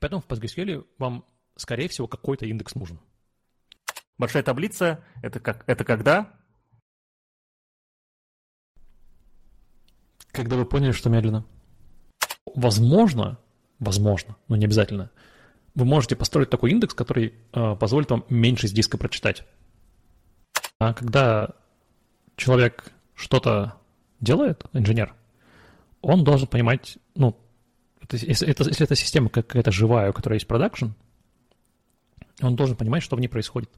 Поэтому в PostgreSQL вам, скорее всего, какой-то индекс нужен. Большая таблица — это, как, это когда? Когда вы поняли, что медленно. Возможно, возможно, но не обязательно, вы можете построить такой индекс, который э, позволит вам меньше с диска прочитать. А когда человек что-то делает, инженер, он должен понимать, ну, это, если, это, если это система какая-то живая, у которой есть продакшн, он должен понимать, что в ней происходит.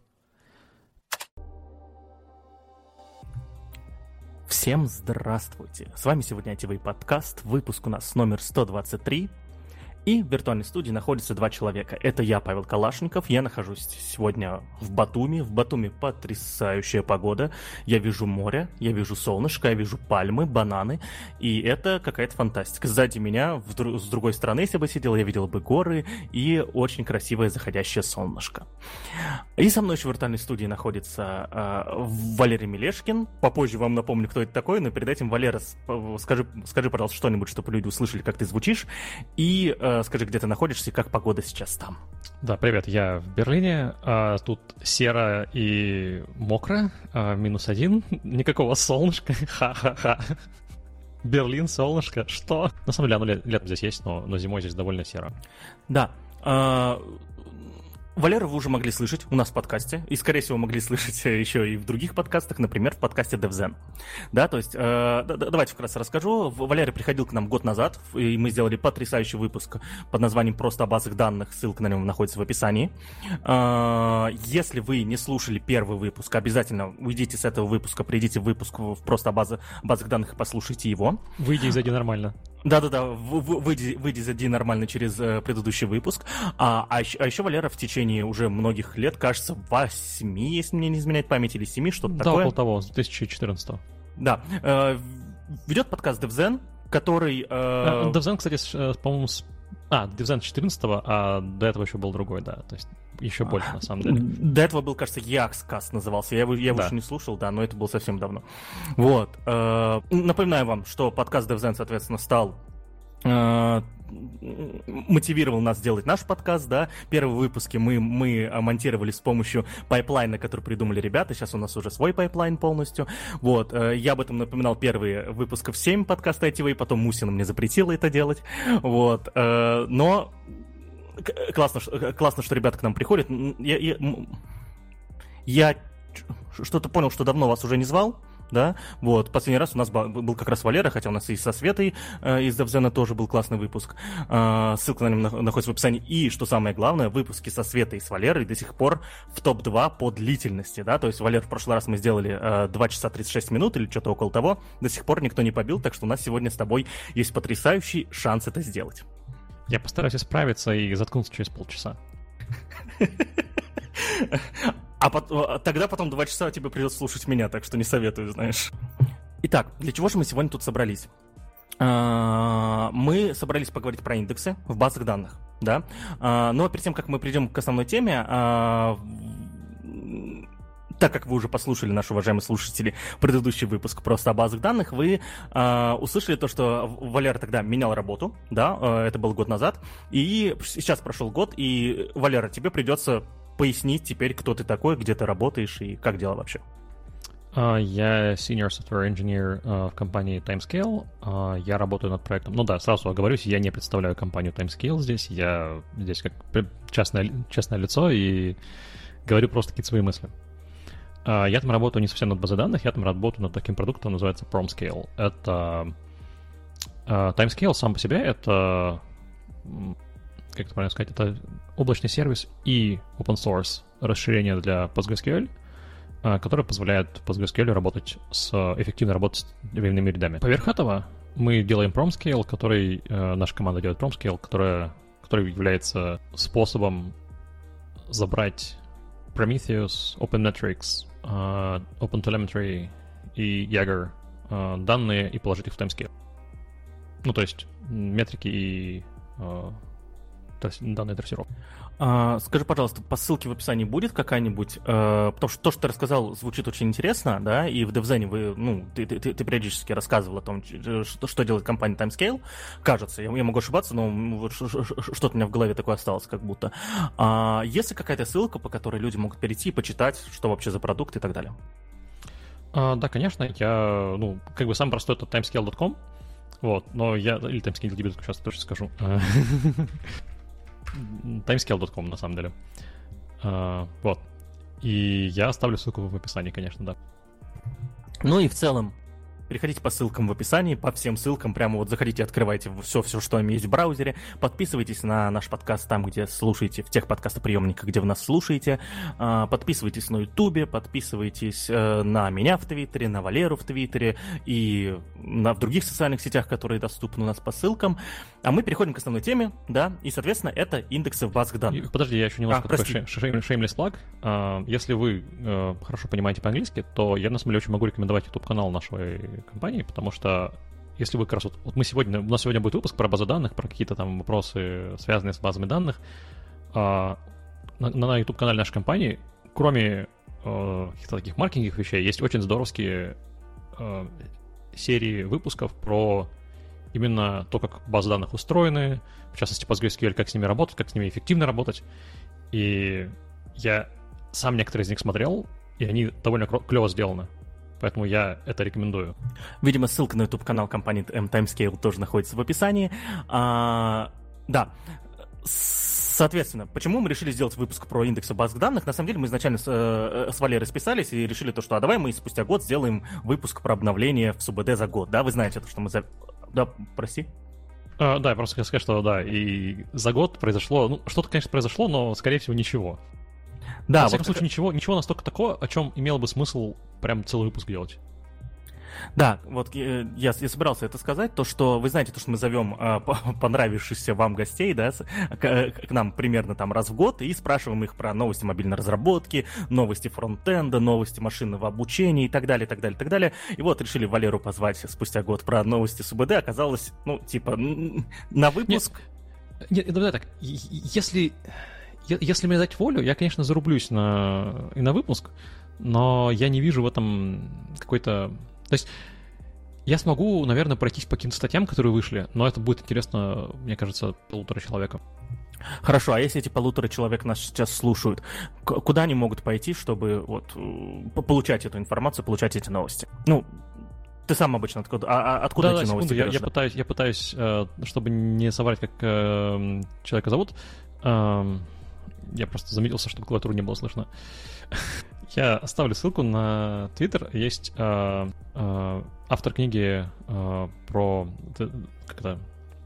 Всем здравствуйте! С вами сегодня ITV подкаст, выпуск у нас номер 123. И в виртуальной студии находятся два человека. Это я, Павел Калашников. Я нахожусь сегодня в Батуми. В Батуми потрясающая погода. Я вижу море, я вижу солнышко, я вижу пальмы, бананы. И это какая-то фантастика. Сзади меня, с другой стороны, если бы сидел, я видел бы горы и очень красивое заходящее солнышко. И со мной еще в виртуальной студии находится э, Валерий Мелешкин. Попозже вам напомню, кто это такой, но перед этим, Валера, скажи, скажи пожалуйста, что-нибудь, чтобы люди услышали, как ты звучишь. И Э, скажи, где ты находишься и как погода сейчас там? Да, привет, я в Берлине. А, тут серо и мокро, а, минус один. Никакого солнышка. Ха-ха-ха. Берлин, солнышко, что? На самом деле, оно летом здесь есть, но, но зимой здесь довольно серо. Да. Валера вы уже могли слышать у нас в подкасте, и, скорее всего, могли слышать еще и в других подкастах, например, в подкасте DevZen. Да, то есть, э, давайте вкратце расскажу. Валера приходил к нам год назад, и мы сделали потрясающий выпуск под названием «Просто о базах данных», ссылка на него находится в описании. Э, если вы не слушали первый выпуск, обязательно уйдите с этого выпуска, придите в выпуск в «Просто о базах, базах данных» и послушайте его. Выйди и зайди нормально. Да-да-да, выйди, выйди зайди нормально через э, предыдущий выпуск. А, а, еще, а еще Валера в течение уже многих лет, кажется, восьми, если мне не изменяет память, или семи, что-то да, такое. около того, с 2014 Да. Э, ведет подкаст DevZen, который... Э... э DevZen, кстати, э, по-моему, с... А, DevZen 14 а до этого еще был другой, да. То есть еще больше, на самом деле. До этого был, кажется, Якскаст назывался. Я его, я его да. еще не слушал, да, но это было совсем давно. Вот. Э, напоминаю вам, что подкаст DevZen, соответственно, стал э, мотивировал нас сделать наш подкаст, да. Первые выпуски мы, мы монтировали с помощью пайплайна, который придумали ребята. Сейчас у нас уже свой pipeline полностью. Вот. Э, я об этом напоминал первые выпусков 7 подкаста ITV, потом Мусина мне запретила это делать. Вот. Но классно, классно, что ребята к нам приходят. Я, я, я что-то понял, что давно вас уже не звал, да, вот, последний раз у нас был как раз Валера, хотя у нас и со Светой э, из Девзена тоже был классный выпуск, э, ссылка на него находится в описании, и, что самое главное, выпуски со Светой и с Валерой до сих пор в топ-2 по длительности, да, то есть, Валер, в прошлый раз мы сделали э, 2 часа 36 минут или что-то около того, до сих пор никто не побил, так что у нас сегодня с тобой есть потрясающий шанс это сделать. Я постараюсь исправиться и заткнуться через полчаса. А, а тогда потом два часа тебе придется слушать меня, так что не советую, знаешь. Итак, для чего же мы сегодня тут собрались? А, мы собрались поговорить про индексы в базах данных, да. А, но перед тем, как мы придем к основной теме, так как вы уже послушали, наши уважаемые слушатели, предыдущий выпуск просто о базах данных, вы э, услышали то, что Валера тогда менял работу, да, э, это был год назад, и сейчас прошел год, и, Валера, тебе придется пояснить теперь, кто ты такой, где ты работаешь и как дела вообще. Uh, я senior software engineer uh, в компании Timescale. Uh, я работаю над проектом. Ну да, сразу оговорюсь, я не представляю компанию Timescale здесь. Я здесь как частное, частное лицо и говорю просто какие-то свои мысли. Я там работаю не совсем над базой данных, я там работаю над таким продуктом, называется PromScale. Это Timescale сам по себе это, как это правильно сказать, это облачный сервис и open source расширение для PostgreSQL, uh, которое позволяет PostgreSQL работать с, эффективно работать с временными рядами. Поверх этого мы делаем PromScale, который, uh, наша команда делает PromScale, которая, который является способом забрать Prometheus, OpenMetrics, uh, OpenTelemetry и Jaeger uh, данные и положить их в timescale. Ну, то есть метрики и данной трассировки. А, скажи, пожалуйста, по ссылке в описании будет какая-нибудь, э, потому что то, что ты рассказал, звучит очень интересно, да, и в DevZen вы, ну, ты, ты, ты периодически рассказывал о том, что, что делает компания Timescale, кажется, я, я могу ошибаться, но что-то у меня в голове такое осталось, как будто. А, есть ли какая-то ссылка, по которой люди могут перейти и почитать, что вообще за продукт и так далее? А, да, конечно, я, ну, как бы самый простой это timescale.com, вот, но я, или timescale.db, сейчас точно скажу. timescale.com, на самом деле. Uh, вот. И я оставлю ссылку в описании, конечно, да. Ну и в целом, Переходите по ссылкам в описании, по всем ссылкам, прямо вот заходите, открывайте все, все, что есть в браузере, подписывайтесь на наш подкаст там, где слушаете, в тех подкастоприемниках, где вы нас слушаете, а, подписывайтесь на ютубе, подписывайтесь э, на меня в твиттере, на Валеру в твиттере и на, в других социальных сетях, которые доступны у нас по ссылкам. А мы переходим к основной теме, да, и, соответственно, это индексы в базах данных. Подожди, я еще немножко а, такой shameless plug. А, если вы э, хорошо понимаете по-английски, то я, на самом деле, очень могу рекомендовать YouTube-канал нашего компании, потому что если вы как раз вот, вот мы сегодня, у нас сегодня будет выпуск про базы данных, про какие-то там вопросы, связанные с базами данных, а, на, на YouTube-канале нашей компании, кроме э, каких-то таких маркетинговых вещей, есть очень здоровские э, серии выпусков про именно то, как базы данных устроены, в частности, PostgreSQL, как с ними работать, как с ними эффективно работать. И я сам некоторые из них смотрел, и они довольно клево сделаны. Поэтому я это рекомендую. Видимо, ссылка на YouTube-канал компании M Timescale тоже находится в описании. А, да. Соответственно, почему мы решили сделать выпуск про индексы баз данных? На самом деле мы изначально с, э, с Валерой списались и решили то, что а давай мы спустя год сделаем выпуск про обновление в СУБД за год. Да, вы знаете то, что мы за... Да, прости? А, да, я просто хотел сказать, что да, и за год произошло, ну, что-то, конечно, произошло, но, скорее всего, ничего. Да, Во всяком вот случае, ничего, ничего настолько такого, о чем имело бы смысл прям целый выпуск делать. Да, вот э, я, я собирался это сказать, то, что вы знаете, то, что мы зовем э, понравившихся вам гостей, да, к, э, к нам примерно там раз в год и спрашиваем их про новости мобильной разработки, новости фронтенда, новости машинного обучения и так далее, и так далее, и так далее. И вот решили Валеру позвать спустя год про новости СУБД, оказалось, ну, типа, на выпуск... Нет, нет давай так, если если мне дать волю, я, конечно, зарублюсь на, и на выпуск, но я не вижу в этом какой-то... То есть я смогу, наверное, пройтись по каким-то статьям, которые вышли, но это будет интересно, мне кажется, полутора человека. Хорошо, а если эти полутора человек нас сейчас слушают, куда они могут пойти, чтобы вот получать эту информацию, получать эти новости? Ну, ты сам обычно откуда, а, а откуда да, эти да, новости секунду, я, я пытаюсь, я пытаюсь, э, чтобы не соврать, как э, человека зовут, эм, я просто заметился, что клавиатуру не было слышно. Я оставлю ссылку на Twitter. Есть э, э, автор книги э, про как это,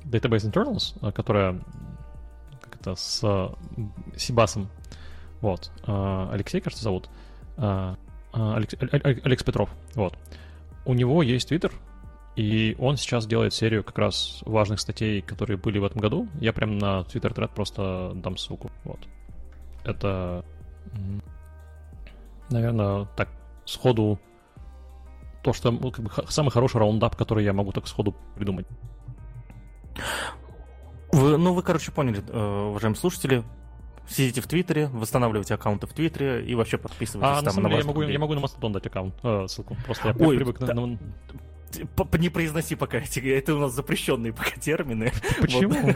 Database Internals, э, которая как это, с Сибасом. Вот. Э, Алексей, кажется, зовут. Э, Алекс, Алекс Петров. Вот. У него есть Twitter, и он сейчас делает серию как раз важных статей, которые были в этом году. Я прям на Twitter тред просто дам ссылку. Вот. Это, наверное, так сходу то, что ну, как бы, самый хороший раундап, который я могу так сходу придумать. Вы, ну, вы, короче, поняли, э, уважаемые слушатели, сидите в Твиттере, восстанавливайте аккаунты в Твиттере и вообще подписывайтесь а, там на самом деле, я могу, я могу на Мастодон дать аккаунт, э, ссылку. Просто я Ой, привык да, на... Не произноси пока эти, это у нас запрещенные пока термины. Почему?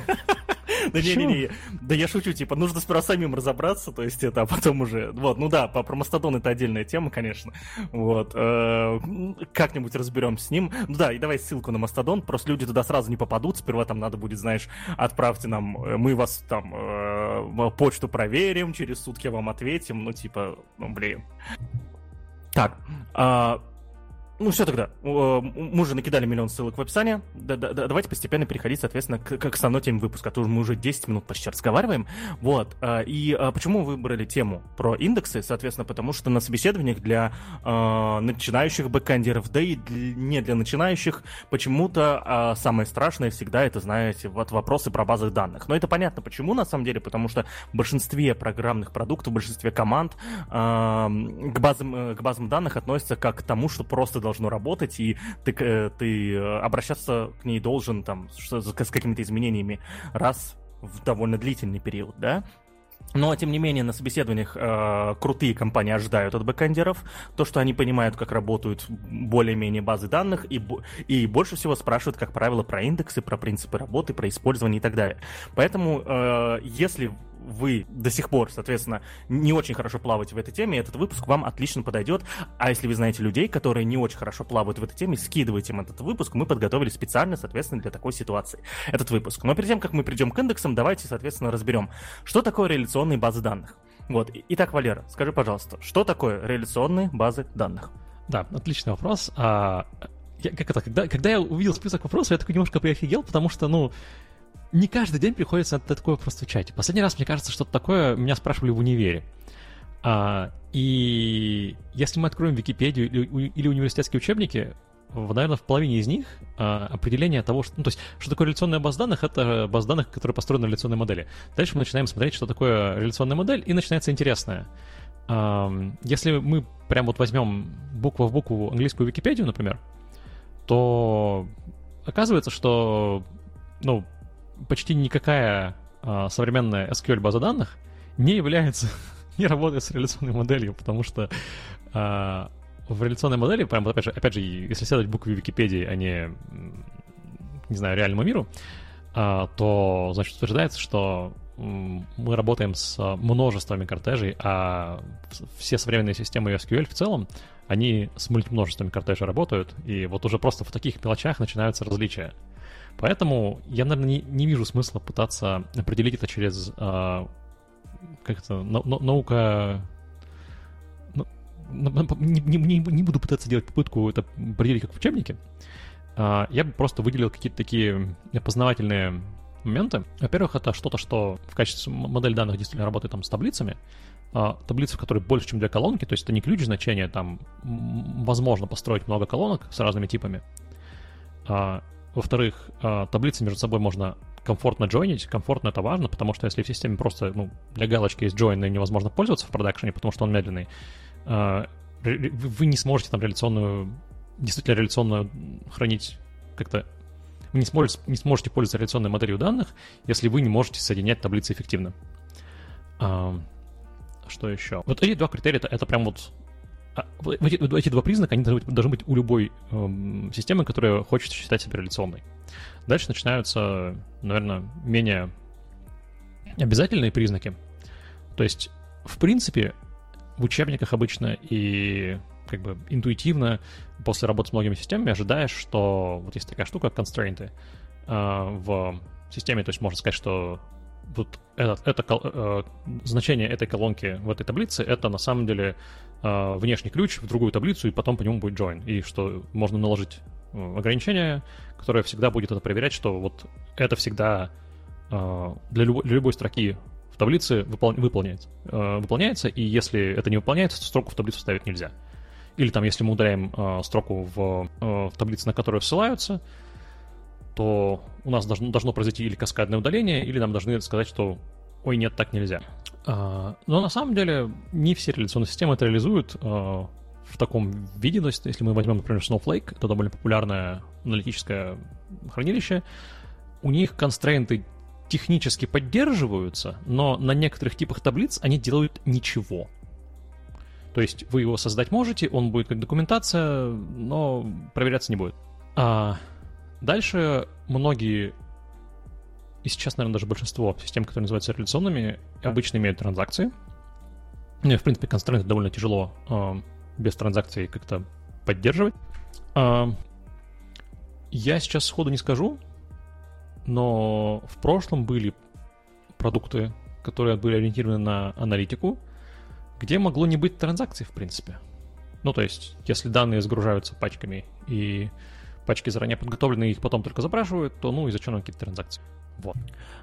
Да не-не-не, да я шучу, типа, нужно сперва самим разобраться, то есть это, а потом уже, вот, ну да, про Мастодон это отдельная тема, конечно, вот, э, как-нибудь разберем с ним, ну да, и давай ссылку на Мастодон, просто люди туда сразу не попадут, сперва там надо будет, знаешь, отправьте нам, э, мы вас там э, почту проверим, через сутки вам ответим, ну типа, ну блин. Так, а, ну все тогда. Мы уже накидали миллион ссылок в описании. Да, да, давайте постепенно переходить, соответственно, к, к основной теме выпуска. То мы уже 10 минут почти разговариваем. Вот. А, и а, почему выбрали тему про индексы? Соответственно, потому что на собеседованиях для э, начинающих бэкэндеров, да и для, не для начинающих, почему-то э, самое страшное всегда это, знаете, вот вопросы про базы данных. Но это понятно почему, на самом деле, потому что в большинстве программных продуктов, в большинстве команд э, к, базам, э, к базам данных относятся как к тому, что просто должно работать, и ты, э, ты э, обращаться к ней должен там с какими-то изменениями раз в довольно длительный период, да, но, тем не менее, на собеседованиях э, крутые компании ожидают от бэкэндеров то, что они понимают, как работают более-менее базы данных, и, и больше всего спрашивают, как правило, про индексы, про принципы работы, про использование и так далее. Поэтому, э, если вы до сих пор, соответственно, не очень хорошо плаваете в этой теме, этот выпуск вам отлично подойдет. А если вы знаете людей, которые не очень хорошо плавают в этой теме, скидывайте им этот выпуск. Мы подготовили специально, соответственно, для такой ситуации этот выпуск. Но перед тем, как мы придем к индексам, давайте, соответственно, разберем, что такое реляционные базы данных. Вот. Итак, Валера, скажи, пожалуйста, что такое реляционные базы данных? Да, отличный вопрос. А, я, как это, когда, когда я увидел список вопросов, я такой немножко приофигел, потому что, ну, не каждый день приходится на такое просто чате. Последний раз, мне кажется, что-то такое меня спрашивали в универе. А, и если мы откроем Википедию или, или университетские учебники, в, наверное, в половине из них а, определение того, что, ну, то есть, что такое реляционная база данных, это база данных, которая построена на реляционной модели. Дальше мы начинаем смотреть, что такое реляционная модель, и начинается интересное. А, если мы прям вот возьмем букву в букву английскую Википедию, например, то оказывается, что, ну, почти никакая а, современная SQL база данных не является, не работает с реляционной моделью, потому что а, в реляционной модели, прям, опять же, опять же, если следовать букве Википедии, а не, не знаю, реальному миру, а, то, значит, утверждается, что мы работаем с множествами кортежей, а все современные системы SQL в целом, они с мультимножествами кортежей работают, и вот уже просто в таких мелочах начинаются различия. Поэтому я, наверное, не, не вижу смысла пытаться определить это через э, как это, на, на, наука... Ну, не, не, не, не буду пытаться делать попытку это определить как в учебнике. Э, я бы просто выделил какие-то такие познавательные моменты. Во-первых, это что-то, что в качестве модели данных действительно работает там с таблицами. Uh, таблицы, в которой больше, чем две колонки, то есть это не ключ значения, там возможно построить много колонок с разными типами. Во-вторых, а, таблицы между собой можно комфортно джойнить. Комфортно это важно, потому что если в системе просто ну, для галочки есть join и невозможно пользоваться в продакшене, потому что он медленный, а, вы не сможете там реляционную, действительно реляционную хранить как-то вы не сможете, не сможете пользоваться реляционной моделью данных, если вы не можете соединять таблицы эффективно. А, что еще? Вот эти два критерия, это, это прям вот эти, эти два признака, они должны быть, должны быть у любой эм, системы, которая хочет считать себя реляционной. Дальше начинаются, наверное, менее обязательные признаки. То есть, в принципе, в учебниках обычно и как бы интуитивно после работы с многими системами ожидаешь, что вот есть такая штука, констрейнты э, в системе, то есть можно сказать, что вот это, это э, значение этой колонки в этой таблице, это на самом деле э, внешний ключ в другую таблицу, и потом по нему будет join. И что можно наложить э, ограничение, которое всегда будет это проверять, что вот это всегда э, для, любой, для любой строки в таблице выпол, выполняется, э, выполняется, и если это не выполняется, то строку в таблицу ставить нельзя. Или там, если мы удаляем э, строку в, э, в таблице, на которую ссылаются, то у нас должно, должно произойти или каскадное удаление, или нам должны сказать, что ой, нет, так нельзя. А, но на самом деле не все реляционные системы это реализуют а, в таком виде. То есть, если мы возьмем, например, Snowflake, это довольно популярное аналитическое хранилище, у них констрейнты технически поддерживаются, но на некоторых типах таблиц они делают ничего. То есть вы его создать можете, он будет как документация, но проверяться не будет. А Дальше многие, и сейчас, наверное, даже большинство систем, которые называются реляционными, обычно имеют транзакции. Ну и, в принципе, констрейнты довольно тяжело э, без транзакций как-то поддерживать. Э, я сейчас сходу не скажу, но в прошлом были продукты, которые были ориентированы на аналитику, где могло не быть транзакций, в принципе. Ну, то есть, если данные загружаются пачками и пачки заранее подготовлены, их потом только запрашивают, то ну и зачем нам какие-то транзакции. Вот.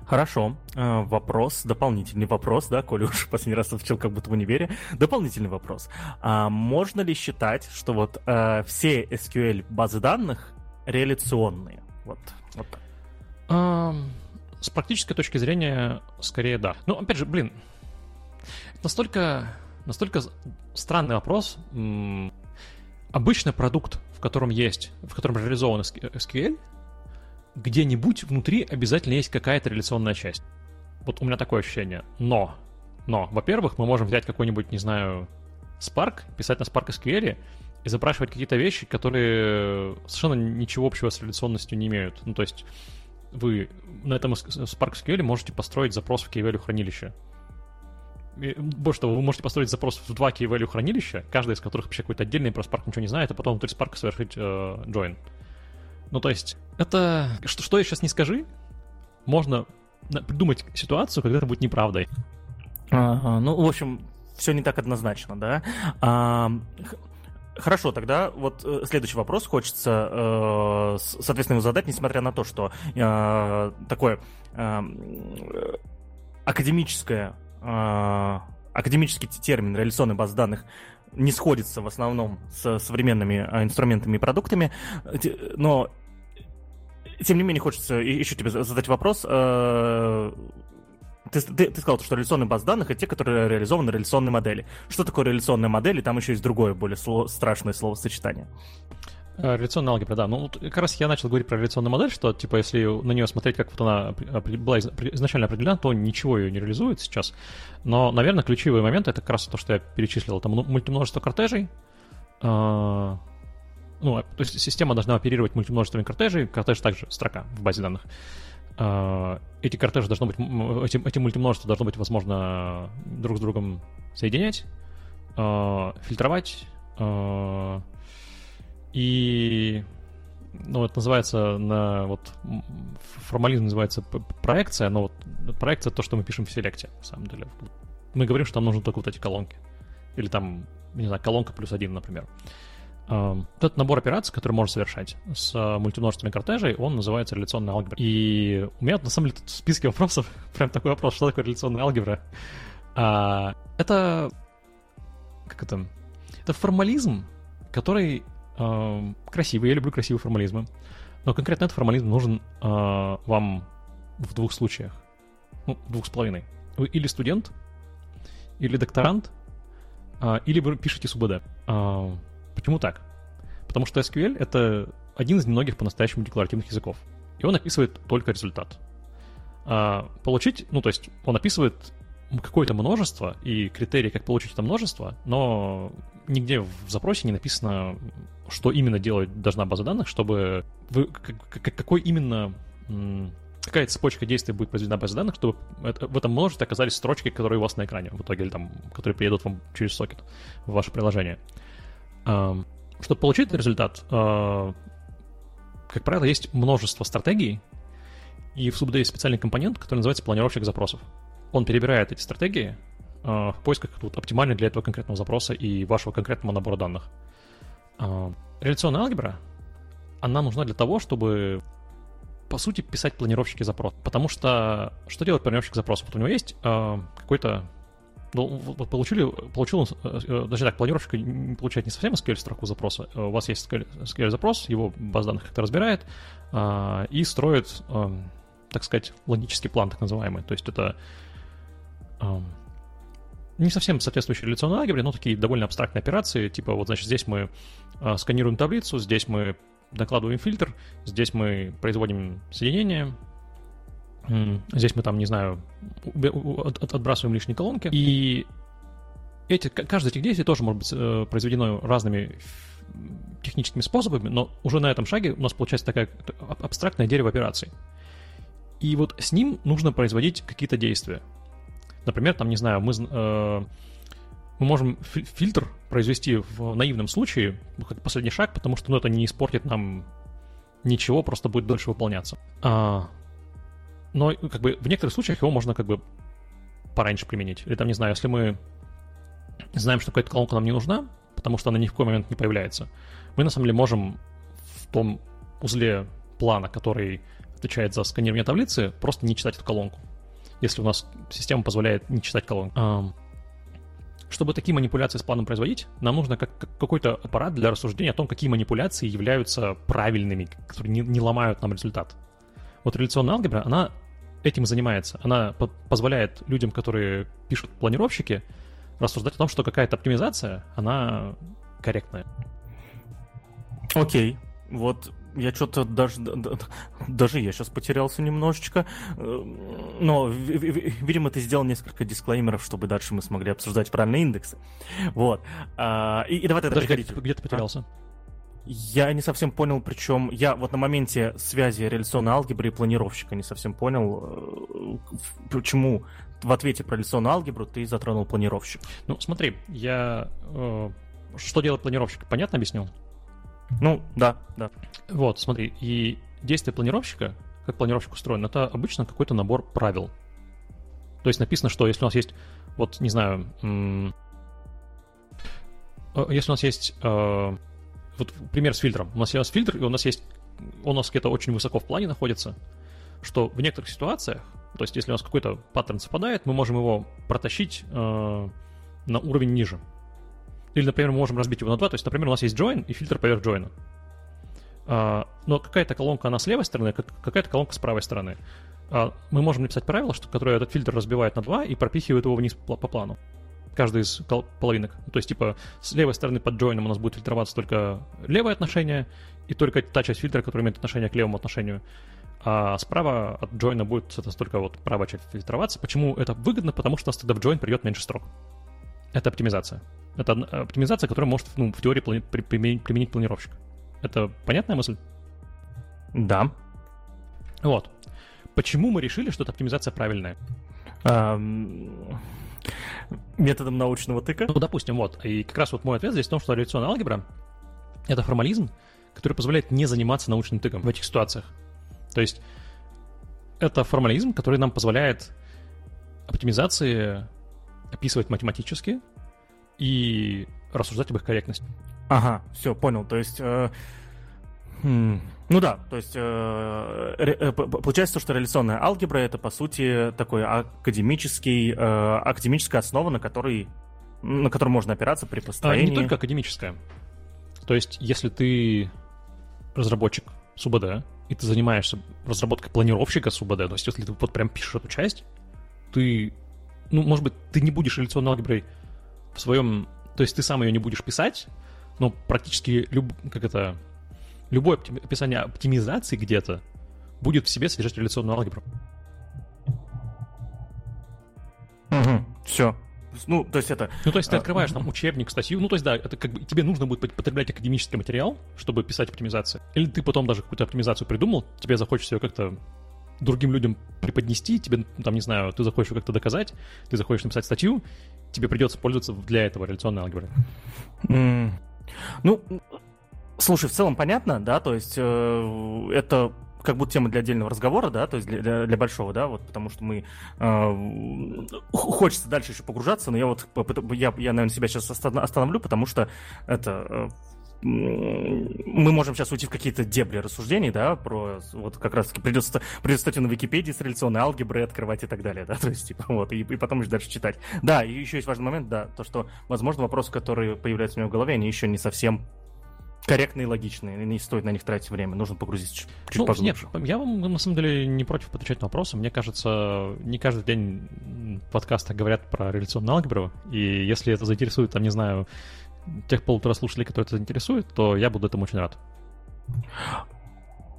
Хорошо. Э, вопрос, дополнительный вопрос, да, Коля уже последний раз отвечал как будто в универе. Дополнительный вопрос. А можно ли считать, что вот э, все SQL базы данных реляционные? Вот, вот так. А, с практической точки зрения, скорее да. Ну, опять же, блин, настолько, настолько странный вопрос. Обычно продукт котором есть, в котором реализован SQL, где-нибудь внутри обязательно есть какая-то реляционная часть. Вот у меня такое ощущение. Но, но, во-первых, мы можем взять какой-нибудь, не знаю, Spark, писать на Spark SQL и запрашивать какие-то вещи, которые совершенно ничего общего с реляционностью не имеют. Ну, то есть вы на этом Spark SQL можете построить запрос в key-value хранилище. Больше того, вы можете построить запрос в два key-value хранилища, каждый из которых вообще какой-то отдельный, про Spark ничего не знает, а потом внутри Spark совершить э, join. Ну, то есть, это... Что, что я сейчас не скажи, можно придумать ситуацию, когда это будет неправдой. Ага, ну, в общем, все не так однозначно, да? А, Хорошо, тогда вот э, следующий вопрос хочется, э, соответственно, его задать, несмотря на то, что э, такое э, академическое, академический термин реляционной базы данных не сходится в основном с современными э, инструментами и продуктами, но тем не менее хочется еще тебе задать вопрос. Э, ты, ты, ты сказал, что реляционные базы данных — это те, которые реализованы на реляционной модели. Что такое реляционная модель? И там еще есть другое, более слово, страшное словосочетание. Э, реляционная алгебра, да. Ну, вот как раз я начал говорить про реляционную модель, что, типа, если на нее смотреть, как вот она была изначально определена, то ничего ее не реализует сейчас. Но, наверное, ключевые моменты — это как раз то, что я перечислил. Это мультимножество кортежей, э, ну, то есть система должна оперировать мультимножествами кортежей, кортеж также строка в базе данных. А, эти кортежи должно быть, эти, эти мультимножества должно быть возможно друг с другом соединять, а, фильтровать, а, и ну, это называется на вот формализм называется проекция, но вот проекция то, что мы пишем в селекте, на самом деле. Мы говорим, что нам нужны только вот эти колонки. Или там, не знаю, колонка плюс один, например. Uh, вот этот набор операций, который можно совершать с мультимножествами кортежей, он называется реляционная алгебра. И у меня, на самом деле, тут в списке вопросов прям такой вопрос, что такое реляционная алгебра? А, это... Как это? Это формализм, который э, красивый, я люблю красивые формализмы. Но конкретно этот формализм нужен э, вам в двух случаях. Ну, двух с половиной. Вы или студент, или докторант, э, или вы пишете СУБД. Э, Почему так? Потому что SQL — это один из немногих по-настоящему декларативных языков. И он описывает только результат. А получить, ну, то есть он описывает какое-то множество и критерии, как получить это множество, но нигде в запросе не написано, что именно делать должна база данных, чтобы вы, какой именно какая цепочка действий будет произведена база данных, чтобы в этом множестве оказались строчки, которые у вас на экране в итоге, или там, которые приедут вам через сокет в ваше приложение. Чтобы получить этот результат, а, как правило, есть множество стратегий, и в SUBD есть специальный компонент, который называется планировщик запросов. Он перебирает эти стратегии а, в поисках вот, оптимальной для этого конкретного запроса и вашего конкретного набора данных. А, реляционная алгебра, она нужна для того, чтобы по сути, писать планировщики запросов. Потому что что делает планировщик запросов? Вот у него есть э, какой-то ну, вот получили, получил э, э, даже так, планировщик получает не совсем SQL строку запроса. Э, у вас есть SQL запрос, его база данных как-то разбирает а, и строит, а, так сказать, логический план, так называемый. То есть это а, не совсем соответствующие реляционной алгебре, но такие довольно абстрактные операции, типа вот, значит, здесь мы а, сканируем таблицу, здесь мы накладываем фильтр, здесь мы производим соединение, Здесь мы там, не знаю, отбрасываем лишние колонки. И эти, каждое из этих действий тоже может быть э, произведено разными техническими способами, но уже на этом шаге у нас получается такая абстрактное дерево операций. И вот с ним нужно производить какие-то действия. Например, там, не знаю, мы, э, мы можем фильтр произвести в наивном случае, как последний шаг, потому что ну, это не испортит нам ничего, просто будет дольше выполняться. А, но как бы в некоторых случаях его можно как бы пораньше применить. Или там, не знаю, если мы знаем, что какая-то колонка нам не нужна, потому что она ни в какой момент не появляется, мы на самом деле можем в том узле плана, который отвечает за сканирование таблицы, просто не читать эту колонку. Если у нас система позволяет не читать колонку. Чтобы такие манипуляции с планом производить, нам нужно как, какой-то аппарат для рассуждения о том, какие манипуляции являются правильными, которые не, не ломают нам результат. Вот реляционная алгебра, она этим занимается. Она по- позволяет людям, которые пишут планировщики, рассуждать о том, что какая-то оптимизация, она корректная. Окей. Вот я что-то даже, даже я сейчас потерялся немножечко. Но, видимо, ты сделал несколько дисклеймеров, чтобы дальше мы смогли обсуждать правильные индексы. Вот. А, и, и давай тогда Подожди, где, где ты потерялся? Я не совсем понял, причем я вот на моменте связи реляционной алгебры и планировщика не совсем понял, э, почему в ответе про реляционную алгебру ты затронул планировщик. Ну, смотри, я... Э, что делает планировщик, понятно объяснил? Ну, да, да. Вот, смотри, и действие планировщика, как планировщик устроен, это обычно какой-то набор правил. То есть написано, что если у нас есть, вот, не знаю, э, если у нас есть э, вот пример с фильтром. У нас есть фильтр, и у нас есть, у нас где-то очень высоко в плане находится, что в некоторых ситуациях, то есть если у нас какой-то паттерн совпадает, мы можем его протащить э, на уровень ниже. Или, например, мы можем разбить его на два, то есть, например, у нас есть join и фильтр поверх join. Uh, но какая-то колонка, она с левой стороны, какая-то колонка с правой стороны. Uh, мы можем написать правило, что, которое этот фильтр разбивает на два и пропихивает его вниз по, плану каждый из половинок. То есть, типа, с левой стороны под джойном у нас будет фильтроваться только левое отношение и только та часть фильтра, которая имеет отношение к левому отношению. А справа от джойна будет только вот правая часть фильтроваться. Почему это выгодно? Потому что у нас тогда в джойн придет меньше строк. Это оптимизация. Это оптимизация, которую может ну, в теории применить, применить планировщик. Это понятная мысль? Да. Вот. Почему мы решили, что эта оптимизация правильная? Um, Методом научного тыка? Ну, допустим, вот. И как раз вот мой ответ здесь в том, что реляционная алгебра — это формализм, который позволяет не заниматься научным тыком в этих ситуациях. То есть это формализм, который нам позволяет оптимизации описывать математически и рассуждать об их корректности. Ага, все, понял. То есть э, Хм. Ну да, то есть э, э, получается, что реляционная алгебра это по сути такой академический, э, академическая основа, на которой на которой можно опираться при построении. А, не только академическая. То есть, если ты разработчик СУБД, и ты занимаешься разработкой планировщика СУБД, то есть, если ты вот прям пишешь эту часть, ты, ну, может быть, ты не будешь реляционной алгеброй в своем... То есть, ты сам ее не будешь писать, но практически люб... как это любое описание оптимизации где-то будет в себе содержать реляционную алгебру. Угу, все. Ну, то есть это... Ну, то есть ты а, открываешь там учебник, статью, ну, то есть да, это как бы тебе нужно будет потреблять академический материал, чтобы писать оптимизацию. Или ты потом даже какую-то оптимизацию придумал, тебе захочется ее как-то другим людям преподнести, тебе, там, не знаю, ты захочешь как-то доказать, ты захочешь написать статью, тебе придется пользоваться для этого реляционной алгеброй. Mm. Ну, Слушай, в целом понятно, да, то есть э, это как будто тема для отдельного разговора, да, то есть для, для, для большого, да, вот, потому что мы э, хочется дальше еще погружаться, но я вот я, я наверное, себя сейчас остановлю, потому что это э, мы можем сейчас уйти в какие-то дебри рассуждений, да, про вот как раз-таки придется, придется статью на Википедии с реляционной алгеброй открывать и так далее, да, то есть, типа, вот, и, и потом еще дальше читать. Да, и еще есть важный момент, да, то, что, возможно, вопросы, которые появляются у меня в голове, они еще не совсем корректные и логичные, не стоит на них тратить время, нужно погрузиться чуть, чуть ну, поглубже. Нет, я вам на самом деле не против отвечать на вопросы. Мне кажется, не каждый день в подкастах говорят про реляционную алгебру, и если это заинтересует, там, не знаю, тех полутора слушателей, которые это заинтересует, то я буду этому очень рад.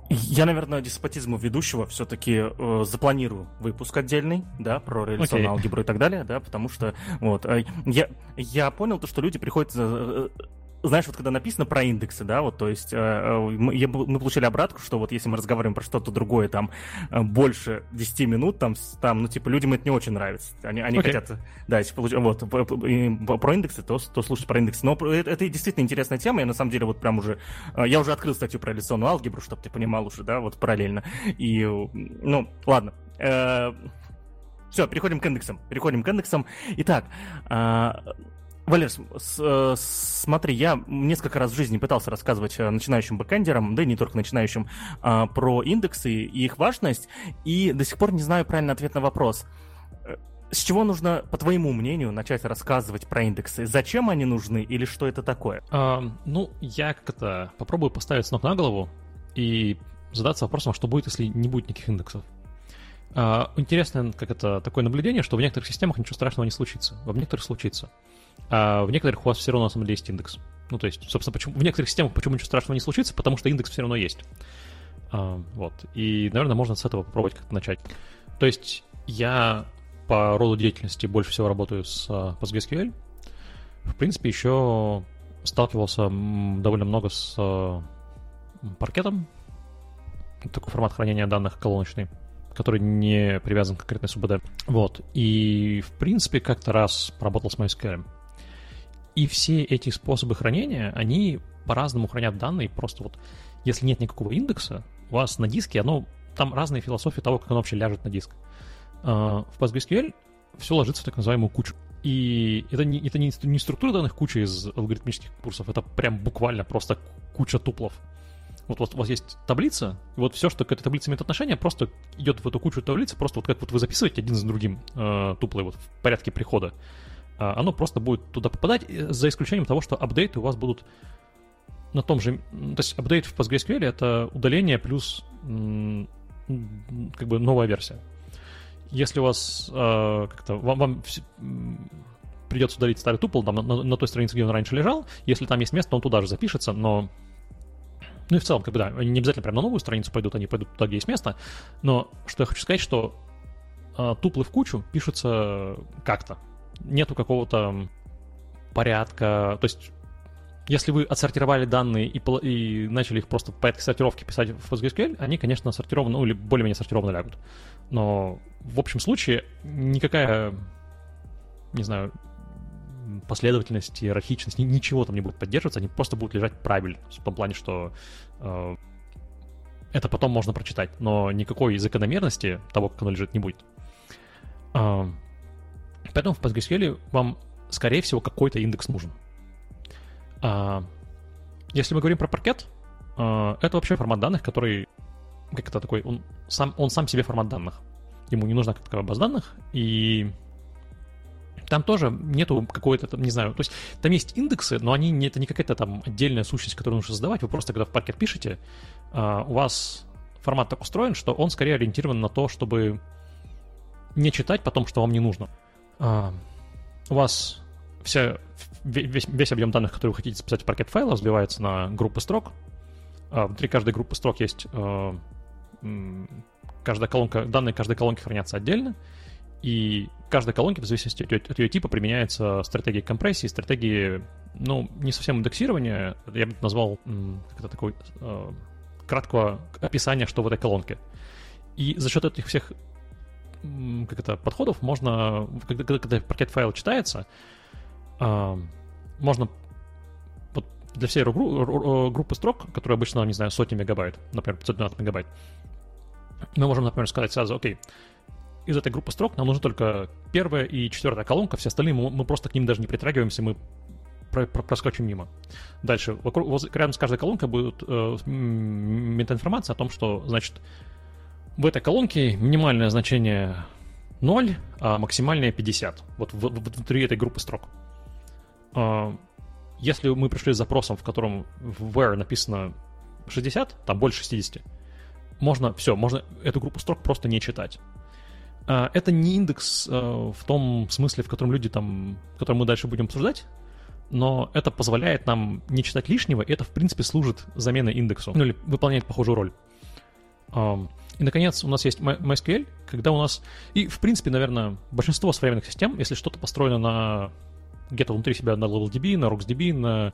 Я, наверное, деспотизму ведущего все-таки э, запланирую выпуск отдельный, да, про реляционную okay. алгебру и так далее, да, потому что вот э, я я понял то, что люди приходят э, знаешь, вот когда написано про индексы, да, вот, то есть э, э мы, мы получили обратку, что вот если мы разговариваем про что-то другое, там, э, больше 10 минут, там, там, ну, типа, людям это не очень нравится. Они, они okay. хотят, да, если получить, вот, про индексы, то, то слушать про индексы. Но это, это действительно интересная тема, я на самом деле вот прям уже, я уже открыл статью про реляционную алгебру, чтобы ты понимал уже, да, вот параллельно. И, ну, ладно. Все, переходим к индексам. Переходим к индексам. Итак, Валер, с, э, смотри, я несколько раз в жизни пытался рассказывать э, начинающим бэкэндерам, да и не только начинающим, э, про индексы и их важность, и до сих пор не знаю правильный ответ на вопрос. С чего нужно, по твоему мнению, начать рассказывать про индексы? Зачем они нужны или что это такое? А, ну, я как-то попробую поставить с ног на голову и задаться вопросом, что будет, если не будет никаких индексов. А, интересно, как это такое наблюдение, что в некоторых системах ничего страшного не случится, в некоторых случится а в некоторых у вас все равно на самом деле есть индекс. Ну, то есть, собственно, почему, в некоторых системах почему ничего страшного не случится, потому что индекс все равно есть. А, вот. И, наверное, можно с этого попробовать как-то начать. То есть я по роду деятельности больше всего работаю с а, PostgreSQL. В принципе, еще сталкивался довольно много с а, паркетом. Такой формат хранения данных колоночный, который не привязан к конкретной СУБД. Вот. И, в принципе, как-то раз поработал с MySQL. И все эти способы хранения, они по-разному хранят данные. Просто вот, если нет никакого индекса, у вас на диске, оно, там разные философии того, как оно вообще ляжет на диск. А, в PostgreSQL все ложится в так называемую кучу. И это не, это не, не структура данных кучи из алгоритмических курсов, это прям буквально просто куча туплов. Вот у вас, у вас есть таблица, и вот все, что к этой таблице имеет отношение, просто идет в эту кучу таблицы, просто вот как вот вы записываете один за другим э, туплы вот в порядке прихода, оно просто будет туда попадать, за исключением того, что апдейты у вас будут на том же... То есть апдейт в PostgreSQL — это удаление плюс как бы новая версия. Если у вас э, как-то... Вам, вам придется удалить старый тупл там, на, на той странице, где он раньше лежал, если там есть место, он туда же запишется, но... Ну и в целом, как бы, да, они не обязательно прямо на новую страницу пойдут, они пойдут туда, где есть место, но что я хочу сказать, что э, туплы в кучу пишутся как-то. Нету какого-то порядка, то есть если вы отсортировали данные и, и начали их просто по порядке сортировки писать в PostgreSQL, они, конечно, сортированы, ну или более-менее сортированно лягут. Но в общем случае никакая, не знаю, последовательность, иерархичность, ничего там не будет поддерживаться, они просто будут лежать правильно. В том плане, что э, это потом можно прочитать, но никакой закономерности того, как оно лежит, не будет. Э, поэтому в PostgreSQL вам, скорее всего, какой-то индекс нужен. А, если мы говорим про паркет, а, это вообще формат данных, который как это такой, он сам, он сам себе формат данных. Ему не нужна как таковая база данных, и там тоже нету какой-то, там, не знаю, то есть там есть индексы, но они не, это не какая-то там отдельная сущность, которую нужно создавать. Вы просто, когда в паркет пишете, uh, у вас формат так устроен, что он скорее ориентирован на то, чтобы не читать потом, что вам не нужно. Uh, у вас вся, весь, весь объем данных, который вы хотите записать в пакет файла, разбивается на группы строк. А внутри каждой группы строк есть э, каждая колонка, данные каждой колонки хранятся отдельно, и каждой колонке, в зависимости от, ее типа, применяется стратегия компрессии, стратегии, ну, не совсем индексирования, я бы назвал, как это такой, э, краткого описания, что в этой колонке. И за счет этих всех как это, подходов можно, когда, когда пакет файл читается, можно вот для всей группы, группы строк, которая обычно, не знаю, сотни мегабайт, например, 512 мегабайт, мы можем, например, сказать сразу, окей, из этой группы строк нам нужна только первая и четвертая колонка, все остальные мы, мы просто к ним даже не притрагиваемся, мы про, про, проскочим мимо. Дальше, вокруг, возле, рядом с каждой колонкой будет э, метаинформация о том, что, значит, в этой колонке минимальное значение 0, а максимальное 50. Вот внутри этой группы строк. А, если мы пришли с запросом, в котором в where написано 60, там больше 60, можно, все, можно эту группу строк просто не читать. А, это не индекс а, в том смысле, в котором люди там, который мы дальше будем обсуждать, но это позволяет нам не читать лишнего, и это, в принципе, служит заменой индексу, ну или выполняет похожую роль. И, наконец, у нас есть MySQL, когда у нас... И, в принципе, наверное, большинство современных систем, если что-то построено на где-то внутри себя на LevelDB, на RocksDB, на...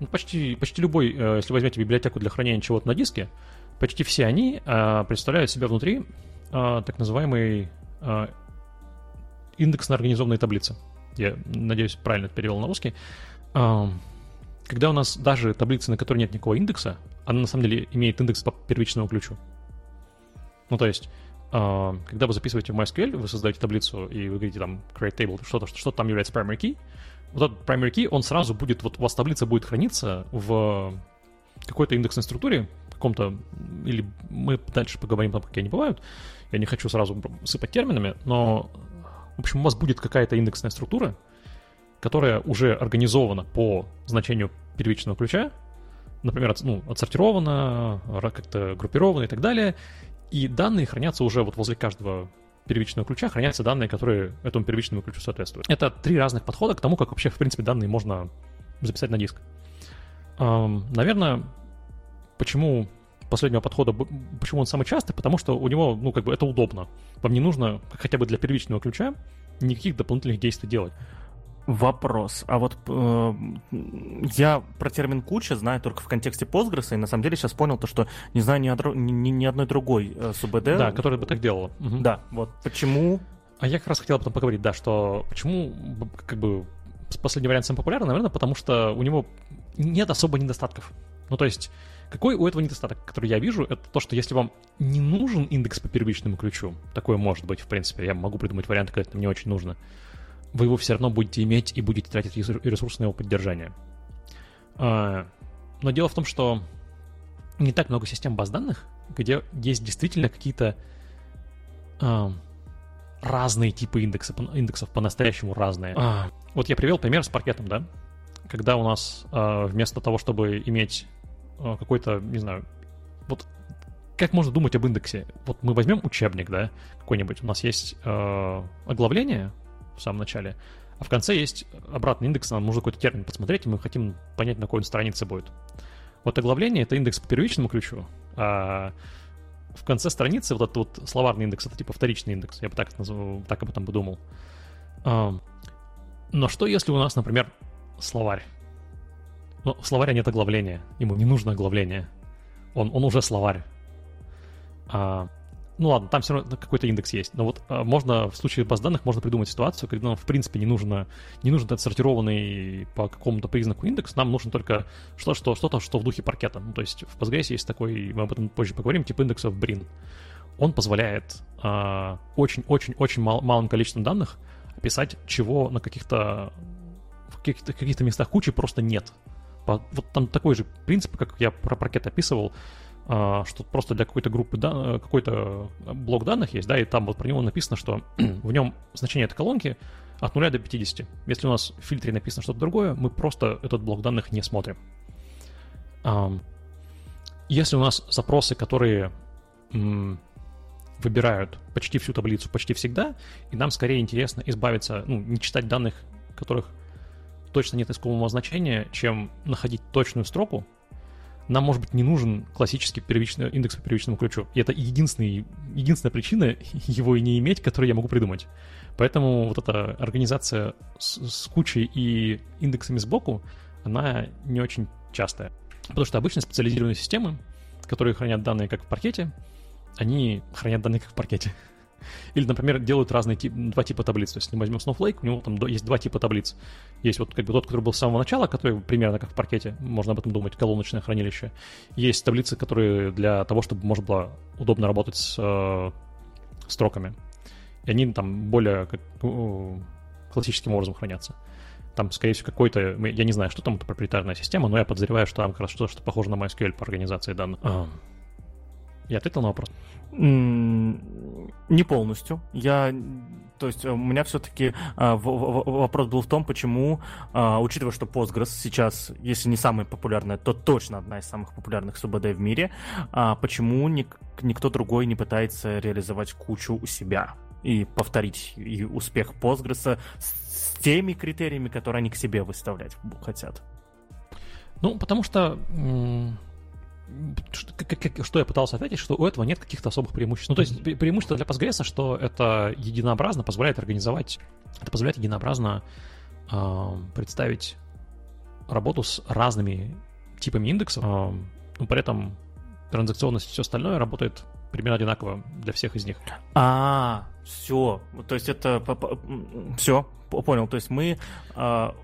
Ну, почти, почти любой, э, если возьмете библиотеку для хранения чего-то на диске, почти все они э, представляют себя внутри э, так называемый индексно организованной таблицы. Я надеюсь, правильно это перевел на русский. Когда у нас даже таблица, на которой нет никакого индекса, она на самом деле имеет индекс по первичному ключу. Ну, то есть а, когда вы записываете в MySQL, вы создаете таблицу, и вы говорите там create table, что-то, что там является primary key, вот этот primary key, он сразу будет, вот у вас таблица будет храниться в какой-то индексной структуре, каком-то, или мы дальше поговорим там, какие они бывают, я не хочу сразу сыпать терминами, но, в общем, у вас будет какая-то индексная структура, которая уже организована по значению первичного ключа, например, ну, отсортирована, как-то группирована и так далее, и данные хранятся уже вот возле каждого первичного ключа хранятся данные, которые этому первичному ключу соответствуют. Это три разных подхода к тому, как вообще, в принципе, данные можно записать на диск. Наверное, почему последнего подхода, почему он самый частый, потому что у него, ну, как бы это удобно. Вам не нужно, хотя бы для первичного ключа, никаких дополнительных действий делать. Вопрос. А вот э, я про термин куча знаю только в контексте Postgres, и на самом деле сейчас понял то, что не знаю ни, одро, ни, ни одной другой э, СУБД. Да, которая бы так делала. Угу. Да, вот почему... А я как раз хотел об этом поговорить, да, что почему как бы последний вариант самый популярный, наверное, потому что у него нет особо недостатков. Ну, то есть, какой у этого недостаток, который я вижу, это то, что если вам не нужен индекс по первичному ключу, такое может быть, в принципе, я могу придумать варианты, когда это мне очень нужно, вы его все равно будете иметь и будете тратить ресурсы на его поддержание. А, но дело в том, что не так много систем баз данных, где есть действительно какие-то а, разные типы индексов, индексов по-настоящему разные. А, вот я привел пример с паркетом, да? Когда у нас вместо того, чтобы иметь какой-то, не знаю, вот как можно думать об индексе? Вот мы возьмем учебник, да, какой-нибудь. У нас есть э, оглавление, в самом начале. А в конце есть обратный индекс, нам нужно какой-то термин посмотреть, и мы хотим понять, на какой он странице будет. Вот оглавление — это индекс по первичному ключу, а в конце страницы вот этот вот словарный индекс — это типа вторичный индекс, я бы так, так об этом бы думал. Но что если у нас, например, словарь? Но в словаре нет оглавления, ему не нужно оглавление. Он, он уже словарь. А, ну ладно, там все равно какой-то индекс есть. Но вот а, можно в случае баз данных можно придумать ситуацию, когда нам в принципе не нужно не нужен отсортированный по какому-то признаку индекс, нам нужно только что, что, что-то, что в духе паркета. Ну, то есть в Postgres есть такой, мы об этом позже поговорим, тип индексов Brin. Он позволяет очень-очень-очень а, мал, малым количеством данных описать, чего на каких-то в каких-то, каких-то местах кучи просто нет. Вот там такой же принцип, как я про паркет описывал, а, что просто для какой-то группы дан... какой-то блок данных есть, да, и там вот про него написано, что в нем значение этой колонки от 0 до 50. Если у нас в фильтре написано что-то другое, мы просто этот блок данных не смотрим. Если у нас запросы, которые выбирают почти всю таблицу почти всегда, и нам скорее интересно избавиться, ну, не читать данных, которых точно нет искомого значения, чем находить точную строку, нам, может быть, не нужен классический первичный индекс по первичному ключу. И это единственный, единственная причина его и не иметь, которую я могу придумать. Поэтому вот эта организация с, с кучей и индексами сбоку, она не очень частая. Потому что обычно специализированные системы, которые хранят данные как в паркете, они хранят данные как в паркете. Или, например, делают разные тип, два типа таблиц. То есть, если мы возьмем Snowflake, у него там есть два типа таблиц. Есть вот как бы тот, который был с самого начала, который примерно как в паркете, можно об этом думать, колоночное хранилище. Есть таблицы, которые для того, чтобы можно было удобно работать с э, строками. И они там более как, э, классическим образом хранятся. Там, скорее всего, какой-то... Я не знаю, что там, это проприетарная система, но я подозреваю, что там как раз что-то что похоже на MySQL по организации данных. А. Я ответил на вопрос? Не полностью. Я, то есть у меня все-таки а, вопрос был в том, почему, а, учитывая, что Postgres сейчас, если не самая популярная, то точно одна из самых популярных СУБД в мире, а, почему ник- никто другой не пытается реализовать кучу у себя и повторить и успех Postgres с теми критериями, которые они к себе выставлять хотят? Ну, потому что что я пытался ответить, что у этого нет каких-то особых преимуществ. Ну, то есть преимущество для Postgres, что это единообразно позволяет организовать, это позволяет единообразно э, представить работу с разными типами индексов, э, но при этом транзакционность и все остальное работает примерно одинаково для всех из них. А, все. То есть это все, понял. То есть мы, а,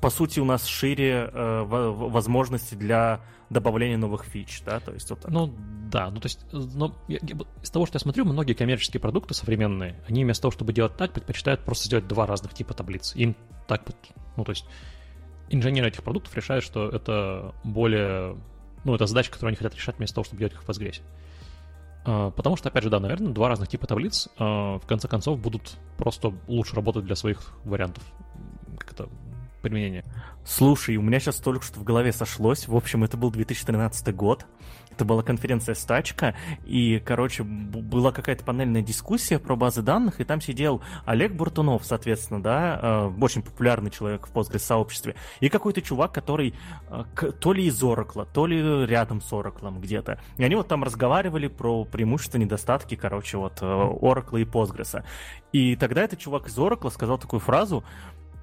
по сути, у нас шире э, возможности для добавления новых фич, да, то есть вот так. Ну, да, ну то есть, но я, я, из того, что я смотрю, многие коммерческие продукты современные, они вместо того, чтобы делать так, предпочитают просто сделать два разных типа таблиц. Им так вот, ну то есть, инженеры этих продуктов решают, что это более, ну это задача, которую они хотят решать вместо того, чтобы делать их в Postgres. А, потому что, опять же, да, наверное, два разных типа таблиц а, в конце концов будут просто лучше работать для своих вариантов. Как-то применения. Слушай, у меня сейчас только что в голове сошлось. В общем, это был 2013 год. Это была конференция «Стачка», и, короче, была какая-то панельная дискуссия про базы данных, и там сидел Олег Буртунов, соответственно, да, э, очень популярный человек в Postgres-сообществе, и какой-то чувак, который э, то ли из Oracle, то ли рядом с Oracle где-то. И они вот там разговаривали про преимущества, недостатки, короче, вот э, и Postgres. И тогда этот чувак из Oracle сказал такую фразу,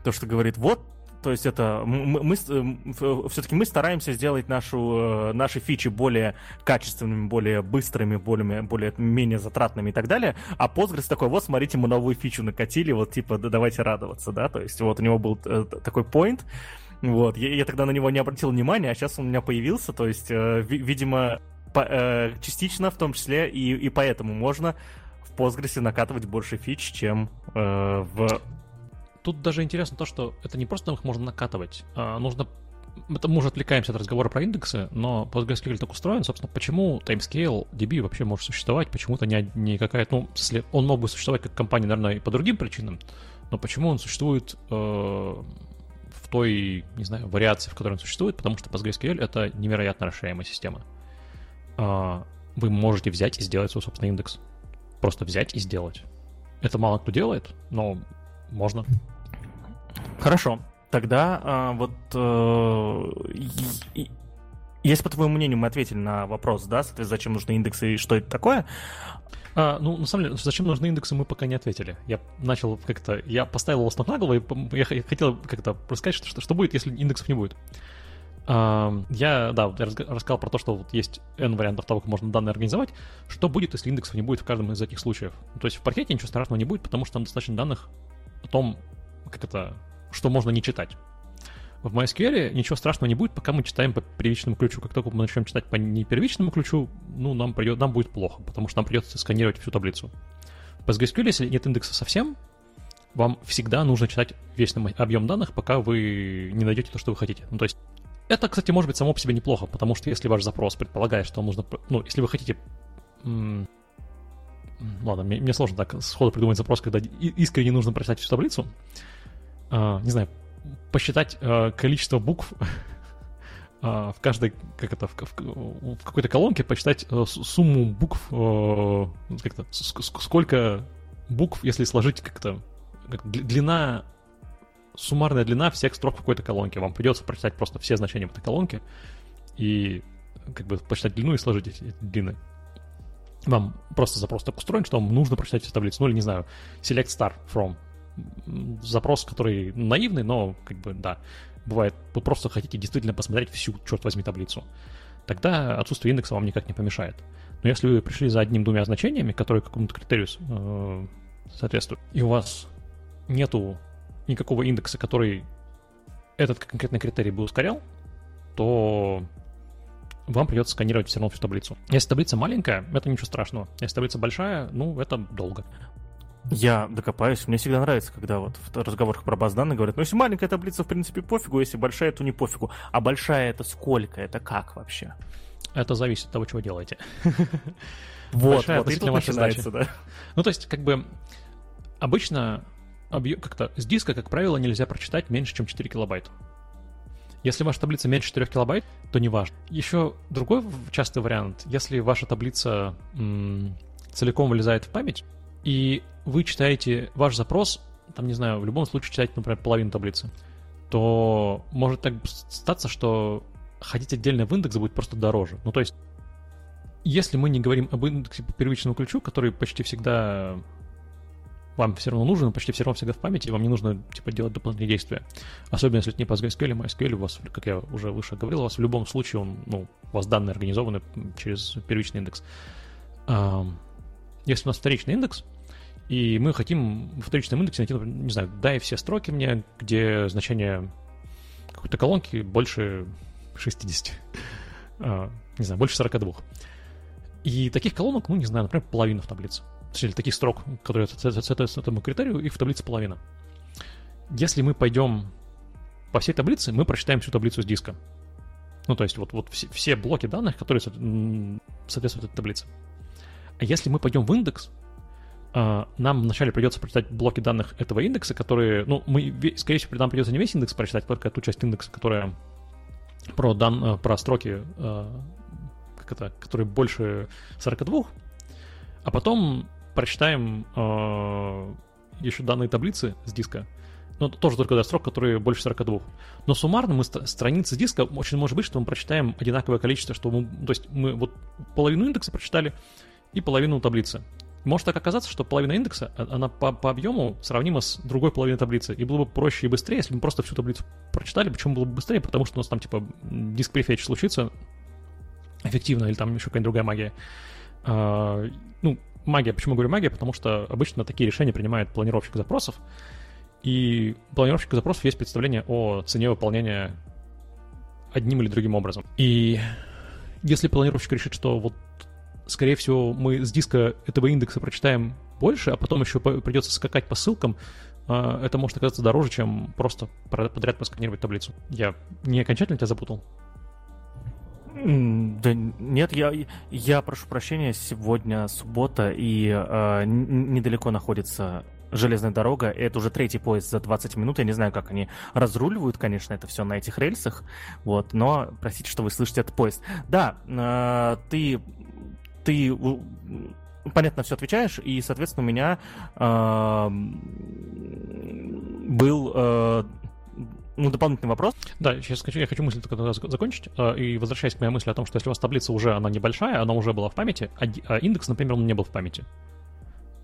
то, что говорит, вот то есть это мы, мы все-таки мы стараемся сделать нашу э, наши фичи более качественными, более быстрыми, более более менее затратными и так далее. А Postgres такой, вот смотрите, мы новую фичу накатили, вот типа да, давайте радоваться, да. То есть вот у него был э, такой point. Вот, я, я тогда на него не обратил внимания, а сейчас он у меня появился, то есть, э, видимо, по, частично в том числе и, и поэтому можно в Postgres накатывать больше фич, чем в тут даже интересно то, что это не просто их можно накатывать, а нужно это мы уже отвлекаемся от разговора про индексы, но PostgreSQL так устроен, собственно, почему Timescale DB вообще может существовать, почему это не, не какая-то, ну, если он мог бы существовать как компания, наверное, и по другим причинам, но почему он существует э, в той, не знаю, вариации, в которой он существует, потому что PostgreSQL — это невероятно расширяемая система. Э, вы можете взять и сделать свой собственный индекс. Просто взять и сделать. Это мало кто делает, но можно. Хорошо. Тогда а, вот э, если, по твоему мнению, мы ответили на вопрос, да, соответственно, зачем нужны индексы и что это такое, а, ну, на самом деле, зачем нужны индексы, мы пока не ответили. Я начал как-то... Я поставил вас на голову, и я хотел как-то рассказать, что, что, что будет, если индексов не будет. А, я, да, я рассказал про то, что вот есть N вариантов того, как можно данные организовать. Что будет, если индексов не будет в каждом из этих случаев? То есть в паркете ничего страшного не будет, потому что там достаточно данных о том, как это, что можно не читать. В MySQL ничего страшного не будет, пока мы читаем по первичному ключу. Как только мы начнем читать по непервичному ключу, ну, нам, придет, нам будет плохо, потому что нам придется сканировать всю таблицу. В PostgreSQL, если нет индекса совсем, вам всегда нужно читать весь объем данных, пока вы не найдете то, что вы хотите. Ну, то есть это, кстати, может быть само по себе неплохо, потому что если ваш запрос предполагает, что вам нужно... Ну, если вы хотите ладно, мне, мне сложно так сходу придумать запрос, когда искренне нужно прочитать всю таблицу. А, не знаю, посчитать а, количество букв а, в каждой, как это, в, в, в какой-то колонке, посчитать а, сумму букв, а, как-то, сколько букв, если сложить как-то, как, длина, суммарная длина всех строк в какой-то колонке. Вам придется прочитать просто все значения в этой колонке и как бы посчитать длину и сложить эти длины вам просто запрос так устроен, что вам нужно прочитать всю таблицу. Ну или, не знаю, select star from. Запрос, который наивный, но как бы, да, бывает, вы просто хотите действительно посмотреть всю, черт возьми, таблицу. Тогда отсутствие индекса вам никак не помешает. Но если вы пришли за одним-двумя значениями, которые какому-то критерию э, соответствуют, и у вас нету никакого индекса, который этот конкретный критерий бы ускорял, то вам придется сканировать все равно всю таблицу. Если таблица маленькая, это ничего страшного. Если таблица большая, ну, это долго. Я докопаюсь. Мне всегда нравится, когда вот в разговорах про баз данных говорят, ну, если маленькая таблица, в принципе, пофигу, если большая, то не пофигу. А большая это сколько? Это как вообще? Это зависит от того, чего делаете. Вот, вот, и тут начинается, да. Ну, то есть, как бы, обычно как-то с диска, как правило, нельзя прочитать меньше, чем 4 килобайта. Если ваша таблица меньше 4 килобайт, то не важно. Еще другой частый вариант, если ваша таблица м- целиком вылезает в память, и вы читаете ваш запрос, там, не знаю, в любом случае читаете, например, половину таблицы, то может так статься, что ходить отдельно в индекс будет просто дороже. Ну, то есть, если мы не говорим об индексе по первичному ключу, который почти всегда вам все равно нужен, почти все равно всегда в памяти, вам не нужно типа делать дополнительные действия. Особенно если это не PostgreSQL MySQL, у вас, как я уже выше говорил, у вас в любом случае он, ну, у вас данные организованы через первичный индекс. Если у нас вторичный индекс, и мы хотим в вторичном индексе найти, не знаю, дай все строки мне, где значение какой-то колонки больше 60. А, не знаю, больше 42. И таких колонок, ну, не знаю, например, половина в таблице точнее, таких строк, которые соответствуют этому критерию, их в таблице половина. Если мы пойдем по всей таблице, мы прочитаем всю таблицу с диска. Ну, то есть вот, вот все, все блоки данных, которые соответствуют этой таблице. А если мы пойдем в индекс, а, нам вначале придется прочитать блоки данных этого индекса, которые, ну, мы, скорее всего, нам придется не весь индекс прочитать, только ту часть индекса, которая про, дан, э, про строки, э, как это, которые больше 42, а потом прочитаем э, еще данные таблицы с диска, ну, тоже только до строк, которые больше 42. Но суммарно мы страницы диска очень может быть, что мы прочитаем одинаковое количество, что мы, то есть мы вот половину индекса прочитали и половину таблицы. Может так оказаться, что половина индекса, а, она по, по объему сравнима с другой половиной таблицы. И было бы проще и быстрее, если бы мы просто всю таблицу прочитали. Почему было бы быстрее? Потому что у нас там, типа, диск случится эффективно, или там еще какая-нибудь другая магия. А, ну, магия. Почему говорю магия? Потому что обычно такие решения принимает планировщик запросов. И планировщик запросов есть представление о цене выполнения одним или другим образом. И если планировщик решит, что вот скорее всего, мы с диска этого индекса прочитаем больше, а потом еще придется скакать по ссылкам, а, это может оказаться дороже, чем просто подряд просканировать таблицу. Я не окончательно тебя запутал? Да нет, я, я прошу прощения, сегодня суббота, и э, недалеко находится железная дорога, это уже третий поезд за 20 минут, я не знаю, как они разруливают, конечно, это все на этих рельсах, вот, но простите, что вы слышите этот поезд. Да, э, ты ты понятно все отвечаешь, и, соответственно, у меня э, был э, ну, дополнительный вопрос. Да, сейчас хочу, я хочу мысль только закончить. Э, и возвращаясь к моей мысли о том, что если у вас таблица уже, она небольшая, она уже была в памяти, а, а индекс, например, он не был в памяти.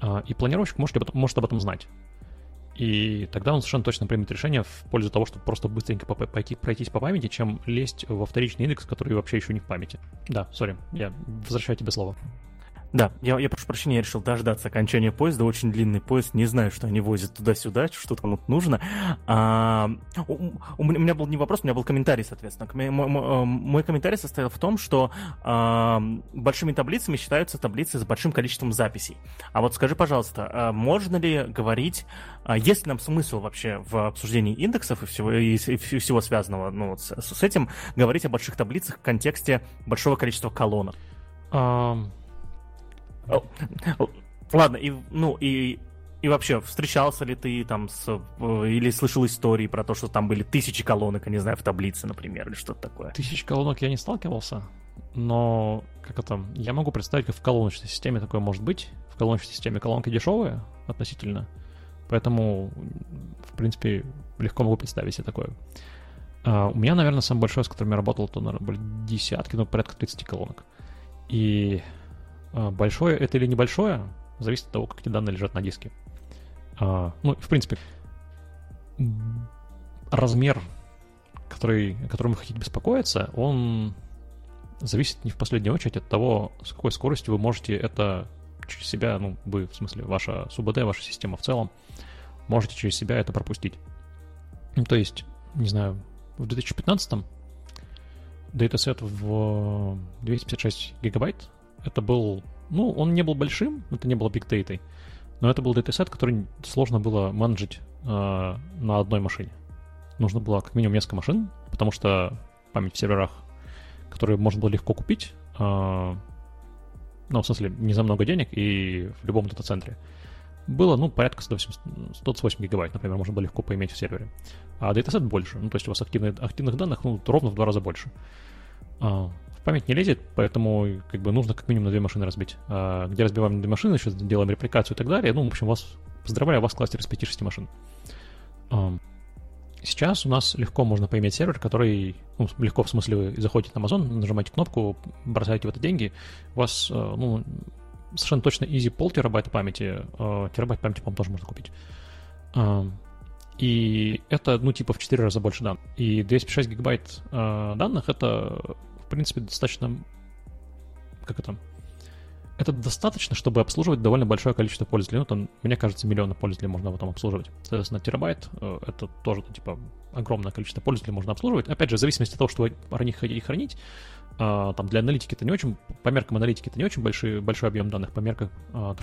Э, и планировщик может, может об этом знать. И тогда он совершенно точно примет решение в пользу того, чтобы просто быстренько пойти, пройтись по памяти, чем лезть во вторичный индекс, который вообще еще не в памяти. Да, сори, я возвращаю тебе слово. Да, я, я прошу прощения, я решил дождаться окончания поезда. Очень длинный поезд, не знаю, что они возят туда-сюда, что там нужно. А, у, у меня был не вопрос, у меня был комментарий, соответственно. Мой, мой, мой комментарий состоял в том, что а, большими таблицами считаются таблицы с большим количеством записей. А вот скажи, пожалуйста, а можно ли говорить, а есть ли нам смысл вообще в обсуждении индексов и всего, и, и всего связанного ну, с, с этим говорить о больших таблицах в контексте большого количества колонок? Um... Ладно, и, ну, и, и вообще, встречался ли ты там с... Э, или слышал истории про то, что там были тысячи колонок, я не знаю, в таблице, например, или что-то такое? Тысячи колонок я не сталкивался, но, как это, я могу представить, как в колоночной системе такое может быть. В колоночной системе колонки дешевые относительно, поэтому, в принципе, легко могу представить себе такое. Uh, у меня, наверное, самый большой, с которым я работал, то, наверное, были десятки, ну, порядка 30 колонок. И большое это или небольшое, зависит от того, как эти данные лежат на диске. А, ну, в принципе, размер, который, о котором вы хотите беспокоиться, он зависит не в последнюю очередь от того, с какой скоростью вы можете это через себя, ну, вы, в смысле, ваша СУБД, ваша система в целом, можете через себя это пропустить. Ну, то есть, не знаю, в 2015-м датасет в 256 гигабайт это был, ну, он не был большим, это не было бигдейтой, но это был датасет, который сложно было менеджить э, на одной машине. Нужно было как минимум несколько машин, потому что память в серверах, которые можно было легко купить, э, ну, в смысле, не за много денег и в любом дата-центре, было, ну, порядка 128, 128 гигабайт, например, можно было легко поиметь в сервере. А датасет больше, ну, то есть у вас активных, активных данных, ну, ровно в два раза больше. А, память не лезет, поэтому как бы нужно как минимум на две машины разбить. А где разбиваем на две машины, еще делаем репликацию и так далее. Ну, в общем, вас поздравляю, у вас кластер из 5-6 машин. Сейчас у нас легко можно поиметь сервер, который, ну, легко в смысле вы заходите на Amazon, нажимаете кнопку, бросаете в это деньги, у вас, э, ну, совершенно точно easy пол терабайта памяти, э, терабайт памяти, по-моему, тоже можно купить. И это, ну, типа в 4 раза больше данных. И 256 гигабайт э, данных — это в принципе, достаточно... Как это? Это достаточно, чтобы обслуживать довольно большое количество пользователей. Ну, там, мне кажется, миллионы пользователей можно потом обслуживать. Соответственно, терабайт э, — это тоже, типа, огромное количество пользователей можно обслуживать. Опять же, в зависимости от того, что вы про них хотите хранить, э, там, для аналитики это не очень, по меркам аналитики это не очень большой, большой объем данных, по меркам э,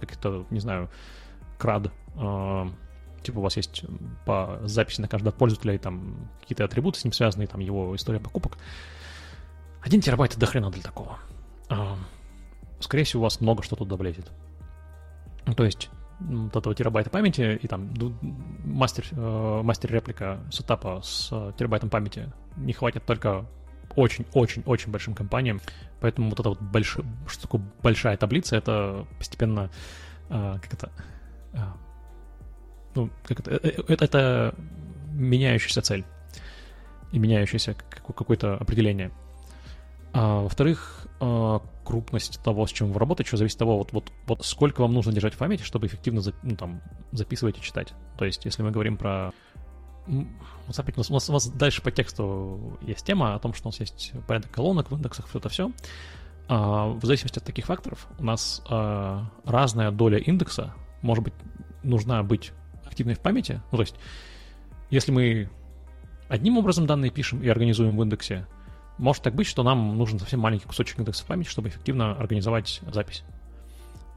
каких-то, не знаю, крад, типа у вас есть по записи на каждого пользователя и там какие-то атрибуты с ним связанные, там его история покупок, один терабайт до хрена для такого. А, скорее всего, у вас много что туда влезет. То есть вот этого терабайта памяти и там мастер, э, мастер реплика сетапа с терабайтом памяти не хватит только очень-очень-очень большим компаниям. Поэтому вот эта вот большая, что такое большая таблица, это постепенно, э, как это, э, ну, как это, э, это, это меняющаяся цель и меняющееся какое-то определение. А, во-вторых, а, крупность того, с чем вы работаете, что зависит от того, вот, вот, вот сколько вам нужно держать в памяти, чтобы эффективно ну, там, записывать и читать. То есть, если мы говорим про... Вот, опять, у, нас, у, нас, у нас дальше по тексту есть тема о том, что у нас есть порядок колонок в индексах, все это все. А, в зависимости от таких факторов у нас а, разная доля индекса может быть нужна быть активной в памяти. Ну, то есть, если мы одним образом данные пишем и организуем в индексе, может так быть, что нам нужен совсем маленький кусочек индекса памяти, чтобы эффективно организовать запись.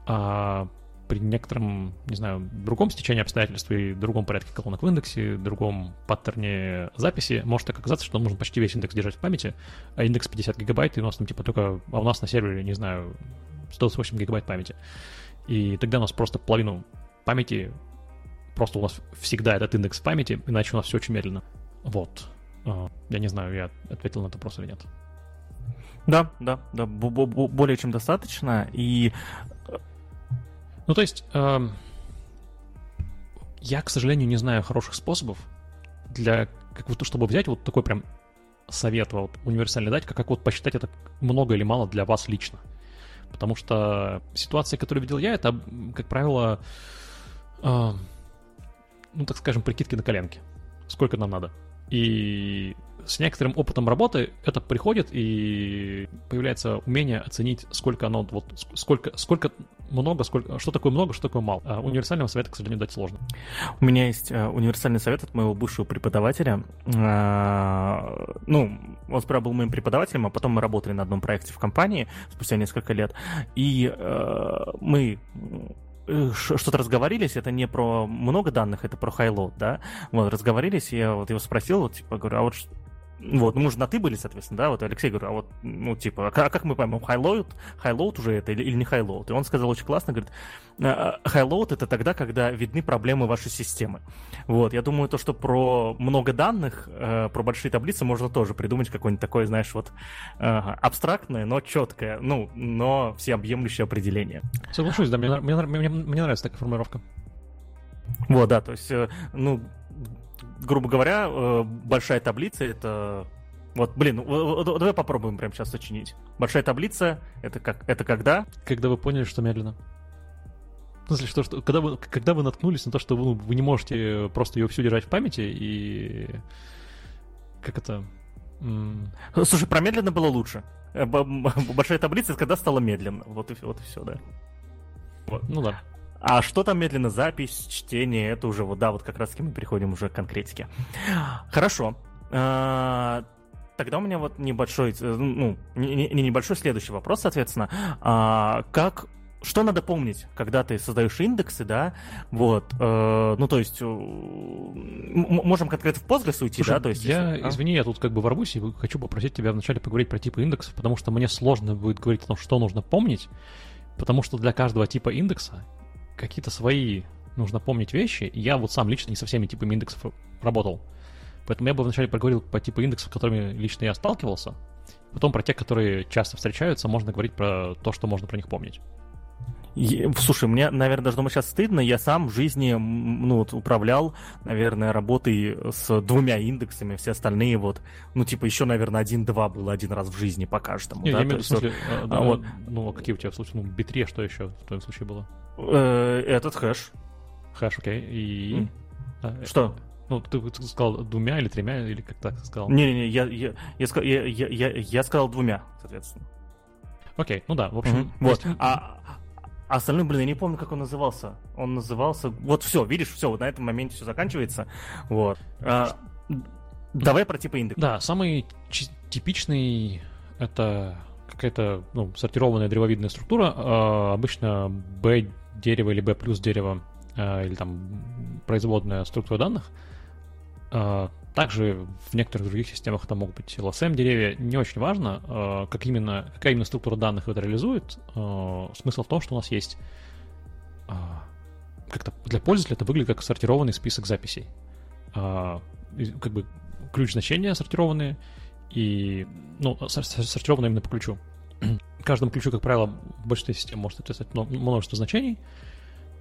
А при некотором, не знаю, другом стечении обстоятельств и другом порядке колонок в индексе, другом паттерне записи, может так оказаться, что нам нужно почти весь индекс держать в памяти, а индекс 50 гигабайт, и у нас там типа только, а у нас на сервере, не знаю, 128 гигабайт памяти. И тогда у нас просто половину памяти, просто у нас всегда этот индекс памяти, иначе у нас все очень медленно. Вот. Я не знаю, я ответил на это вопрос или нет. Да, да, да, более чем достаточно. И... Э, ну, то есть, э, я, к сожалению, не знаю хороших способов для, как вот, чтобы взять вот такой прям совет вот, универсальный дать, как, как вот посчитать это много или мало для вас лично. Потому что ситуация, которую видел я, это, как правило, э, ну, так скажем, прикидки на коленке. Сколько нам надо. И с некоторым опытом работы это приходит, и появляется умение оценить, сколько оно, вот, сколько, сколько много, сколько, что такое много, что такое мало. А универсального совета, к сожалению, дать сложно. У меня есть э, универсальный совет от моего бывшего преподавателя. Э, ну, он сперва был моим преподавателем, а потом мы работали на одном проекте в компании спустя несколько лет. И э, мы что-то разговорились, это не про много данных, это про highload, да, вот, разговорились, я вот его спросил, вот, типа, говорю, а вот вот, ну, мы же на ты были, соответственно, да, вот Алексей говорю, а вот, ну, типа, а как мы поймем, highload, highload уже это или, или не highload? И он сказал очень классно, говорит, highload это тогда, когда видны проблемы вашей системы. Вот, я думаю, то, что про много данных, э, про большие таблицы можно тоже придумать какое-нибудь такое, знаешь, вот э, абстрактное, но четкое, ну, но всеобъемлющее определение. Соглашусь, да, мне, мне, мне, мне нравится такая формулировка. Вот, да, то есть, э, ну, грубо говоря, э, большая таблица это вот, блин, давай попробуем прямо сейчас сочинить. Большая таблица это как это когда? Когда вы поняли, что медленно. В смысле, что, что когда, вы, когда вы наткнулись на то, что вы, вы не можете просто ее всю держать в памяти, и как это... Слушай, про медленно было лучше. Э, большая таблица, когда стало медленно. Вот и, вот и все, да. Вот. Ну да. А что там медленно? Запись, чтение, это уже вот, да, вот как раз-таки мы переходим уже к конкретике. Хорошо. А, тогда у меня вот небольшой, э, ну, не, не небольшой следующий вопрос, соответственно. А, как что надо помнить, когда ты создаешь индексы, да, вот, э, ну, то есть, э, можем конкретно в Postgres уйти, Слушай, да, то есть... Я, если, извини, я тут как бы ворвусь и хочу попросить тебя вначале поговорить про типы индексов, потому что мне сложно будет говорить о том, что нужно помнить, потому что для каждого типа индекса какие-то свои нужно помнить вещи. Я вот сам лично не со всеми типами индексов работал. Поэтому я бы вначале проговорил по типу индексов, с которыми лично я сталкивался. Потом про те, которые часто встречаются, можно говорить про то, что можно про них помнить. Слушай, мне, наверное, должно быть сейчас стыдно. Я сам в жизни ну, вот, управлял, наверное, работой с двумя индексами. Все остальные вот, ну, типа, еще, наверное, один-два было один раз в жизни по каждому. Не, да? я имею в виду, смысле, а, да, вот, ну, а какие у тебя в случае, ну, битре что еще в твоем случае было? Э, этот хэш. Хэш, окей. И... А, Что? Ну, ты, сказал двумя или тремя, или как так сказал? Не-не-не, я, я, я, я, я, я, я сказал двумя, соответственно. Окей, ну да, в общем. Mm-hmm. Вот. А, а остальной, блин, я не помню, как он назывался. Он назывался... Вот все, видишь, все, вот на этом моменте все заканчивается. Вот. А, давай про типы индекса. Да, самый типичный это какая-то ну, сортированная древовидная структура, э, обычно B дерево или B плюс дерево, э, или там производная структура данных. Э, также в некоторых других системах это могут быть LSM деревья. Не очень важно, э, как именно, какая именно структура данных это реализует. Смысл в том, что у нас есть как-то для пользователя это выглядит как сортированный список записей. Как бы ключ значения сортированные, и, ну, сортированы именно по ключу. Каждому ключу, как правило, в большинстве систем может соответствовать множество значений,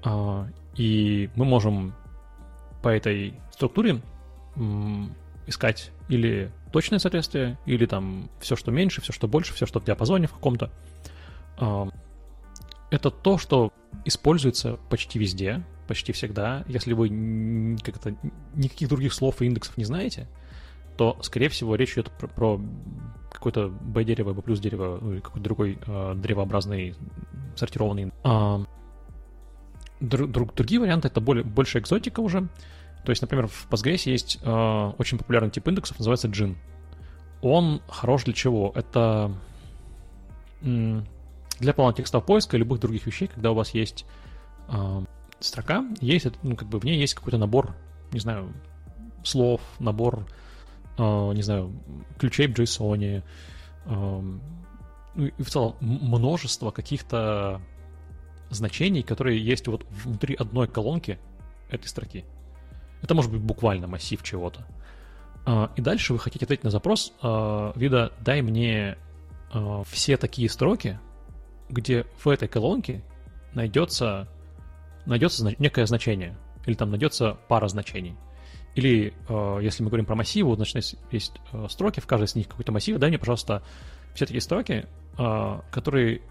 а, и мы можем по этой структуре искать или точное соответствие, или там все, что меньше, все, что больше, все, что в диапазоне в каком-то. А, это то, что используется почти везде, почти всегда. Если вы как-то никаких других слов и индексов не знаете, то, скорее всего, речь идет про, про какое-то B-дерево, B плюс дерево, ну, какой-то другой э, древообразный сортированный. А, друг, друг, другие варианты — это более, больше экзотика уже. То есть, например, в Postgres есть э, очень популярный тип индексов, называется Gin. Он хорош для чего? Это для полного текстового поиска и любых других вещей, когда у вас есть э, строка, есть, ну, как бы в ней есть какой-то набор, не знаю, слов, набор не знаю, ключей в JSON, ну и в целом множество каких-то значений, которые есть вот внутри одной колонки этой строки. Это может быть буквально массив чего-то. А, и дальше вы хотите ответить на запрос вида «дай мне все такие строки, где в этой колонке найдется, найдется некое значение, или там найдется пара значений. Или, э, если мы говорим про массивы, значит, есть э, строки, в каждой из них какой-то массив. Дай мне, пожалуйста, все такие строки, э, которые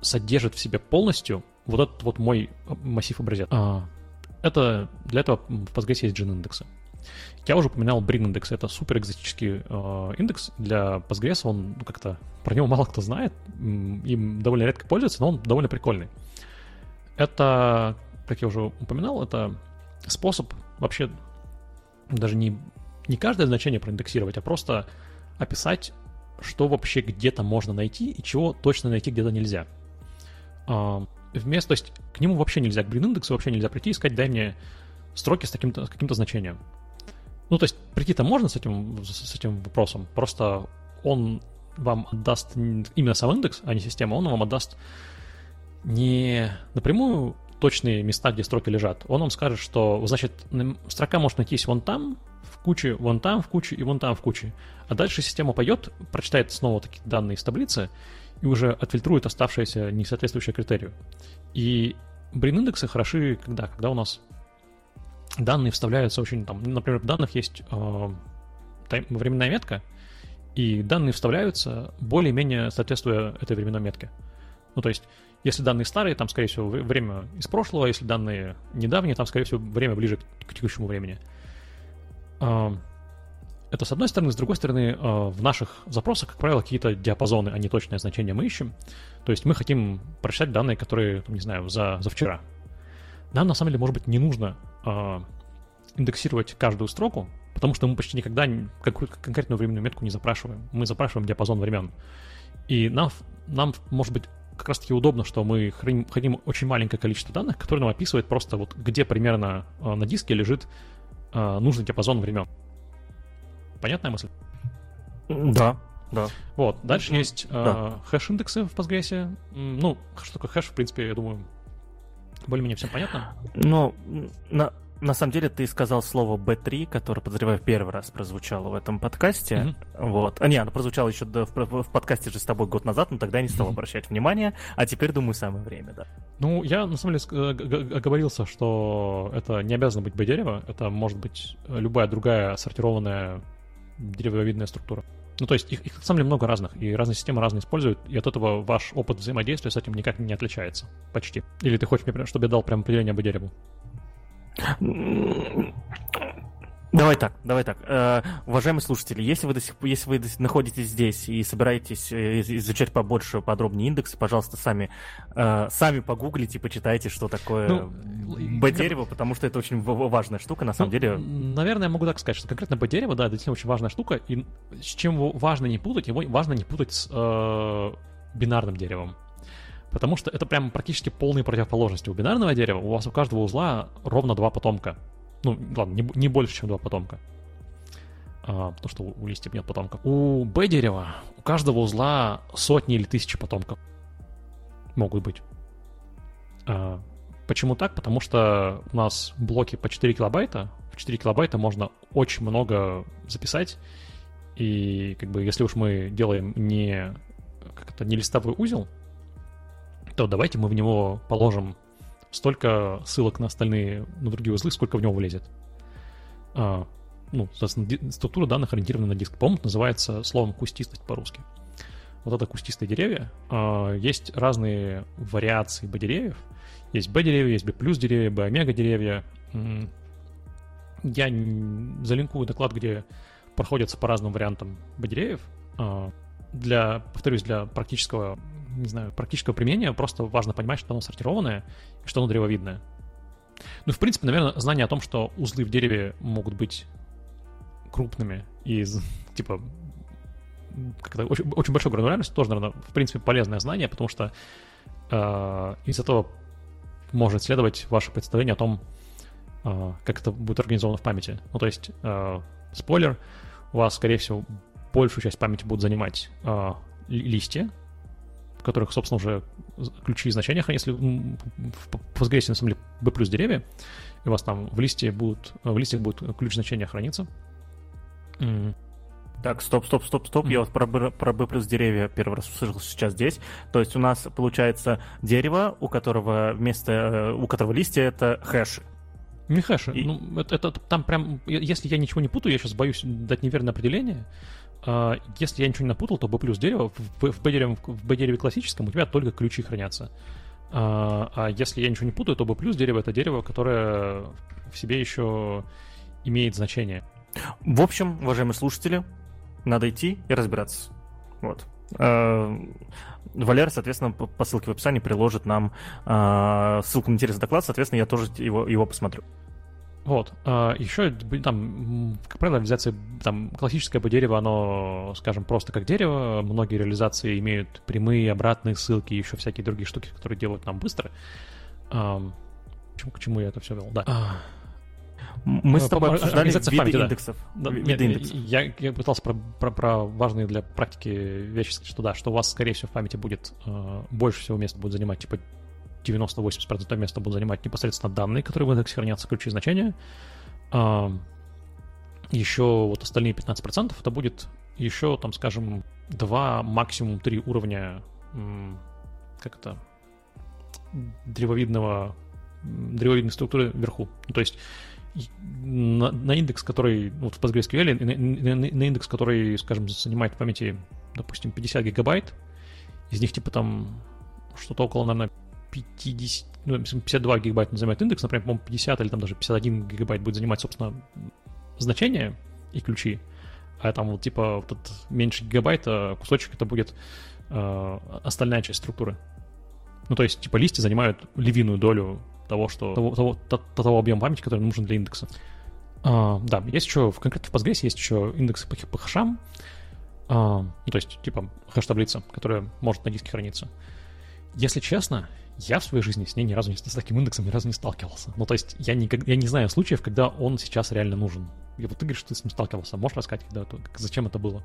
содержат в себе полностью вот этот вот мой массив образец. А, это для этого в Postgres есть gin индексы. Я уже упоминал Brin индекс. Это супер экзотический э, индекс для Postgres. Он ну, как-то про него мало кто знает, им довольно редко пользуется, но он довольно прикольный. Это, как я уже упоминал, это способ вообще даже не, не каждое значение проиндексировать, а просто описать, что вообще где-то можно найти и чего точно найти где-то нельзя. А, вместо, то есть к нему вообще нельзя, к Green индексу вообще нельзя прийти и сказать, дай мне строки с каким-то, с каким-то значением. Ну, то есть прийти-то можно с этим, с этим вопросом, просто он вам отдаст именно сам индекс, а не система, он вам отдаст не напрямую точные места, где строки лежат, он вам скажет, что, значит, строка может найтись вон там, в куче, вон там в куче и вон там в куче. А дальше система пойдет, прочитает снова такие данные из таблицы и уже отфильтрует оставшиеся несоответствующие критерию. И брин-индексы хороши когда? Когда у нас данные вставляются очень там, например, в данных есть э, тайм, временная метка, и данные вставляются более-менее соответствуя этой временной метке. Ну, то есть если данные старые, там, скорее всего, время из прошлого, если данные недавние, там, скорее всего, время ближе к текущему времени. Это с одной стороны. С другой стороны, а, в наших запросах, как правило, какие-то диапазоны, а не точное значение мы ищем. То есть мы хотим прочитать данные, которые, не знаю, за, за вчера. Нам, на самом деле, может быть, не нужно а, индексировать каждую строку, потому что мы почти никогда какую-то конкретную временную метку не запрашиваем. Мы запрашиваем диапазон времен. И нам, нам может быть, как раз-таки удобно, что мы храним, храним очень маленькое количество данных, которое нам описывает просто вот где примерно э, на диске лежит э, нужный диапазон времен. Понятная мысль? Да, да. Вот, дальше mm-hmm. есть э, хэш-индексы в Postgres. Ну, что такое хэш, в принципе, я думаю, более-менее всем понятно. Ну, на, на самом деле ты сказал слово B3, которое, подозреваю, первый раз прозвучало в этом подкасте. Mm-hmm. Вот. А, не, оно прозвучало еще в, в, в подкасте же с тобой год назад, но тогда я не стал mm-hmm. обращать внимания, а теперь, думаю, самое время, да. Ну, я, на самом деле, оговорился, что это не обязано быть B-дерево, это может быть любая другая сортированная деревовидная структура. Ну, то есть их, их на самом деле много разных, и разные системы разные используют, и от этого ваш опыт взаимодействия с этим никак не отличается. Почти. Или ты хочешь, чтобы я дал прям определение по дереву? Давай так, давай так. Э, уважаемые слушатели, если вы, до сих, если вы находитесь здесь и собираетесь э, изучать побольше, подробнее индексы, пожалуйста, сами, э, сами погуглите, почитайте, что такое ну, Б-дерево, потому что это очень важная штука, на самом ну, деле. Наверное, я могу так сказать, что конкретно Б-дерево, да, это действительно очень важная штука, и с чем его важно не путать, его важно не путать с э, бинарным деревом. Потому что это прям практически полные противоположности. У бинарного дерева у вас у каждого узла ровно два потомка. Ну, ладно, не, не больше, чем два потомка. А, потому что у листьев нет потомков. У Б дерева у каждого узла сотни или тысячи потомков. Могут быть. А, Почему так? Потому что у нас блоки по 4 килобайта. В 4 килобайта можно очень много записать. И как бы если уж мы делаем не как это не листовой узел, то давайте мы в него положим столько ссылок на остальные, на другие узлы, сколько в него влезет. А, ну, соответственно, структура данных ориентирована на диск. По-моему, называется словом кустистость по-русски. Вот это кустистые деревья. А, есть разные вариации B-деревьев. Есть B-деревья, есть B плюс деревья, B-омега деревья. Я залинкую доклад, где проходятся по разным вариантам B-деревьев. А, для, повторюсь, для практического, не знаю, практического применения просто важно понимать, что оно сортированное и что оно древовидное. Ну, в принципе, наверное, знание о том, что узлы в дереве могут быть крупными и, типа, как-то очень, очень большой гранулярность, тоже, наверное, в принципе, полезное знание, потому что э, из этого может следовать ваше представление о том, э, как это будет организовано в памяти. Ну, то есть, э, спойлер, у вас, скорее всего, большую часть памяти будут занимать э, листья, в которых, собственно, уже ключи и значения хранятся. Если в Postgres, на самом деле, B плюс деревья, и у вас там в листе будут, в листьях будет ключ значения храниться. Mm. Так, стоп, стоп, стоп, стоп. Mm-hmm. Я вот про, про B плюс деревья первый раз услышал сейчас здесь. То есть у нас получается дерево, у которого вместо э, у которого листья это хэши. Не хэши. И... Ну, это, это там прям. Если я ничего не путаю, я сейчас боюсь дать неверное определение. А, если я ничего не напутал, то B плюс дерево, в, в, B дереве, в B дереве классическом у тебя только ключи хранятся. А, а если я ничего не путаю, то B плюс дерево это дерево, которое в себе еще имеет значение. В общем, уважаемые слушатели, надо идти и разбираться. Вот. А, Валер, соответственно, по ссылке в описании приложит нам ссылку на интересный доклад, соответственно, я тоже его, его посмотрю. Вот. А, еще там, как правило, реализация там классическое по дереву, оно, скажем, просто как дерево. Многие реализации имеют прямые, обратные ссылки и еще всякие другие штуки, которые делают нам быстро. К чему я это все вел? Да. А, мы с тобой обсуждали виды памяти, индексов. Да. Виды нет, индексов. Я, я пытался про, про, про важные для практики вещи сказать, что да, что у вас, скорее всего, в памяти будет э, больше всего места будет занимать, типа 90-80% места будут занимать непосредственно данные, которые в индексе хранятся, ключи значения. А, еще вот остальные 15% это будет еще, там, скажем, два, максимум три уровня, как это, древовидного, древовидной структуры вверху. То есть на, на индекс, который, вот в PostgreSQL, на, на, на индекс, который, скажем, занимает в памяти, допустим, 50 гигабайт, из них типа там что-то около, наверное, 50, ну, 52 гигабайта занимает индекс, например, по-моему, 50 или там даже 51 гигабайт будет занимать, собственно, значение и ключи, а там вот типа вот этот меньше гигабайта кусочек это будет э, остальная часть структуры. Ну, то есть, типа, листья занимают львиную долю того, что того, того, того, того объема памяти, который нужен для индекса. А, да, есть еще, в конкретно в Postgres есть еще индексы по, по хэшам, а, ну, то есть, типа, хэш-таблица, которая может на диске храниться. Если честно, я в своей жизни с ней ни разу не, с таким индексом ни разу не сталкивался. Ну, то есть я, никак, я не знаю случаев, когда он сейчас реально нужен. И вот ты говоришь, что ты с ним сталкивался. Можешь рассказать, когда, зачем это было?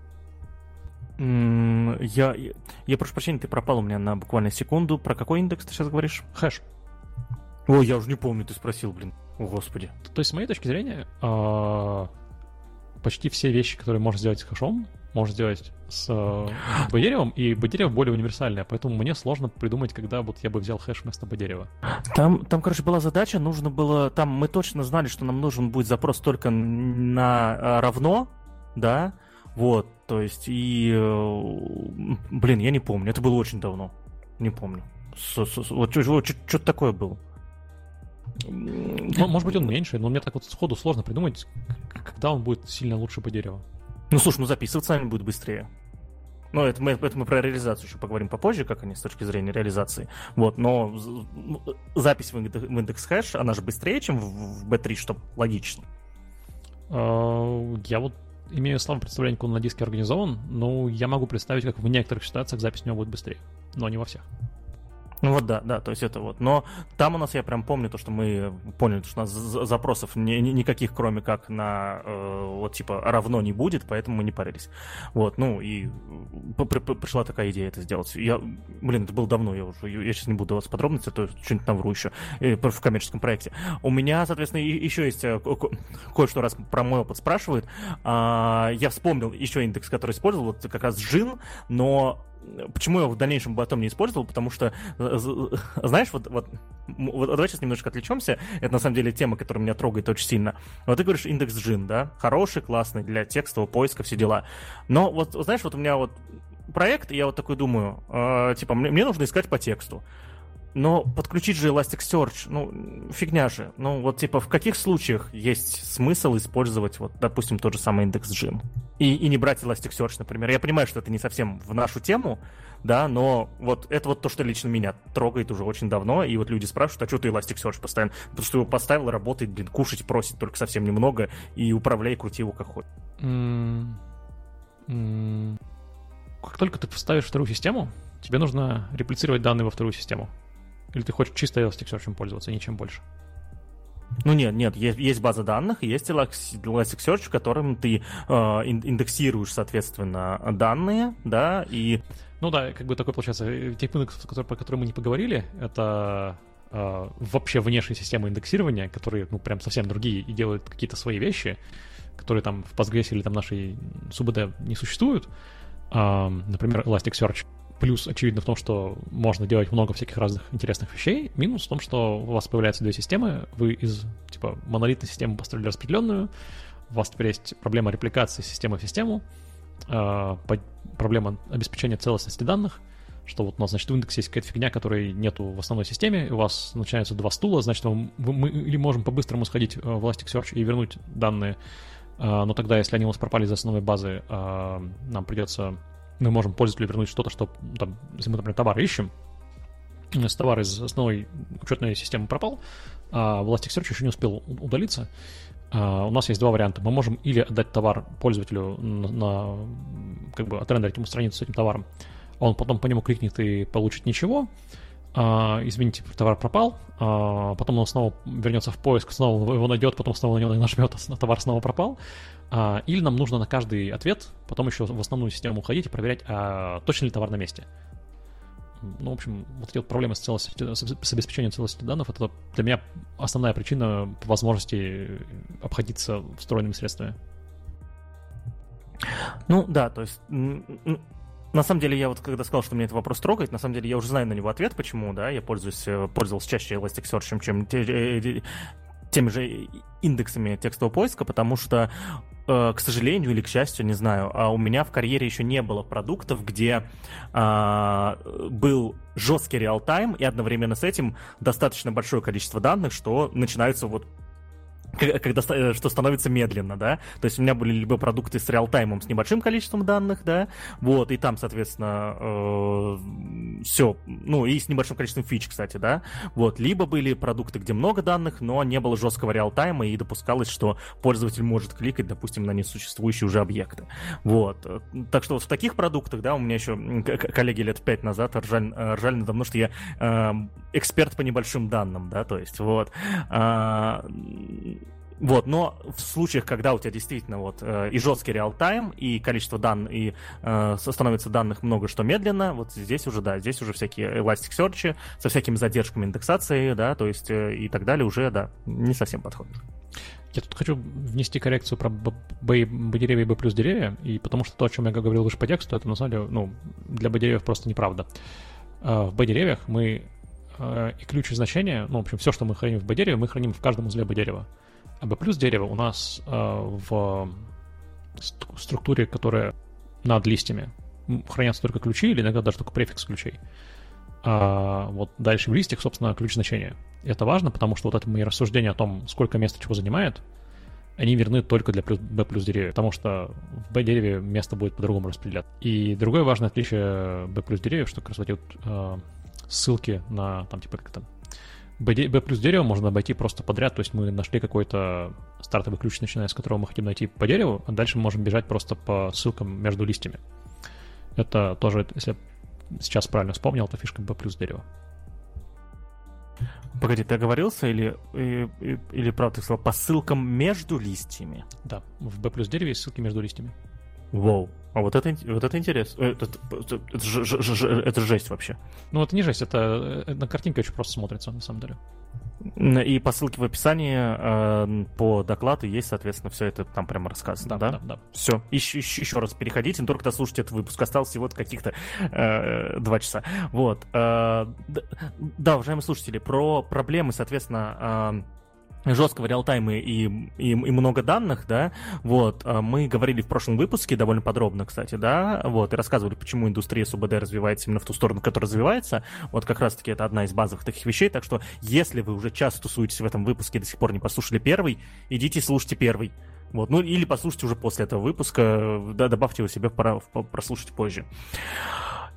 Я, я, я прошу прощения, ты пропал у меня на буквально секунду. Про какой индекс ты сейчас говоришь? Хэш. О, я уже не помню, ты спросил, блин. О, господи. То есть, с моей точки зрения, а, почти все вещи, которые можно сделать с хэшом, можно сделать с э, B-деревом, и B-дерево более универсальное, поэтому мне сложно придумать, когда вот я бы взял хэш вместо B-дерева. Там, там, короче, была задача, нужно было, там мы точно знали, что нам нужен будет запрос только на э, равно, да, вот, то есть, и, э, блин, я не помню, это было очень давно, не помню. С, с, вот что-то такое было. Может быть, он меньше, но мне так вот сходу сложно придумать, когда он будет сильно лучше по дереву. Ну, слушай, ну записывать сами будет быстрее. Ну, это мы, это мы про реализацию еще поговорим попозже, как они с точки зрения реализации. Вот, но запись в индекс хэш, она же быстрее, чем в B3, что логично. А, я вот имею слабое представление, как он на диске организован, но я могу представить, как в некоторых ситуациях запись у него будет быстрее, но не во всех. Ну вот да, да, то есть это вот. Но там у нас, я прям помню то, что мы поняли, что у нас запросов ни, ни, никаких, кроме как на э, вот типа равно не будет, поэтому мы не парились. Вот, ну и пришла такая идея это сделать. Я, блин, это было давно, я уже, я сейчас не буду даваться подробности, то что-нибудь навру еще э, в коммерческом проекте. У меня, соответственно, еще есть э, кое-что раз про мой опыт спрашивают. А, я вспомнил еще индекс, который использовал, вот как раз Джин, но Почему я в дальнейшем потом не использовал? Потому что, э, знаешь, вот, вот, вот давай сейчас немножко отвлечемся. Это на самом деле тема, которая меня трогает очень сильно. Вот ты говоришь индекс джин, да? Хороший, классный для текстового поиска, все дела. Но вот, знаешь, вот у меня вот проект, и я вот такой думаю, э, типа, мне, мне нужно искать по тексту. Но подключить же Elasticsearch, ну, фигня же. Ну, вот, типа, в каких случаях есть смысл использовать, вот, допустим, тот же самый индекс Gym? И, и не брать Elasticsearch, например. Я понимаю, что это не совсем в нашу тему, да, но вот это вот то, что лично меня трогает уже очень давно, и вот люди спрашивают, а что ты Elasticsearch постоянно? Потому что его поставил, работает, блин, кушать просит только совсем немного, и управляй, крути его как хочешь. Mm. Как только ты поставишь вторую систему, тебе нужно реплицировать данные во вторую систему. Или ты хочешь чисто Elasticsearch пользоваться, ничем больше? Ну нет, нет, есть, есть база данных, есть Elasticsearch, в котором ты э, индексируешь, соответственно, данные, да, и... Ну да, как бы такой получается, э, тип индексов, про которые мы не поговорили, это э, вообще внешние системы индексирования, которые, ну, прям совсем другие и делают какие-то свои вещи, которые там в Postgres или там нашей SUBD не существуют. Э, например, Elasticsearch Плюс, очевидно, в том, что можно делать много всяких разных интересных вещей. Минус в том, что у вас появляются две системы. Вы из, типа, монолитной системы построили распределенную. У вас теперь есть проблема репликации системы в систему. Э, проблема обеспечения целостности данных. Что вот у нас, значит, в индексе есть какая-то фигня, которой нету в основной системе. У вас начинаются два стула. Значит, мы, или можем по-быстрому сходить в Elasticsearch и вернуть данные. Э, но тогда, если они у нас пропали из основной базы, э, нам придется мы можем пользователю вернуть что-то, что, там, если мы, например, товар ищем, если товар из основной учетной системы пропал, а Elasticsearch еще не успел удалиться, а у нас есть два варианта. Мы можем или отдать товар пользователю на, на как бы отрендерить ему страницу с этим товаром, он потом по нему кликнет и получит ничего, а, извините, товар пропал, а, потом он снова вернется в поиск, снова его найдет, потом снова на него нажмет, а товар снова пропал. А, или нам нужно на каждый ответ потом еще в основную систему уходить и проверять, а точно ли товар на месте. Ну, в общем, вот эти вот проблемы с, целостью, с обеспечением целостности данных, это для меня основная причина возможности обходиться встроенными средствами. Ну да, то есть на самом деле, я вот когда сказал, что меня этот вопрос трогает, на самом деле я уже знаю на него ответ, почему, да, я пользуюсь, э, пользовался чаще Elasticsearch, чем э, теми же индексами текстового поиска, потому что, э, к сожалению или к счастью, не знаю, а у меня в карьере еще не было продуктов, где э, был жесткий реал-тайм и одновременно с этим достаточно большое количество данных, что начинаются вот когда, э, что становится медленно, да, то есть у меня были либо продукты с реалтаймом с небольшим количеством данных, да, вот, и там, соответственно, э, все, ну, и с небольшим количеством фич, кстати, да, вот, либо были продукты, где много данных, но не было жесткого реалтайма, и допускалось, что пользователь может кликать, допустим, на несуществующие уже объекты, вот, так что вот в таких продуктах, да, у меня еще коллеги лет пять назад ржали, ржали надо мной, что я э, эксперт по небольшим данным, да, то есть, вот, э, вот, но в случаях, когда у тебя действительно вот э, и жесткий реал-тайм, и количество данных, и э, становится данных много что медленно, вот здесь уже, да, здесь уже всякие Elasticsearch со всякими задержками индексации, да, то есть э, и так далее уже, да, не совсем подходит. Я тут хочу внести коррекцию про B, B, B деревья и B плюс деревья, и потому что то, о чем я говорил выше по тексту, это на самом деле, ну, для B деревьев просто неправда. Э, в B деревьях мы э, и ключ и значения, ну, в общем, все, что мы храним в B дереве, мы храним в каждом узле B дерева. B плюс дерево у нас э, в структуре, которая над листьями, хранятся только ключи или иногда даже только префикс ключей. А вот дальше в листьях, собственно, ключ значения. Это важно, потому что вот это мои рассуждения о том, сколько места чего занимает, они верны только для B плюс деревья, потому что в B дереве место будет по-другому распределяться. И другое важное отличие B плюс деревьев, что как раз вот эти вот, э, ссылки на, там, типа, как там, B, плюс дерево можно обойти просто подряд, то есть мы нашли какой-то стартовый ключ, начиная с которого мы хотим найти по дереву, а дальше мы можем бежать просто по ссылкам между листьями. Это тоже, если я сейчас правильно вспомнил, это фишка B плюс дерева. Погоди, ты оговорился или, или, или правда ты сказал по ссылкам между листьями? Да, в B плюс дереве есть ссылки между листьями. Вау. А вот это, вот это интересно. Это, это, это, это, это жесть вообще. Ну, это не жесть, это, это картинка очень просто смотрится, на самом деле. И по ссылке в описании э, по докладу есть, соответственно, все это там прямо рассказано, да? Да, да. да. Все. Еще, еще, еще раз переходите, но только дослушайте этот выпуск. Осталось всего каких-то э, два часа. Вот. Э, да, уважаемые слушатели, про проблемы, соответственно, э, жесткого реалтайма и, и, и много данных, да, вот, а мы говорили в прошлом выпуске довольно подробно, кстати, да, вот, и рассказывали, почему индустрия СУБД развивается именно в ту сторону, в которой развивается, вот как раз-таки это одна из базовых таких вещей, так что если вы уже час тусуетесь в этом выпуске и до сих пор не послушали первый, идите слушайте первый, вот, ну или послушайте уже после этого выпуска, да, добавьте его себе пора прослушать позже.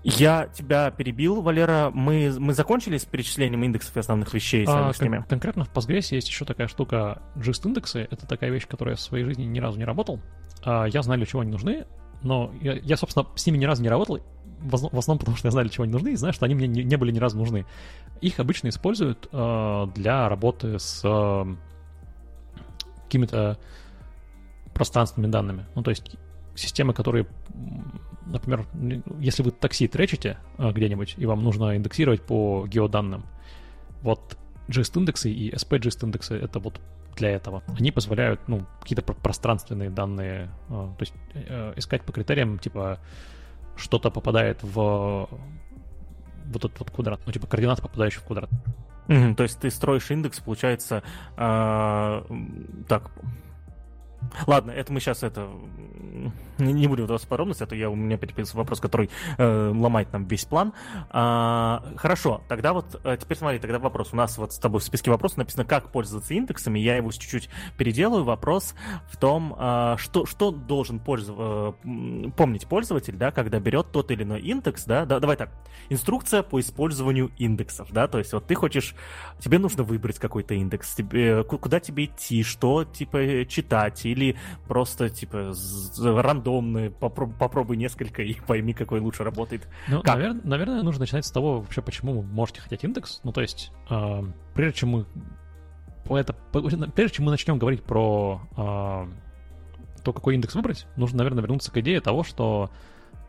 Я тебя перебил, Валера. Мы, мы закончили с перечислением индексов и основных вещей а, с ними? конкретно в Postgres есть еще такая штука gist индексы. Это такая вещь, которая в своей жизни ни разу не работал. А, я знаю, для чего они нужны, но я, я, собственно, с ними ни разу не работал, в основном потому, что я знаю, для чего они нужны, и знаю, что они мне не, не были ни разу нужны. Их обычно используют э, для работы с э, какими-то пространственными данными. Ну, то есть системы, которые например, если вы такси тречите а, где-нибудь, и вам нужно индексировать по геоданным, вот GIST-индексы и SP-GIST-индексы — это вот для этого. Они позволяют, ну, какие-то пространственные данные, а, то есть э, искать по критериям, типа, что-то попадает в вот этот вот квадрат, ну, типа, координаты, попадающие в квадрат. Mm-hmm, то есть ты строишь индекс, получается, э, так, Ладно, это мы сейчас это не, будем вдаваться в подробности, а то я, у меня опять появился вопрос, который э, ломает нам весь план. А, хорошо, тогда вот э, теперь смотри, тогда вопрос. У нас вот с тобой в списке вопросов написано, как пользоваться индексами. Я его чуть-чуть переделаю. Вопрос в том, э, что, что должен пользов... э, помнить пользователь, да, когда берет тот или иной индекс, да, да, давай так. Инструкция по использованию индексов, да, то есть вот ты хочешь, тебе нужно выбрать какой-то индекс, тебе, куда тебе идти, что, типа, читать, или просто, типа, рандомные, попробуй, попробуй несколько и пойми, какой лучше работает. Ну, навер- наверное, нужно начинать с того, вообще, почему вы можете хотеть индекс. Ну, то есть, э, прежде чем мы это, прежде чем мы начнем говорить про э, то, какой индекс выбрать, нужно, наверное, вернуться к идее того, что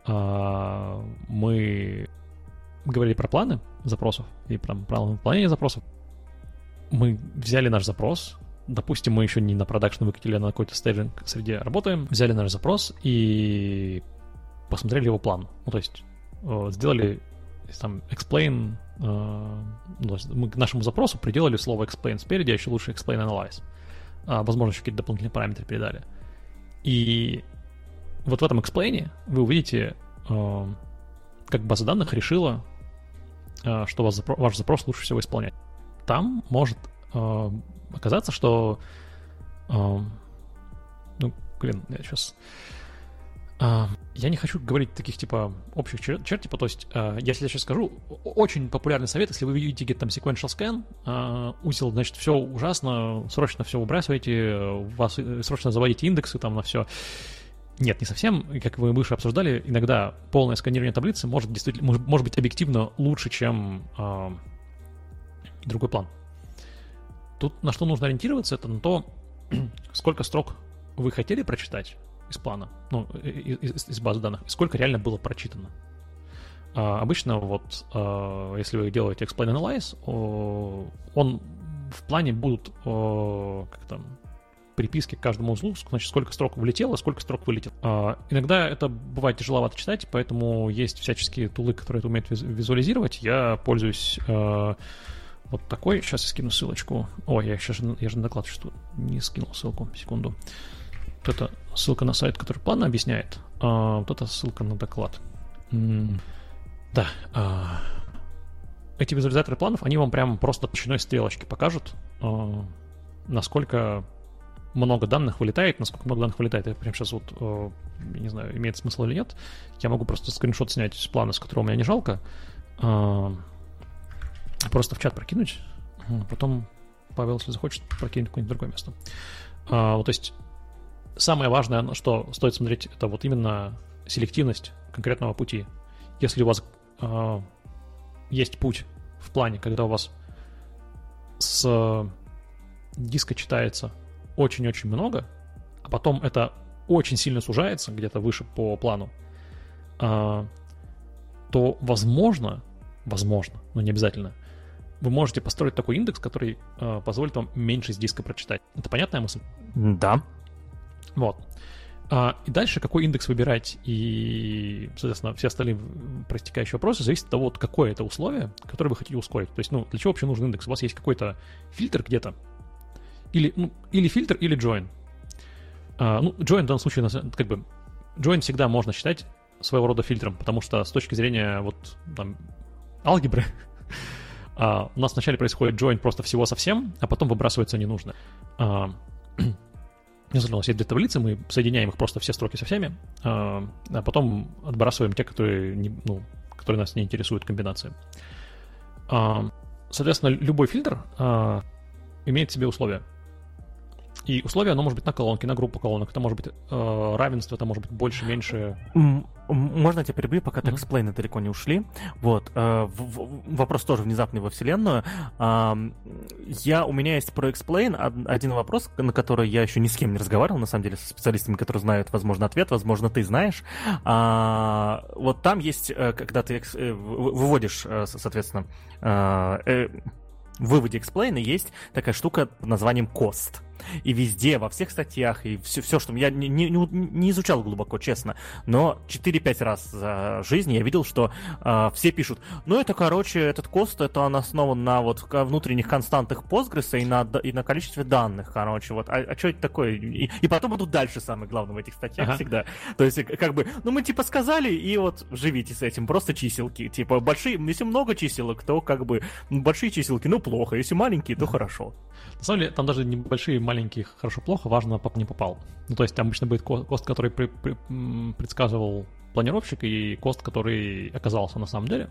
э, мы говорили про планы запросов и про планы выполнения запросов. Мы взяли наш запрос, допустим, мы еще не на production выкатили, а на какой-то staging среде работаем, взяли наш запрос и посмотрели его план. Ну, то есть э, сделали там explain, э, ну, мы к нашему запросу приделали слово explain спереди, а еще лучше explain analyze. А, возможно, еще какие-то дополнительные параметры передали. И вот в этом explain вы увидите, э, как база данных решила, что ваш запрос лучше всего исполнять. Там может оказаться, что... Э, ну, блин, я сейчас... Uh, я не хочу говорить таких, типа, общих черт, черт типа, то есть, uh, если я сейчас скажу, очень популярный совет, если вы видите где-то там sequential scan, uh, узел, значит, все ужасно, срочно все выбрасывайте, вас срочно заводите индексы там на все. Нет, не совсем. Как вы выше обсуждали, иногда полное сканирование таблицы может действительно, может, быть объективно лучше, чем uh, другой план. Тут на что нужно ориентироваться, это на то, сколько строк вы хотели прочитать из плана, ну, из, из базы данных, и сколько реально было прочитано. А, обычно вот, а, если вы делаете explain analyze, он в плане будут как там приписки к каждому узлу, значит, сколько строк влетело, сколько строк вылетело. А, иногда это бывает тяжеловато читать, поэтому есть всяческие тулы, которые это умеют визуализировать. Я пользуюсь вот такой. Сейчас я скину ссылочку. О, я сейчас я же на доклад что не скинул ссылку. Секунду. Вот это ссылка на сайт, который план объясняет. А, вот это ссылка на доклад. М-м, да. А, эти визуализаторы планов, они вам прям просто толщиной стрелочки покажут, а, насколько много данных вылетает, насколько много данных вылетает. Я прям сейчас вот, а, не знаю, имеет смысл или нет. Я могу просто скриншот снять с плана, с которого у меня не жалко. А, просто в чат прокинуть, потом Павел, если захочет, прокинет какое-нибудь другое место. А, вот, то есть самое важное, что стоит смотреть, это вот именно селективность конкретного пути. Если у вас а, есть путь в плане, когда у вас с диска читается очень-очень много, а потом это очень сильно сужается где-то выше по плану, а, то возможно, возможно, но не обязательно, вы можете построить такой индекс, который э, позволит вам меньше с диска прочитать. Это понятная мысль? Да. Вот. А, и дальше какой индекс выбирать и, соответственно, все остальные проистекающие вопросы зависит от того, вот какое это условие, которое вы хотите ускорить. То есть, ну, для чего вообще нужен индекс? У вас есть какой-то фильтр где-то, или, ну, или фильтр, или join. А, ну, join в данном случае, как бы, join всегда можно считать своего рода фильтром, потому что с точки зрения вот там алгебры а, у нас вначале происходит join просто всего совсем, а потом выбрасывается ненужное. А, Если у нас есть две таблицы, мы соединяем их просто все строки со всеми, а, а потом отбрасываем те, которые, не, ну, которые нас не интересуют комбинации. А, соответственно, любой фильтр а, имеет себе условия. И условие, оно может быть на колонке, на группу колонок. Это может быть э, равенство, это может быть больше, меньше. Можно я тебя перебью, пока mm-hmm. эксплейны далеко не ушли. Вот. Э, в, вопрос тоже внезапный во вселенную. Э, я, у меня есть про explain один вопрос, на который я еще ни с кем не разговаривал, на самом деле, со специалистами, которые знают, возможно, ответ, возможно, ты знаешь. А, вот там есть, э, когда ты э, выводишь, э, соответственно, в выводе explain есть такая штука под названием cost. И везде, во всех статьях, и все, все что я не, не, не изучал глубоко, честно, но 4-5 раз за жизнь я видел, что э, все пишут, ну это, короче, этот кост, это он основан на вот внутренних константах Postgres и на, и на количестве данных, короче, вот, а, а что это такое? И, и потом идут дальше самое главное в этих статьях ага. всегда. То есть, как бы, ну мы типа сказали, и вот живите с этим, просто чиселки, типа большие, если много чиселок, то как бы большие чиселки, ну плохо, если маленькие, то хорошо. На самом деле, там даже небольшие маленькие хорошо-плохо, важно, поп не попал. Ну, то есть там обычно будет кост, который при, при, предсказывал планировщик, и кост, который оказался на самом деле.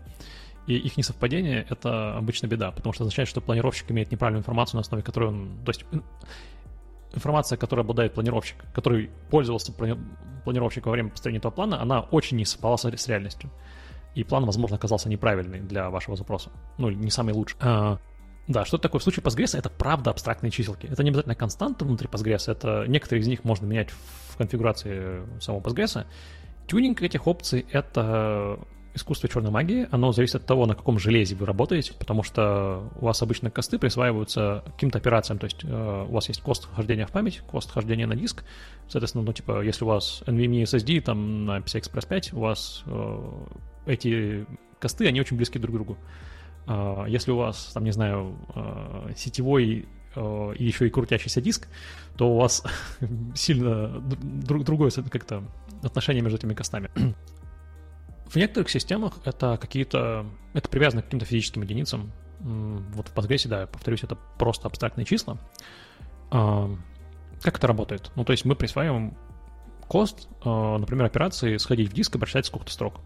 И их несовпадение — это обычно беда, потому что означает, что планировщик имеет неправильную информацию, на основе которой он... То есть информация, которой обладает планировщик, который пользовался планировщик во время построения этого плана, она очень не совпала с реальностью. И план, возможно, оказался неправильный для вашего запроса. Ну, не самый лучший. Да, что такое в случае Postgres? Это правда абстрактные чиселки. Это не обязательно константы внутри Postgres, это некоторые из них можно менять в конфигурации самого Postgres. Тюнинг этих опций — это искусство черной магии. Оно зависит от того, на каком железе вы работаете, потому что у вас обычно косты присваиваются каким-то операциям. То есть э, у вас есть кост хождения в память, кост хождения на диск. Соответственно, ну, типа, если у вас NVMe SSD там на PCI Express 5, у вас э, эти косты, они очень близки друг к другу. А, если у вас, там, не знаю, а, сетевой а, и еще и крутящийся диск, то у вас сильно друг, другое как-то отношение между этими костами. В некоторых системах это какие-то... Это привязано к каким-то физическим единицам. Вот в Postgres, да, повторюсь, это просто абстрактные числа. Как это работает? Ну, то есть мы присваиваем кост, например, операции сходить в диск и прочитать сколько-то строк.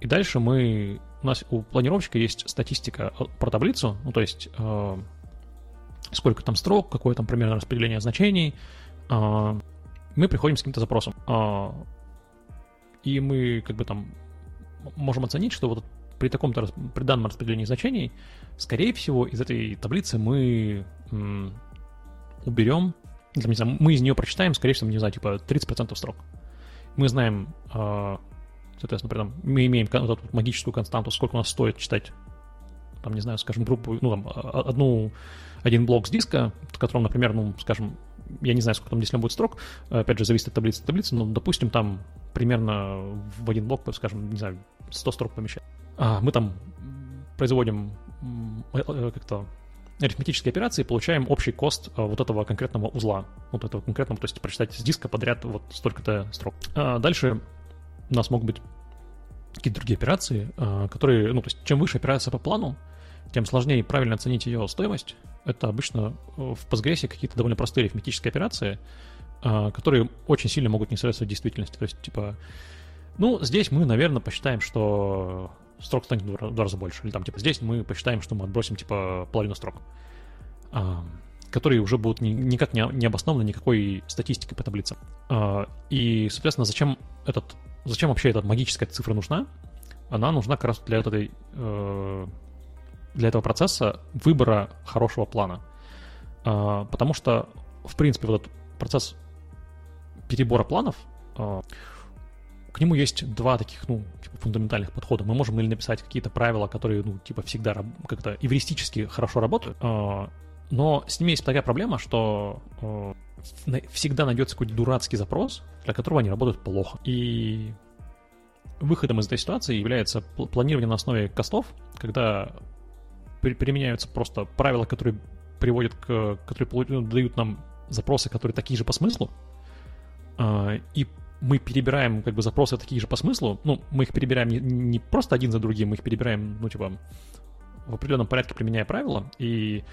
И дальше мы... У нас у планировщика есть статистика э, про таблицу, ну, то есть э, сколько там строк, какое там примерно распределение значений. Э, мы приходим с каким-то запросом. Э, и мы как бы там можем оценить, что вот при таком-то при данном распределении значений, скорее всего, из этой таблицы мы м, уберем, там, не знаю, мы из нее прочитаем, скорее всего, не знаю, типа 30% строк. Мы знаем э, Соответственно, при этом мы имеем вот эту магическую константу, сколько у нас стоит читать, там, не знаю, скажем, группу, ну, там, а, одну, один блок с диска, в котором, например, ну, скажем, я не знаю, сколько там действительно будет строк, опять же, зависит от таблицы таблицы, но, допустим, там примерно в один блок, скажем, не знаю, 100 строк помещать. А мы там производим э, э, как-то арифметические операции, получаем общий кост э, вот этого конкретного узла, вот этого конкретного, то есть прочитать с диска подряд вот столько-то строк. А дальше у нас могут быть какие-то другие операции, а, которые, ну, то есть чем выше операция по плану, тем сложнее правильно оценить ее стоимость. Это обычно э, в Postgres какие-то довольно простые арифметические операции, а, которые очень сильно могут не соответствовать действительности. То есть, типа, ну, здесь мы, наверное, посчитаем, что строк станет в два раза больше. Или там, типа, здесь мы посчитаем, что мы отбросим, типа, половину строк. А, которые уже будут ни, никак не обоснованы никакой статистикой по таблице. И, соответственно, зачем этот зачем вообще эта магическая цифра нужна? Она нужна как раз для этой э, для этого процесса выбора хорошего плана. А, потому что, в принципе, вот этот процесс перебора планов, а, к нему есть два таких, ну, типа, фундаментальных подхода. Мы можем или написать какие-то правила, которые, ну, типа, всегда как-то эвристически хорошо работают, а, но с ними есть такая проблема, что всегда найдется какой-то дурацкий запрос, для которого они работают плохо. И выходом из этой ситуации является планирование на основе костов, когда применяются просто правила, которые приводят к, которые дают нам запросы, которые такие же по смыслу, а, и мы перебираем как бы запросы такие же по смыслу, ну, мы их перебираем не просто один за другим, мы их перебираем, ну, типа, в определенном порядке применяя правила, и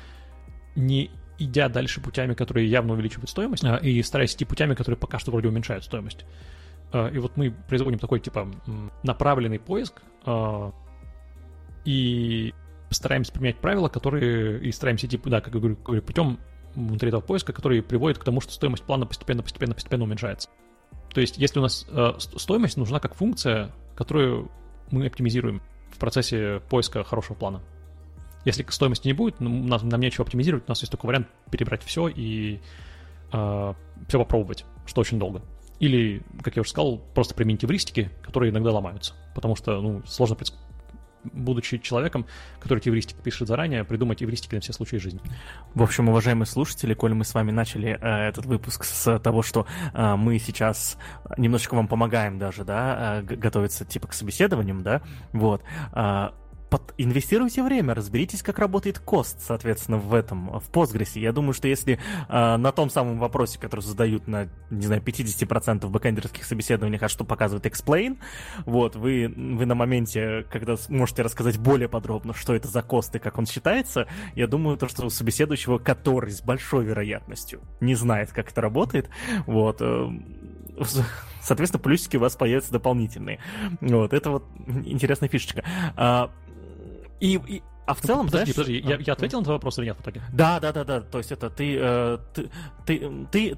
не идя дальше путями, которые явно увеличивают стоимость, а, и стараясь идти путями, которые пока что вроде уменьшают стоимость. А, и вот мы производим такой, типа, направленный поиск, и стараемся применять правила, которые и стараемся идти, да, как я говорю, путем внутри этого поиска, который приводит к тому, что стоимость плана постепенно, постепенно, постепенно уменьшается. То есть, если у нас стоимость нужна как функция, которую мы оптимизируем в процессе поиска хорошего плана. Если стоимости не будет, нам, нам нечего оптимизировать, у нас есть только вариант перебрать все и э, все попробовать, что очень долго. Или, как я уже сказал, просто применить эвристики, которые иногда ломаются. Потому что ну, сложно будучи человеком, который эти эвристики пишет заранее, придумать эвристики на все случаи жизни. В общем, уважаемые слушатели, коль мы с вами начали э, этот выпуск с того, что э, мы сейчас немножечко вам помогаем даже, да, э, готовиться типа к собеседованиям, да, вот, э, под... инвестируйте время, разберитесь, как работает кост, соответственно, в этом, в Postgres. Я думаю, что если э, на том самом вопросе, который задают на, не знаю, 50% бэкэндерских собеседованиях, а что показывает Explain, вот, вы, вы на моменте, когда можете рассказать более подробно, что это за кост и как он считается, я думаю, то, что у собеседующего, который с большой вероятностью не знает, как это работает, вот, э, соответственно, плюсики у вас появятся дополнительные. Вот, это вот интересная фишечка. А, и, и а в целом, подожди, знаешь... Подожди, я, я ответил на твой вопрос или нет в итоге? Да, да, да, да. То есть это ты, э, ты, ты, ты,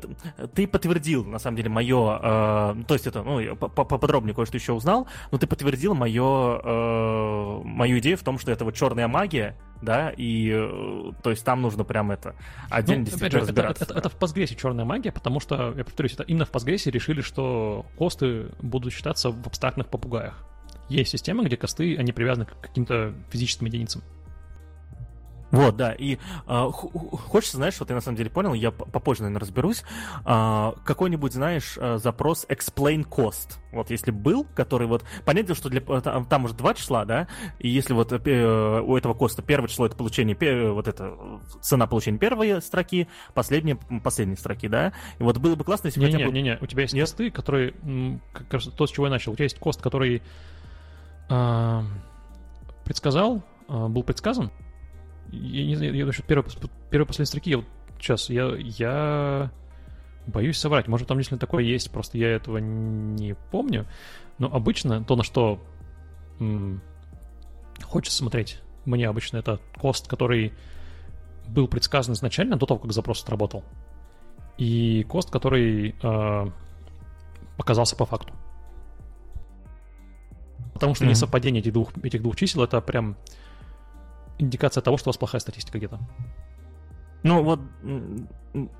ты подтвердил, на самом деле, мое... Э, то есть это, ну, поподробнее кое-что еще узнал, но ты подтвердил мое, э, мою идею в том, что это вот черная магия, да, и э, то есть там нужно прям это отдельно ну, действительно же, разбираться. Это, это, это в Postgres черная магия, потому что, я повторюсь, это именно в Postgres решили, что косты будут считаться в абстрактных попугаях. Есть системы, где косты, они привязаны к каким-то физическим единицам. Вот, да, и э, хочется, знаешь, вот я на самом деле понял, я попозже, наверное, разберусь, э, какой-нибудь, знаешь, э, запрос explain cost, вот если был, который вот, понятно, что для, там, там уже два числа, да, и если вот э, у этого коста первое число это получение, вот это, цена получения первой строки, последняя, последней строки, да, и вот было бы классно, если не, хотя бы... Не-не, у тебя есть косты, которые, то, с чего я начал, у тебя есть кост, который предсказал, э, был предсказан, я не знаю, я насчет первой, первой последней строки, я вот сейчас, я, я боюсь соврать. Может, там действительно такое есть, просто я этого не помню. Но обычно то, на что м- хочется смотреть, мне обычно это кост, который был предсказан изначально до того, как запрос отработал. И кост, который э, показался по факту. Потому что mm-hmm. несовпадение этих двух, этих двух чисел это прям индикация того, что у вас плохая статистика где-то. Ну вот,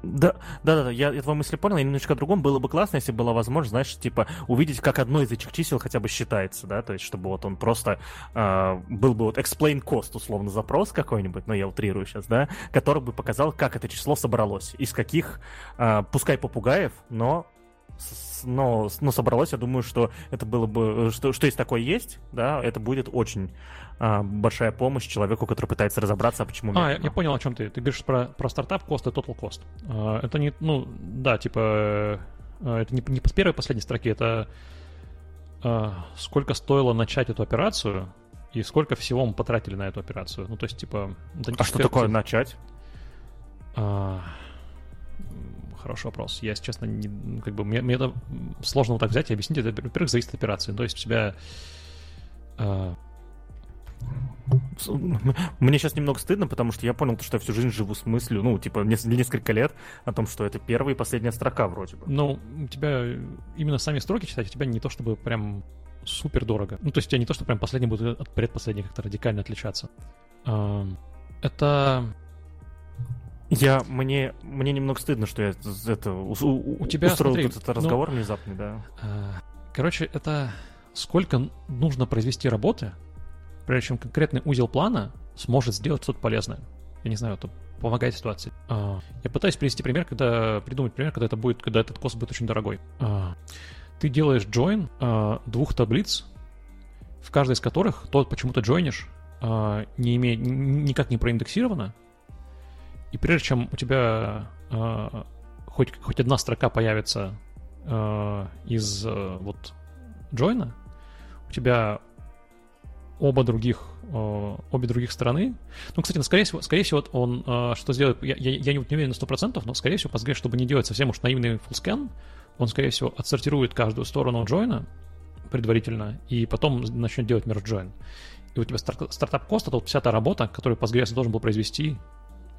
да, да, да, я, я твою мысль понял, и немножечко о другом. Было бы классно, если была возможность, знаешь, типа, увидеть, как одно из этих чисел хотя бы считается, да, то есть, чтобы вот он просто э, был бы вот explain cost, условно, запрос какой-нибудь, ну, я утрирую сейчас, да, который бы показал, как это число собралось, из каких, э, пускай попугаев, но но, но собралось, я думаю, что это было бы, что, что если такое есть, да, это будет очень а, большая помощь человеку, который пытается разобраться, а почему... А, я, я понял, о чем ты. Ты говоришь про, про стартап кост и total cost. А, это не, ну, да, типа, а, это не, не первой последней строки, это а, сколько стоило начать эту операцию и сколько всего мы потратили на эту операцию. Ну, то есть, типа... А что такое начать? А, хороший вопрос. Я, если честно, не, как бы мне, мне это сложно вот так взять и объяснить. Это, во-первых, зависит от операции. То есть у тебя э, мне сейчас немного стыдно, потому что я понял, что я всю жизнь живу с мыслью, ну, типа, несколько лет о том, что это первая и последняя строка вроде бы. Ну, у тебя именно сами строки читать, у тебя не то чтобы прям супер дорого. Ну, то есть у тебя не то, что прям последний будет от предпоследней как-то радикально отличаться. Это я мне мне немного стыдно, что я это у, у тебя устроил смотри, этот ну, разговор ну, внезапный, да. Короче, это сколько нужно произвести работы, прежде чем конкретный узел плана сможет сделать что-то полезное. Я не знаю, это помогает ситуации. Я пытаюсь привести пример, когда придумать пример, когда это будет, когда этот кост будет очень дорогой. Ты делаешь join двух таблиц, в каждой из которых тот почему-то джойнишь, не имеет никак не проиндексировано, и прежде чем у тебя э, хоть, хоть одна строка появится э, из э, вот джойна, у тебя оба других, э, обе других стороны. Ну, кстати, скорее всего, скорее всего он э, что сделает, я, я, я не, уверен на 100%, но, скорее всего, Postgres, чтобы не делать совсем уж наивный full scan, он, скорее всего, отсортирует каждую сторону джойна предварительно, и потом начнет делать merge join. И у тебя старт, стартап-кост — это вот вся та работа, которую Postgres должен был произвести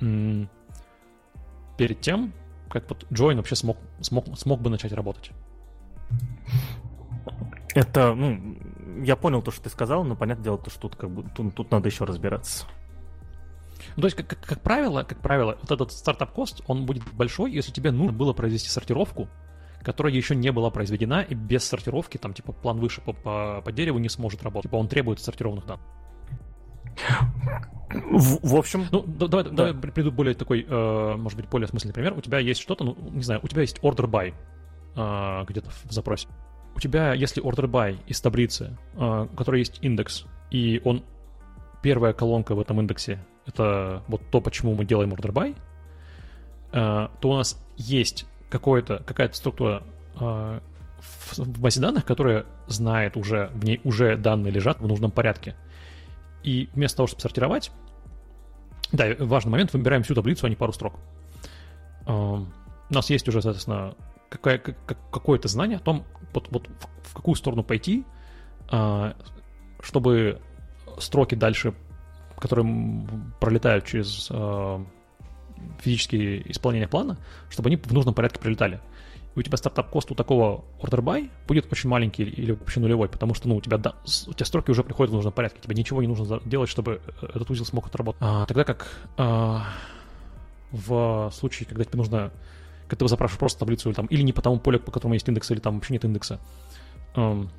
перед тем, как вот join вообще смог, смог, смог бы начать работать. Это, ну, я понял то, что ты сказал, но понятное дело, то, что тут как бы тут, тут надо еще разбираться. Ну, то есть, как, как, как правило, как правило, вот этот startup cost, он будет большой, если тебе нужно было произвести сортировку, которая еще не была произведена, и без сортировки, там, типа, план выше по, по, по дереву не сможет работать. Типа, он требует сортированных данных. В, в общем... Ну, давай, да. давай приду более такой, э, может быть, более осмысленный пример. У тебя есть что-то, ну, не знаю, у тебя есть order by э, где-то в запросе. У тебя, если order by из таблицы, э, у которой есть индекс, и он первая колонка в этом индексе, это вот то, почему мы делаем order by, э, то у нас есть какое-то, какая-то структура э, в, в базе данных, которая знает уже, в ней уже данные лежат в нужном порядке. И вместо того, чтобы сортировать, да, важный момент, выбираем всю таблицу, а не пару строк. У нас есть уже, соответственно, какое- какое-то знание о том, вот, вот в какую сторону пойти, а, чтобы строки дальше, которые пролетают через а, физические исполнения плана, чтобы они в нужном порядке прилетали у тебя startup cost у такого order by будет очень маленький или вообще нулевой, потому что, ну, у тебя, да, у тебя строки уже приходят в нужном порядке, тебе ничего не нужно делать, чтобы э, этот узел смог отработать. А, тогда как а, в случае, когда тебе нужно, когда ты запрашиваешь просто таблицу или, там, или не по тому полю, по которому есть индекс, или там вообще нет индекса, эм,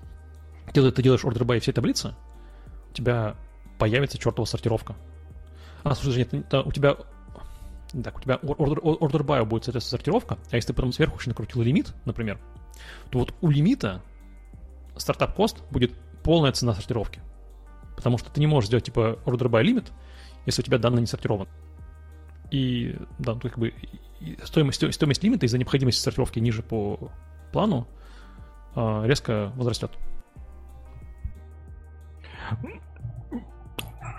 ты, ты делаешь order by всей таблицы, у тебя появится чертова сортировка. А, слушай, нет, у тебя так, у тебя order, order by будет, соответственно, сортировка, а если ты потом сверху еще накрутил лимит, например, то вот у лимита startup cost будет полная цена сортировки. Потому что ты не можешь сделать, типа, order by limit, если у тебя данные не сортированы. И, да, ну, как бы стоимость, стоимость лимита из-за необходимости сортировки ниже по плану а, резко возрастет.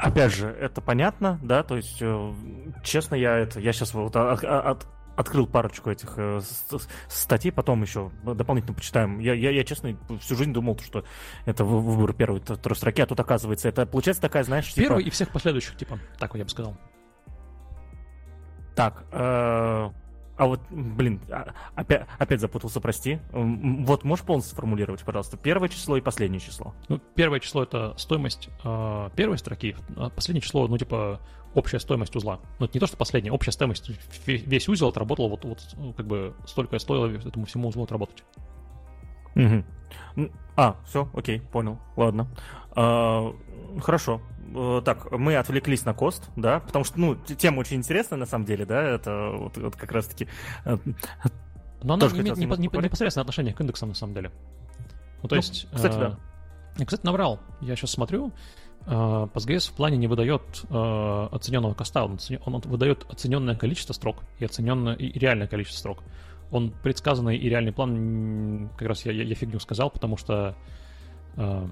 Опять же, это понятно, да, то есть, э, честно, я это, я сейчас вот от, от, открыл парочку этих э, статей, потом еще дополнительно почитаем. Я, я, я, честно, всю жизнь думал, что это выбор первой второй строки, а тут, оказывается, это получается такая, знаешь, типа... Первый и всех последующих, типа, так вот я бы сказал. Так, э, а вот, блин, а, опять, опять запутался, прости. Вот можешь полностью сформулировать, пожалуйста, первое число и последнее число? Ну, первое число — это стоимость э, первой строки, а последнее число, ну, типа, общая стоимость узла. Ну, это не то, что последнее, общая стоимость, весь узел отработал, вот, вот как бы столько стоило этому всему узлу отработать. Угу. А, все, окей, понял, ладно. А, хорошо, так, мы отвлеклись на кост, да, потому что, ну, тема очень интересная, на самом деле, да, это вот, вот как раз-таки... Э, Но она не имеет не, не, непосредственное отношение к индексам, на самом деле. Ну, то ну, есть... Кстати, э, да. Кстати, наврал. Я сейчас смотрю, э, Postgres в плане не выдает э, оцененного коста, он, он выдает оцененное количество строк и оцененное и реальное количество строк. Он предсказанный и реальный план, как раз я, я, я фигню сказал, потому что э,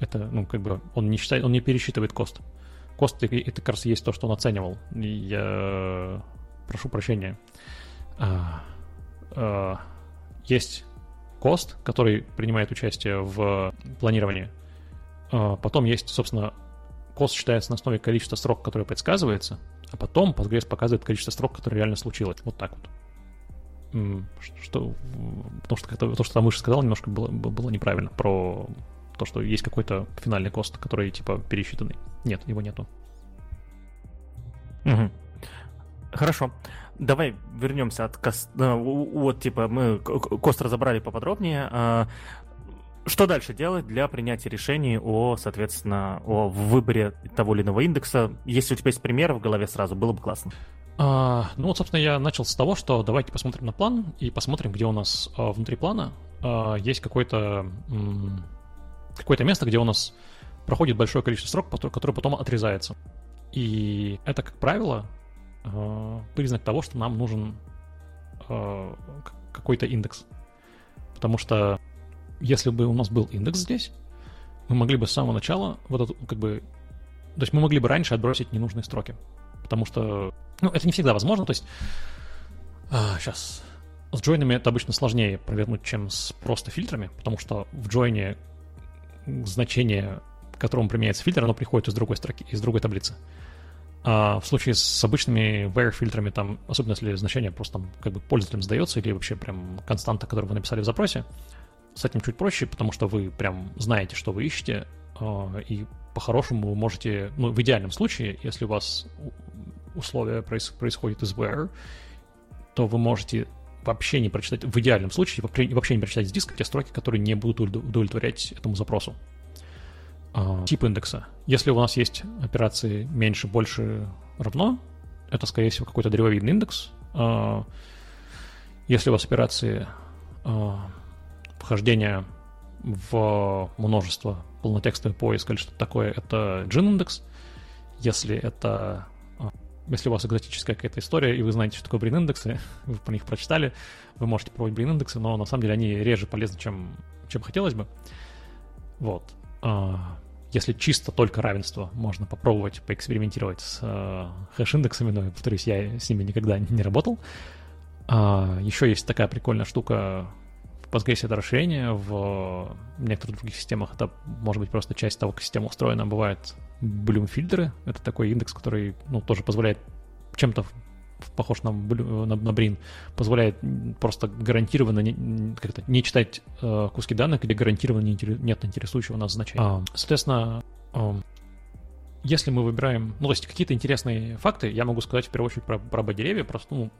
это, ну, как бы, он не считает, он не пересчитывает кост. Кост это, как раз есть то, что он оценивал. Я прошу прощения. А, а, есть кост, который принимает участие в планировании. А, потом есть, собственно, кост считается на основе количества строк, которое предсказывается, а потом Postgres показывает количество строк, которое реально случилось. Вот так вот. Что, потому что то, что там выше сказал, немножко было, было неправильно про то, что есть какой-то финальный кост, который типа пересчитанный. Нет, его нету. Угу. Хорошо. Давай вернемся от кост... Э, вот, типа, мы кост разобрали поподробнее. А, что дальше делать для принятия решений о, соответственно, о выборе того или иного индекса? Если у тебя есть примеры в голове сразу, было бы классно. А, ну вот, собственно, я начал с того, что давайте посмотрим на план и посмотрим, где у нас а, внутри плана а, есть какое-то какое-то место, где у нас проходит большое количество строк, которое потом отрезается. И это, как правило, а, признак того, что нам нужен а, какой-то индекс. Потому что если бы у нас был индекс здесь, мы могли бы с самого начала вот эту, как бы, то есть мы могли бы раньше отбросить ненужные строки. Потому что, ну, это не всегда возможно, то есть, а, сейчас, с джойнами это обычно сложнее провернуть, чем с просто фильтрами, потому что в джойне значение, к которому применяется фильтр, оно приходит из другой строки, из другой таблицы. А в случае с обычными where фильтрами, там, особенно если значение просто там как бы пользователям сдается или вообще прям константа, которую вы написали в запросе, с этим чуть проще, потому что вы прям знаете, что вы ищете, а, и по-хорошему вы можете, ну, в идеальном случае, если у вас условие происходит из where, то вы можете вообще не прочитать, в идеальном случае, вообще не прочитать с диска те строки, которые не будут удовлетворять этому запросу. А, тип индекса. Если у нас есть операции меньше, больше, равно, это, скорее всего, какой-то древовидный индекс. А, если у вас операции а, вхождения в множество, полнотекстовый поиск или что-то такое, это gin-индекс. Если это если у вас экзотическая какая-то история, и вы знаете, что такое брин-индексы, вы по них прочитали, вы можете пробовать брин-индексы, но на самом деле они реже полезны, чем, чем хотелось бы. Вот. А, если чисто только равенство, можно попробовать поэкспериментировать с э, хэш-индексами, но, повторюсь, я с ними никогда не работал. А, еще есть такая прикольная штука Postgres это расширение, в некоторых других системах это может быть просто часть того, как система устроена. Бывают Bloom фильтры, это такой индекс, который ну, тоже позволяет чем-то похож на, на, на Brin, позволяет просто гарантированно не, как-то не читать э, куски данных, где гарантированно не, нет интересующего нас значения. А, соответственно, э, если мы выбираем, ну, то есть какие-то интересные факты, я могу сказать в первую очередь про, про деревья, просто, ну,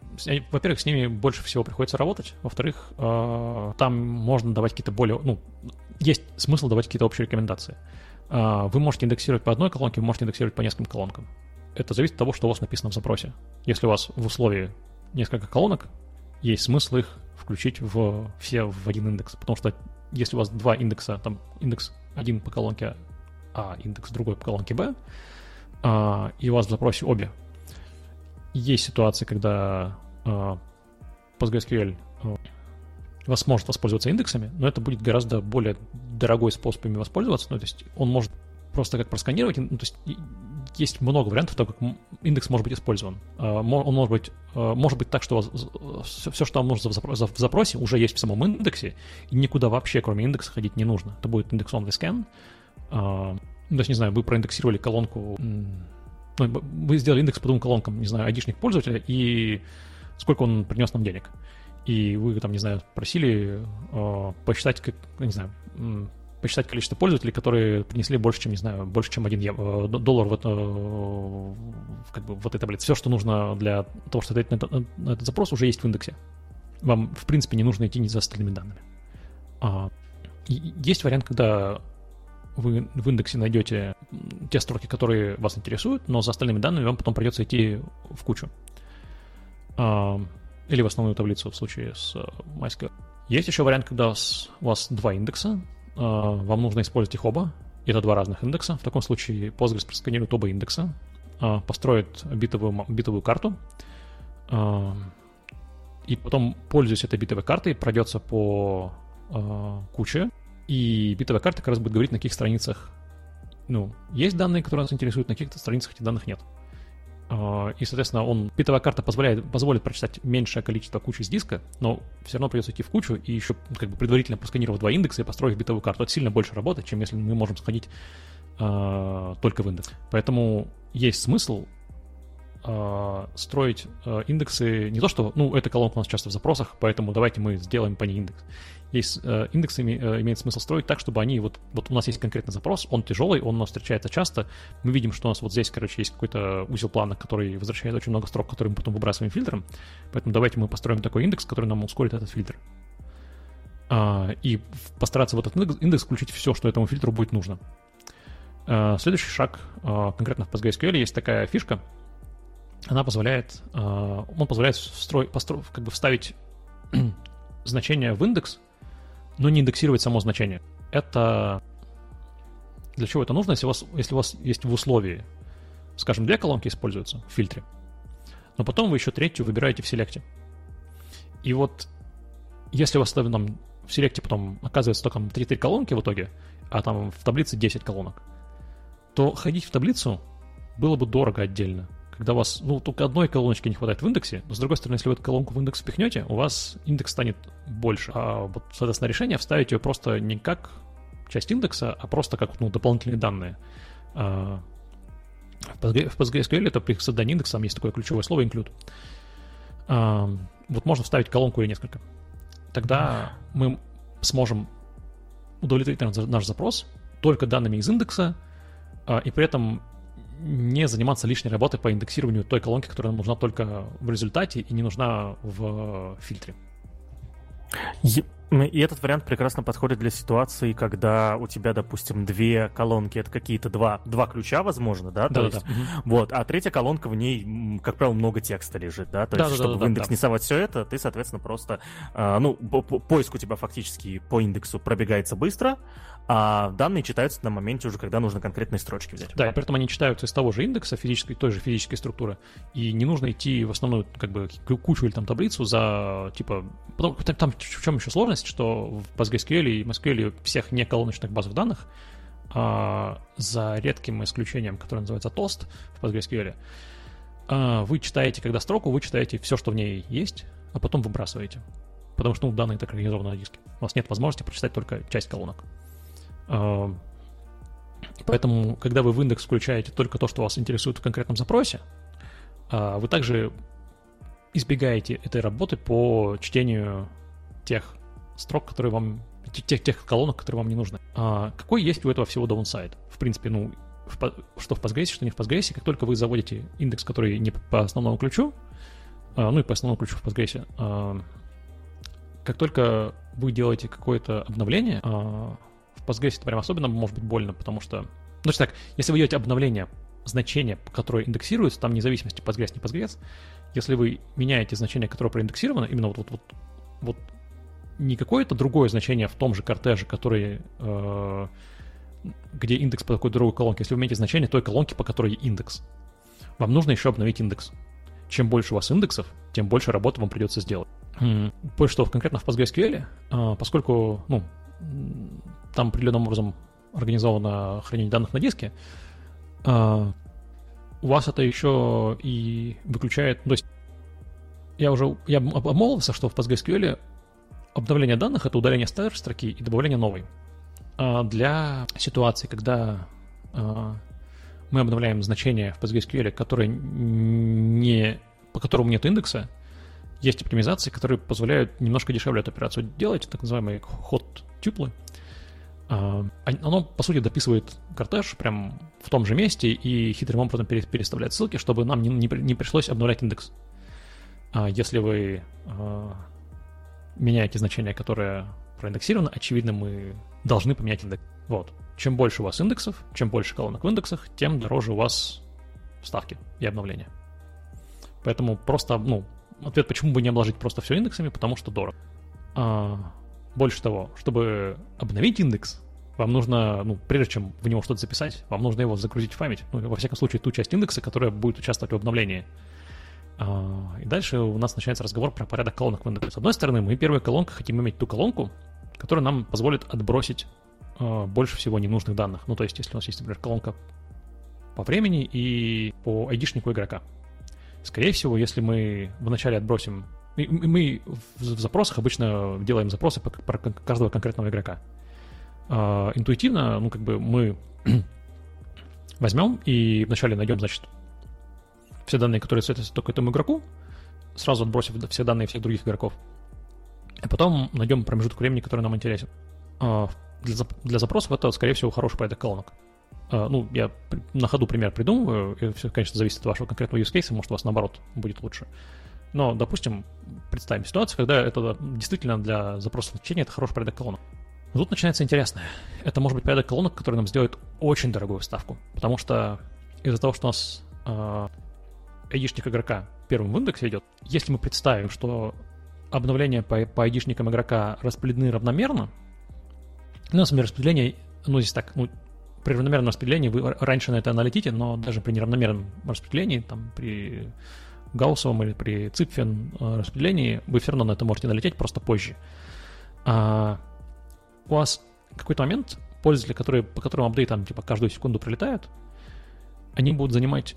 во-первых, с ними больше всего приходится работать, во-вторых, э, там можно давать какие-то более, ну, есть смысл давать какие-то общие рекомендации. Э, вы можете индексировать по одной колонке, вы можете индексировать по нескольким колонкам это зависит от того, что у вас написано в запросе. Если у вас в условии несколько колонок, есть смысл их включить в все в один индекс. Потому что если у вас два индекса, там индекс один по колонке А, индекс другой по колонке Б, а, и у вас в запросе обе, есть ситуации, когда а, PostgreSQL а, вас может воспользоваться индексами, но это будет гораздо более дорогой способ ими воспользоваться. Ну, то есть он может просто как просканировать, ну, то есть есть много вариантов того, как индекс может быть использован. А, он может быть, может быть так, что все, что вам нужно в запросе, уже есть в самом индексе, и никуда вообще, кроме индекса, ходить не нужно. Это будет индекс only scan. А, ну, то есть, не знаю, вы проиндексировали колонку, ну, вы сделали индекс по двум колонкам, не знаю, айдишник пользователя и сколько он принес нам денег. И вы там, не знаю, просили посчитать, как, не знаю, посчитать количество пользователей, которые принесли больше, чем, не знаю, больше, чем один евро, доллар в, это, как бы, в этой таблице. Все, что нужно для того, чтобы ответить на, это, на этот запрос, уже есть в индексе. Вам, в принципе, не нужно идти за остальными данными. А, есть вариант, когда вы в индексе найдете те строки, которые вас интересуют, но за остальными данными вам потом придется идти в кучу. А, или в основную таблицу в случае с э, MySQL. Есть еще вариант, когда у вас два индекса, а, вам нужно использовать их оба. Это два разных индекса. В таком случае Postgres просканирует оба индекса, а, построит битовую, битовую карту, и потом, пользуясь этой битовой картой, пройдется по куче, и битовая карта как раз будет говорить, на каких страницах ну, есть данные, которые нас интересуют, на каких-то страницах этих данных нет. А, и, соответственно, он, битовая карта позволяет, позволит прочитать меньшее количество кучи с диска, но все равно придется идти в кучу и еще как бы предварительно просканировать два индекса и построить битовую карту. Это сильно больше работы, чем если мы можем сходить э, только в индекс. Поэтому есть смысл э, строить э, индексы не то, что, ну, эта колонка у нас часто в запросах, поэтому давайте мы сделаем по ней индекс. Есть э, индексы э, имеет смысл строить так, чтобы они вот, вот у нас есть конкретный запрос, он тяжелый, он у нас встречается часто. Мы видим, что у нас вот здесь, короче, есть какой-то узел плана, который возвращает очень много строк, которые мы потом выбрасываем фильтром. Поэтому давайте мы построим такой индекс, который нам ускорит этот фильтр. Uh, и постараться в этот индекс включить все, что этому фильтру будет нужно. Uh, следующий шаг, uh, конкретно в PostgreSQL, есть такая фишка, она позволяет, он позволяет встроить, постро, как бы вставить значение в индекс, но не индексировать само значение. Это... Для чего это нужно, если у вас, если у вас есть в условии, скажем, две колонки используются в фильтре, но потом вы еще третью выбираете в селекте. И вот если у вас там в селекте потом оказывается только 3-3 колонки в итоге, а там в таблице 10 колонок, то ходить в таблицу было бы дорого отдельно когда у вас, ну, только одной колоночки не хватает в индексе, но, с другой стороны, если вы эту колонку в индекс впихнете, у вас индекс станет больше. А вот, соответственно, решение вставить ее просто не как часть индекса, а просто как ну, дополнительные данные. А, в PostgreSQL это при создании индекса, там есть такое ключевое слово include. А, вот можно вставить колонку или несколько. Тогда мы сможем удовлетворить наш запрос только данными из индекса, а, и при этом не заниматься лишней работой по индексированию той колонки, которая нам нужна только в результате и не нужна в фильтре. И этот вариант прекрасно подходит для ситуации, когда у тебя, допустим, две колонки, это какие-то два, два ключа, возможно, да? Да, да, есть, да. Вот, а третья колонка, в ней, как правило, много текста лежит, да? То да, есть, да, чтобы да, в индекс да, не совать все это, ты, соответственно, просто, а, ну, поиск у тебя фактически по индексу пробегается быстро, а данные читаются на моменте уже, когда нужно конкретные строчки взять. Да, и при этом они читаются из того же индекса, физической, той же физической структуры, и не нужно идти в основную, как бы, кучу или там таблицу за, типа, потом, там, там в чем еще сложность, что в PostgreSQL и MySQL всех не колоночных базовых данных, а, за редким исключением, которое называется тост в PostgreSQL, а, вы читаете, когда строку, вы читаете все, что в ней есть, а потом выбрасываете. Потому что ну, данные так организованы на диске. У вас нет возможности прочитать только часть колонок. Поэтому, когда вы в индекс включаете только то, что вас интересует в конкретном запросе, а, вы также избегаете этой работы по чтению тех строк, которые вам тех, тех колонок, которые вам не нужны. А какой есть у этого всего downside? В принципе, ну, в, что в Postgres, что не в Postgres, как только вы заводите индекс, который не по основному ключу, а, ну и по основному ключу в Postgres, а, как только вы делаете какое-то обновление, в Postgres это прям особенно может быть больно, потому что... Ну, так, если вы делаете обновление значения, которое индексируется, там независимости Postgres, не Postgres, если вы меняете значение, которое проиндексировано, именно вот, вот, вот, вот не какое-то другое значение в том же кортеже, который, э, где индекс по такой другой колонке, если вы меняете значение той колонки, по которой индекс, вам нужно еще обновить индекс. Чем больше у вас индексов, тем больше работы вам придется сделать. Больше того, конкретно в PostgreSQL, э, поскольку, ну, там определенным образом организовано хранение данных на диске, а, у вас это еще и выключает... То есть я уже я обмолвился, что в PostgreSQL обновление данных — это удаление старой строки и добавление новой. А для ситуации, когда а, мы обновляем значение в PostgreSQL, которое не, по которому нет индекса, есть оптимизации, которые позволяют немножко дешевле эту операцию делать, так называемые hot tuple. А, оно, по сути, дописывает кортеж прям в том же месте и хитрым образом переставляет ссылки, чтобы нам не, не, пришлось обновлять индекс. А если вы а, меняете значение, которое проиндексировано, очевидно, мы должны поменять индекс. Вот. Чем больше у вас индексов, чем больше колонок в индексах, тем дороже у вас вставки и обновления. Поэтому просто, ну, ответ, почему бы не обложить просто все индексами, потому что дорого. Больше того, чтобы обновить индекс, вам нужно, ну, прежде чем в него что-то записать, вам нужно его загрузить в память. Ну, во всяком случае, ту часть индекса, которая будет участвовать в обновлении. А, и дальше у нас начинается разговор про порядок колонок в индексе. С одной стороны, мы первая колонка хотим иметь ту колонку, которая нам позволит отбросить а, больше всего ненужных данных. Ну, то есть, если у нас есть, например, колонка по времени и по айдишнику игрока. Скорее всего, если мы вначале отбросим мы в запросах обычно делаем запросы про каждого конкретного игрока. А, интуитивно, ну, как бы мы возьмем и вначале найдем, значит, все данные, которые соответствуют только этому игроку, сразу отбросив все данные всех других игроков. А потом найдем промежуток времени, который нам интересен. А, для, запросов это, скорее всего, хороший порядок колонок. А, ну, я на ходу пример придумываю, и все, конечно, зависит от вашего конкретного use case, может, у вас наоборот будет лучше. Но, допустим, представим ситуацию, когда это действительно для запроса значения это хороший порядок колонок. Но тут начинается интересное. Это может быть порядок колонок, который нам сделает очень дорогую ставку, потому что из-за того, что у нас э, айдишник игрока первым в индексе идет, если мы представим, что обновления по, по айдишникам игрока распределены равномерно, ну, на деле распределение, ну, здесь так, ну, при равномерном распределении вы раньше на это аналитите, но даже при неравномерном распределении, там, при Гауссовом или при Ципфен э, распределении, вы все равно на это можете налететь просто позже. А у вас какой-то момент пользователи, которые, по которым апдейтам типа каждую секунду прилетают, они будут занимать,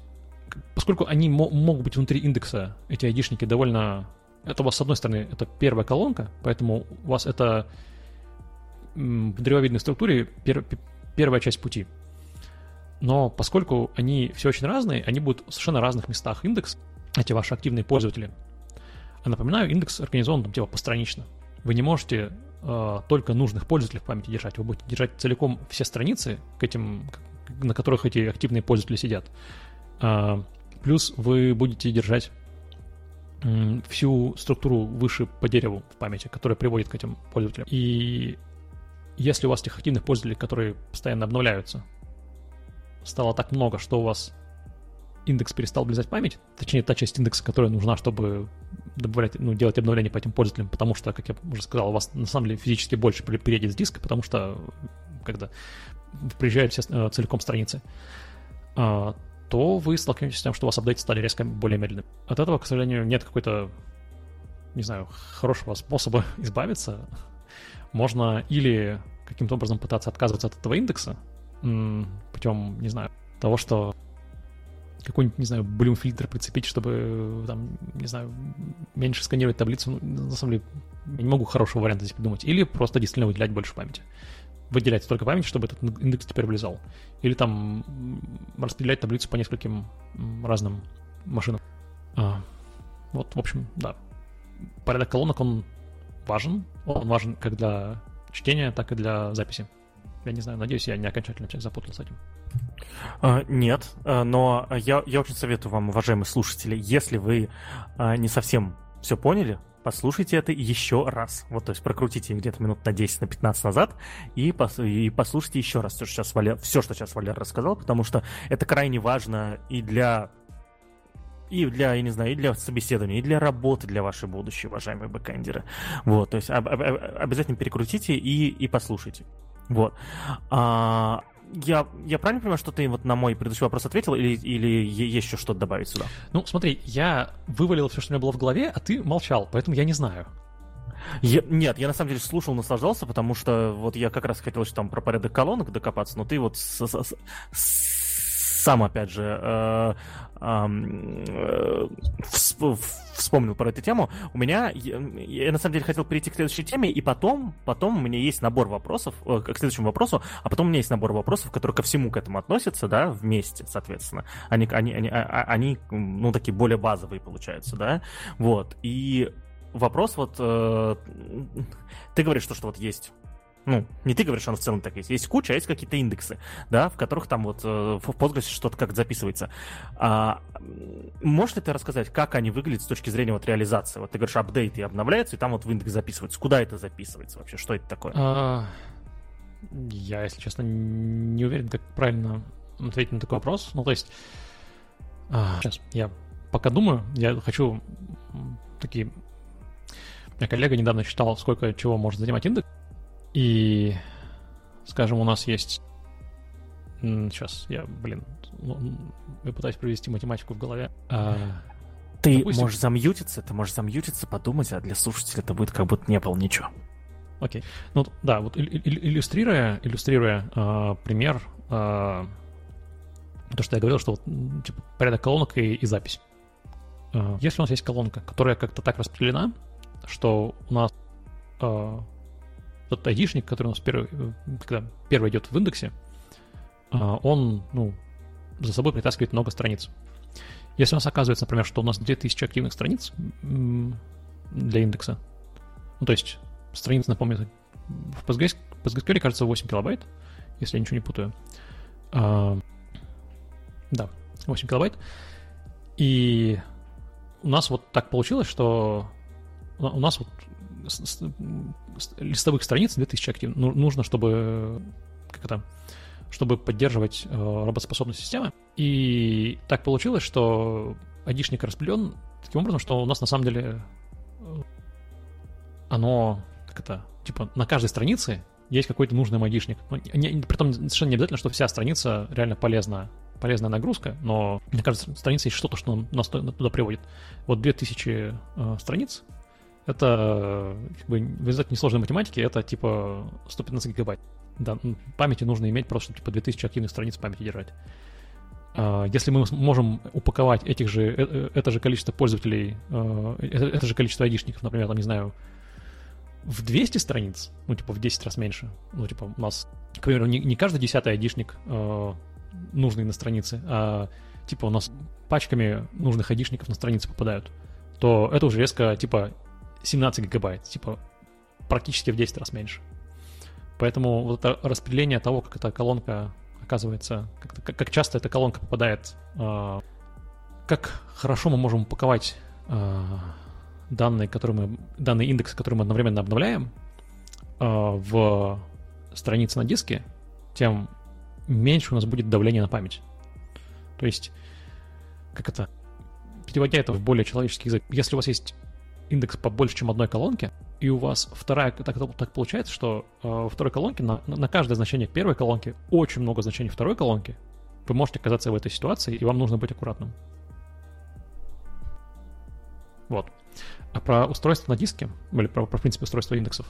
поскольку они могут быть внутри индекса, эти айдишники довольно... Это у вас, с одной стороны, это первая колонка, поэтому у вас это в древовидной структуре пер, первая часть пути. Но поскольку они все очень разные, они будут в совершенно разных местах индекс, эти ваши активные пользователи. А напоминаю, индекс организован там типа постранично. Вы не можете э, только нужных пользователей в памяти держать, вы будете держать целиком все страницы, к этим, на которых эти активные пользователи сидят. Э, плюс вы будете держать э, всю структуру выше по дереву в памяти, которая приводит к этим пользователям. И если у вас этих активных пользователей, которые постоянно обновляются, стало так много, что у вас индекс перестал влезать в память, точнее, та часть индекса, которая нужна, чтобы добавлять, ну, делать обновления по этим пользователям, потому что, как я уже сказал, у вас на самом деле физически больше переедет с диска, потому что когда приезжают все э, целиком страницы, а, то вы столкнетесь с тем, что у вас апдейты стали резко более медленными. От этого, к сожалению, нет какой-то, не знаю, хорошего способа избавиться. Можно или каким-то образом пытаться отказываться от этого индекса, путем, не знаю, того, что какой-нибудь, не знаю, блюм фильтр прицепить, чтобы, там, не знаю, меньше сканировать таблицу. Ну, на самом деле, я не могу хорошего варианта здесь придумать. Или просто действительно выделять больше памяти. Выделять столько памяти, чтобы этот индекс теперь влезал. Или там распределять таблицу по нескольким разным машинам. А, вот, в общем, да. Порядок колонок, он важен. Он важен как для чтения, так и для записи. Я не знаю, надеюсь, я не окончательно всех запутал с этим. Uh, нет, uh, но я, я очень советую вам, уважаемые слушатели, если вы uh, не совсем все поняли, послушайте это еще раз. Вот, то есть прокрутите где-то минут на 10, на 15 назад и, пос, и послушайте еще раз все, что сейчас Валер, все, что сейчас Валер рассказал, потому что это крайне важно и для и для, я не знаю, и для собеседования, и для работы для вашей будущей, уважаемые бэкэндеры. Вот, то есть об, об, обязательно перекрутите и, и послушайте. Вот. А, я, я правильно понимаю, что ты вот на мой предыдущий вопрос ответил, или, или есть еще что-то добавить сюда? Ну, смотри, я вывалил все, что у меня было в голове, а ты молчал, поэтому я не знаю. Я, нет, я на самом деле слушал, наслаждался, потому что вот я как раз хотел что там про порядок колонок докопаться, но ты вот с, с, с сам, опять же, э, э, вспомнил про эту тему. У меня, я, я на самом деле хотел перейти к следующей теме, и потом, потом у меня есть набор вопросов, э, к следующему вопросу, а потом у меня есть набор вопросов, которые ко всему к этому относятся, да, вместе, соответственно. Они, они, они, а, а, они ну, такие более базовые получаются, да, вот. И вопрос вот, э, ты говоришь, что, что вот есть ну, не ты говоришь, оно в целом так есть. Есть куча, а есть какие-то индексы, да, в которых там вот э, в Postgres что-то как записывается. А, можешь ли ты рассказать, как они выглядят с точки зрения вот реализации? Вот ты говоришь, апдейты обновляются, и там вот в индекс записывается. Куда это записывается вообще? Что это такое? А, я, если честно, не уверен, как правильно ответить на такой вопрос. Ну, то есть, а, сейчас я пока думаю, я хочу такие... У коллега недавно считал, сколько чего может занимать индекс. И, скажем, у нас есть... Сейчас я, блин, ну, я пытаюсь провести математику в голове. А, ты допустим... можешь замьютиться, ты можешь замьютиться, подумать, а для слушателя это будет как будто не было ничего. Окей. Ну да, вот иллюстрируя, иллюстрируя э, пример, э, то, что я говорил, что вот, типа, порядок колонок и, и запись. Э, если у нас есть колонка, которая как-то так распределена, что у нас э, тот айдишник, который у нас первый, когда первый идет в индексе, а, он, ну, за собой притаскивает много страниц. Если у нас оказывается, например, что у нас 2000 активных страниц для индекса, ну, то есть страниц, напомню, в PostgreSQL, PostgreSQL кажется 8 килобайт, если я ничего не путаю. А, да, 8 килобайт. И у нас вот так получилось, что у нас вот листовых страниц 2000 активно. Ну, нужно, чтобы как это, чтобы поддерживать э, работоспособность системы. И так получилось, что айдишник распределен таким образом, что у нас на самом деле э, оно как это, типа на каждой странице есть какой-то нужный айдишник. Ну, не, притом совершенно не обязательно, что вся страница реально полезна полезная нагрузка, но на каждой странице есть что-то, что нас туда приводит. Вот 2000 э, страниц, это как бы, в результате несложной математики, это типа 115 гигабайт. Да, памяти нужно иметь просто, чтобы типа 2000 активных страниц памяти держать. А, если мы можем упаковать этих же, э, э, это же количество пользователей, э, это же количество айдишников, например, там, не знаю, в 200 страниц, ну, типа, в 10 раз меньше, ну, типа, у нас, к примеру, не, не каждый десятый айдишник нужный на странице, а, типа, у нас пачками нужных айдишников на странице попадают, то это уже резко, типа, 17 гигабайт, типа, практически в 10 раз меньше. Поэтому вот это распределение того, как эта колонка оказывается, как, как часто эта колонка попадает, э, как хорошо мы можем упаковать э, данные, которые мы, данный индекс, который мы одновременно обновляем, э, в странице на диске, тем меньше у нас будет давление на память. То есть, как это, переводя это в более человеческий язык, если у вас есть индекс побольше, чем одной колонке, и у вас вторая, так, так получается, что э, второй колонке на, на каждое значение первой колонки очень много значений второй колонки, вы можете оказаться в этой ситуации, и вам нужно быть аккуратным. Вот. А про устройство на диске, или про, про в принципе, устройство индексов,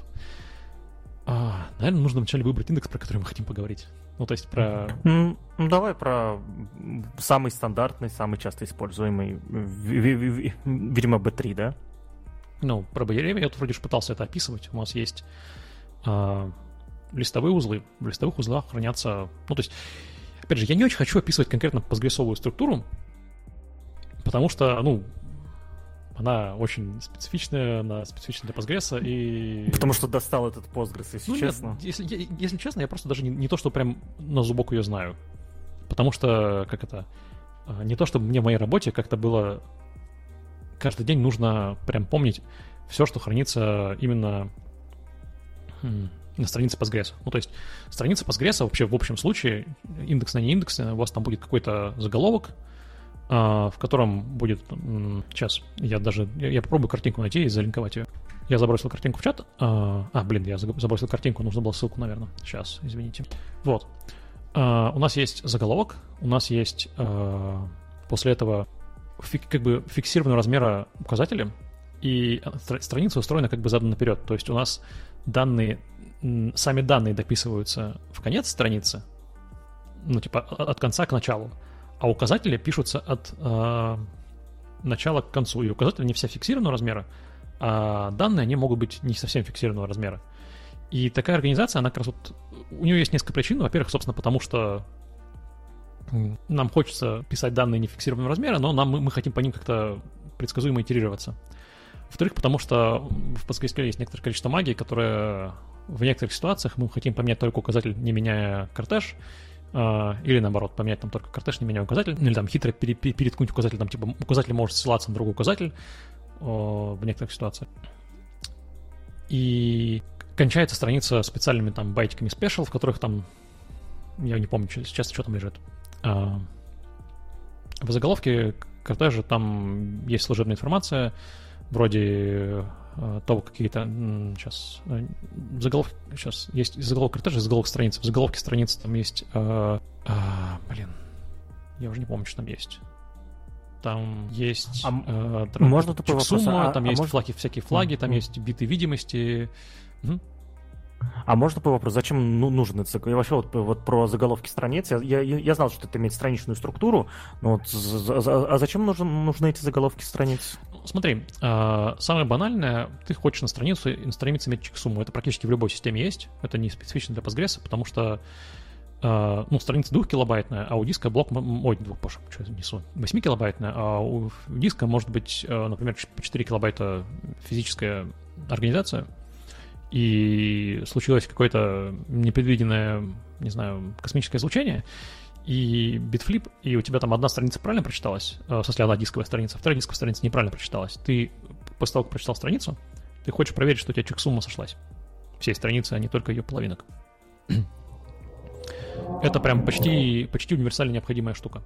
а, наверное, нужно вначале выбрать индекс, про который мы хотим поговорить. Ну, то есть про... Ну, давай про самый стандартный, самый часто используемый, видимо, B3, да? Ну, про BRM я вот вроде же пытался это описывать. У нас есть э, листовые узлы. В листовых узлах хранятся... Ну, то есть, опять же, я не очень хочу описывать конкретно постгрессовую структуру, потому что, ну, она очень специфичная, она специфична для Postgres, и... Потому что достал этот Postgres, если ну, честно. Нет, если, если честно, я просто даже не, не то, что прям на зубок ее знаю. Потому что, как это, а, не то, чтобы мне в моей работе как-то было каждый день нужно прям помнить все, что хранится именно на странице Postgres. Ну, то есть страница Postgres вообще в общем случае, индекс на не индекс, у вас там будет какой-то заголовок, а, в котором будет... Сейчас, я даже... Я попробую картинку найти и залинковать ее. Я забросил картинку в чат. А, а блин, я забросил картинку, нужно было ссылку, наверное. Сейчас, извините. Вот. А, у нас есть заголовок, у нас есть после этого как бы фиксированного размера указатели, и страница устроена как бы задан наперед. То есть у нас данные, сами данные дописываются в конец страницы, ну, типа от конца к началу, а указатели пишутся от э, начала к концу. И указатели не все фиксированного размера, а данные, они могут быть не совсем фиксированного размера. И такая организация, она как раз вот... У нее есть несколько причин. Во-первых, собственно, потому что нам хочется писать данные нефиксированного размера, но нам, мы, мы хотим по ним как-то предсказуемо итерироваться. Во-вторых, потому что в PostgreSQL есть некоторое количество магии, которое в некоторых ситуациях мы хотим поменять только указатель, не меняя кортеж, Uh, или наоборот, поменять там только кортеж, не меняя указатель, или там хитро пере, пере, переткнуть указатель, там типа указатель может ссылаться на другой указатель в некоторых ситуациях. И кончается страница специальными там байтиками special, в которых там, я не помню сейчас, что там лежит, а, в заголовке кортежа там есть служебная информация, вроде а, того, какие-то... Сейчас... Э, заголовок... Сейчас есть заголовок кортежа, заголовок страницы. В заголовке страницы там есть... А, а, блин. Я уже не помню, что там есть. Там есть... А, э, можно такой вопрос? А, там а есть может... флаги, всякие флаги, там есть биты видимости. Угу. А можно такой вопрос, зачем ну, нужен этот Я вообще вот, вот про заголовки страниц, я, я, я знал, что это имеет страничную структуру, но вот, за, за, а зачем нужен, нужны эти заголовки страниц? Смотри, э, самое банальное, ты хочешь на страницу, на странице иметь чек-сумму, это практически в любой системе есть, это не специфично для Postgres, потому что э, ну, страница 2 килобайтная, а у диска блок, ой, 2, пош, что я несу, 8 килобайтная, а у диска может быть, э, например, по 4 килобайта физическая организация, и случилось какое-то непредвиденное, не знаю, космическое излучение, и битфлип, и у тебя там одна страница правильно прочиталась, э, в смысле, одна дисковая страница, вторая дисковая страница неправильно прочиталась. Ты после того, как прочитал страницу, ты хочешь проверить, что у тебя чек-сумма сошлась. Всей страницы, а не только ее половинок. Это прям почти, почти универсально необходимая штука.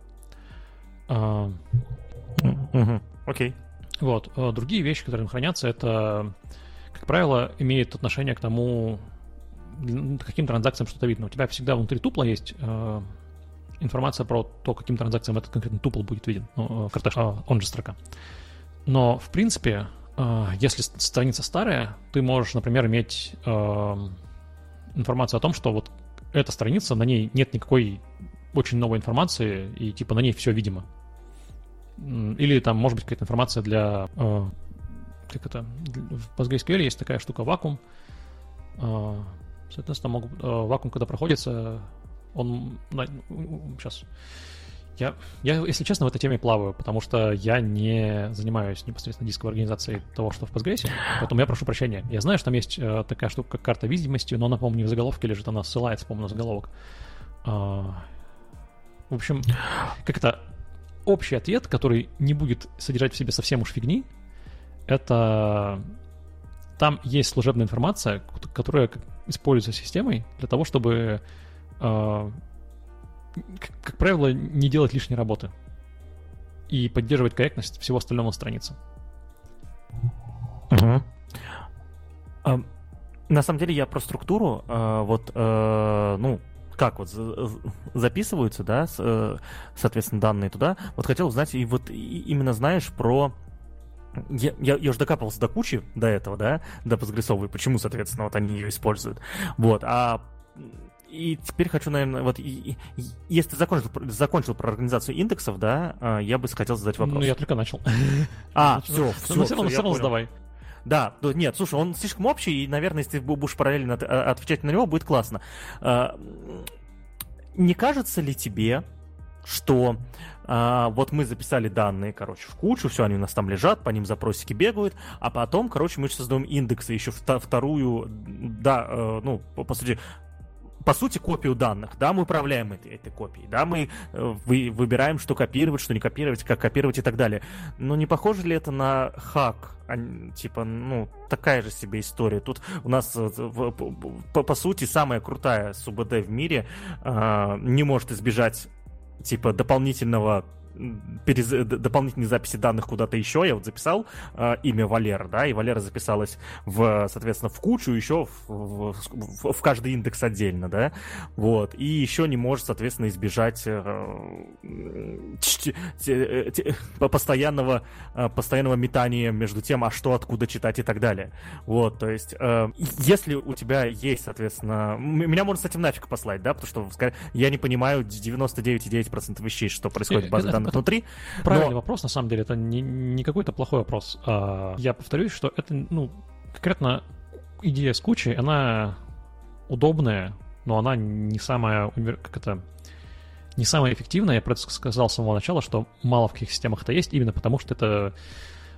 А, Окей. Вот. А другие вещи, которые хранятся, это, как правило, имеет отношение к тому, каким транзакциям что-то видно. У тебя всегда внутри тупла есть э, информация про то, каким транзакциям этот конкретный тупл будет виден, ну, карташ, а, он же строка. Но, в принципе, э, если страница старая, ты можешь, например, иметь э, информацию о том, что вот эта страница, на ней нет никакой очень новой информации, и типа на ней все видимо. Или там может быть какая-то информация для... Э, как это? В PostgreSQL есть такая штука вакуум. Э, соответственно, могут, э, вакуум, когда проходится, он... Сейчас. Я, я, если честно, в этой теме плаваю, потому что я не занимаюсь непосредственно дисковой организацией того, что в Postgres, поэтому я прошу прощения. Я знаю, что там есть э, такая штука, как карта видимости, но она, по-моему, не в заголовке лежит, она ссылается, по-моему, на заголовок. А, в общем, как это общий ответ, который не будет содержать в себе совсем уж фигни, это там есть служебная информация, которая используется системой для того, чтобы э, как, как правило, не делать лишней работы и поддерживать корректность всего остального на странице. Угу. А, на самом деле я про структуру, а, вот, а, ну, как вот записываются, да, э, соответственно, данные туда. Вот хотел узнать, и вот именно знаешь про я, я, я уже докапывался до кучи до этого, да, до Постгрессовой, почему, соответственно, вот они ее используют. Вот, а и теперь хочу, наверное, вот и, и, если ты закончил, закончил про организацию индексов, да, а, я бы хотел задать вопрос. Ну, я только начал. А, все, все. Ну, все равно, все равно задавай. Да, нет, слушай, он слишком общий, и, наверное, если ты будешь параллельно а, отвечать на него, будет классно. А, не кажется ли тебе, что а, вот мы записали данные, короче, в кучу, все, они у нас там лежат, по ним запросики бегают, а потом, короче, мы создаем индексы, еще вторую, да, э, ну, по сути, по сути, копию данных, да, мы управляем этой, этой копией, да, мы э, вы, выбираем, что копировать, что не копировать, как копировать и так далее. Но не похоже ли это на хак? А, типа, ну, такая же себе история. Тут у нас, э, по, по сути, самая крутая СУБД в мире э, не может избежать типа дополнительного перез... дополнительные записи данных куда-то еще. Я вот записал э, имя Валера, да, и Валера записалась в, соответственно, в кучу еще в, в, в каждый индекс отдельно, да, вот, и еще не может, соответственно, избежать э, постоянного, э, постоянного метания между тем, а что откуда читать и так далее. Вот, то есть, э, если у тебя есть, соответственно, меня можно с этим нафиг послать, да, потому что я не понимаю 99,9% вещей, что происходит в базе данных данных внутри. Правильный но... вопрос, на самом деле, это не, не какой-то плохой вопрос. А, я повторюсь, что это, ну, конкретно идея с кучей, она удобная, но она не самая, как это, не самая эффективная. Я просто сказал с самого начала, что мало в каких системах это есть, именно потому что это,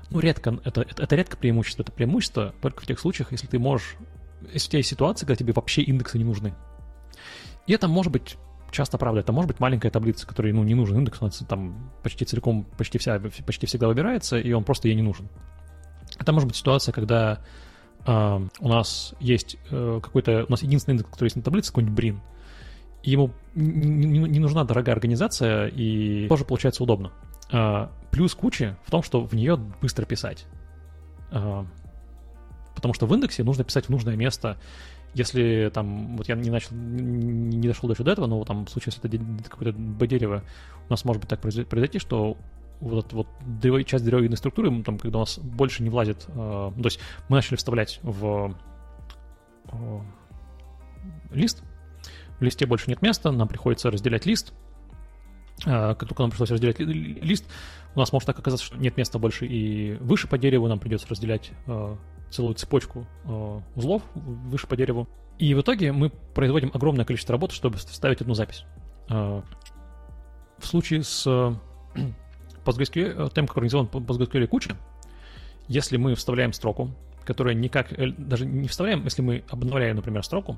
ну, редко, это, это, это редко преимущество. Это преимущество только в тех случаях, если ты можешь, если у тебя есть ситуация, когда тебе вообще индексы не нужны. И это может быть часто, правда, это может быть маленькая таблица, которой, ну, не нужен индекс, она там почти целиком, почти, вся, почти всегда выбирается, и он просто ей не нужен. Это может быть ситуация, когда э, у нас есть э, какой-то, у нас единственный индекс, который есть на таблице, какой-нибудь брин, ему не, не, нужна дорогая организация, и тоже получается удобно. Э, плюс кучи в том, что в нее быстро писать. Э, потому что в индексе нужно писать в нужное место, если там, вот я не начал, не дошел до этого, но там в случае, если это какое-то Б-дерево, у нас может быть так произойти, что вот вот часть древовидной структуры, там, когда у нас больше не влазит, э, то есть мы начали вставлять в э, лист, в листе больше нет места, нам приходится разделять лист, э, как только нам пришлось разделять лист, у нас может так оказаться, что нет места больше и выше по дереву, нам придется разделять э, целую цепочку э, узлов выше по дереву. И в итоге мы производим огромное количество работы, чтобы вставить одну запись. Э, в случае с э, PostgreSQL, тем, как организован PostgreSQL куча, если мы вставляем строку, которая никак, даже не вставляем, если мы обновляем, например, строку,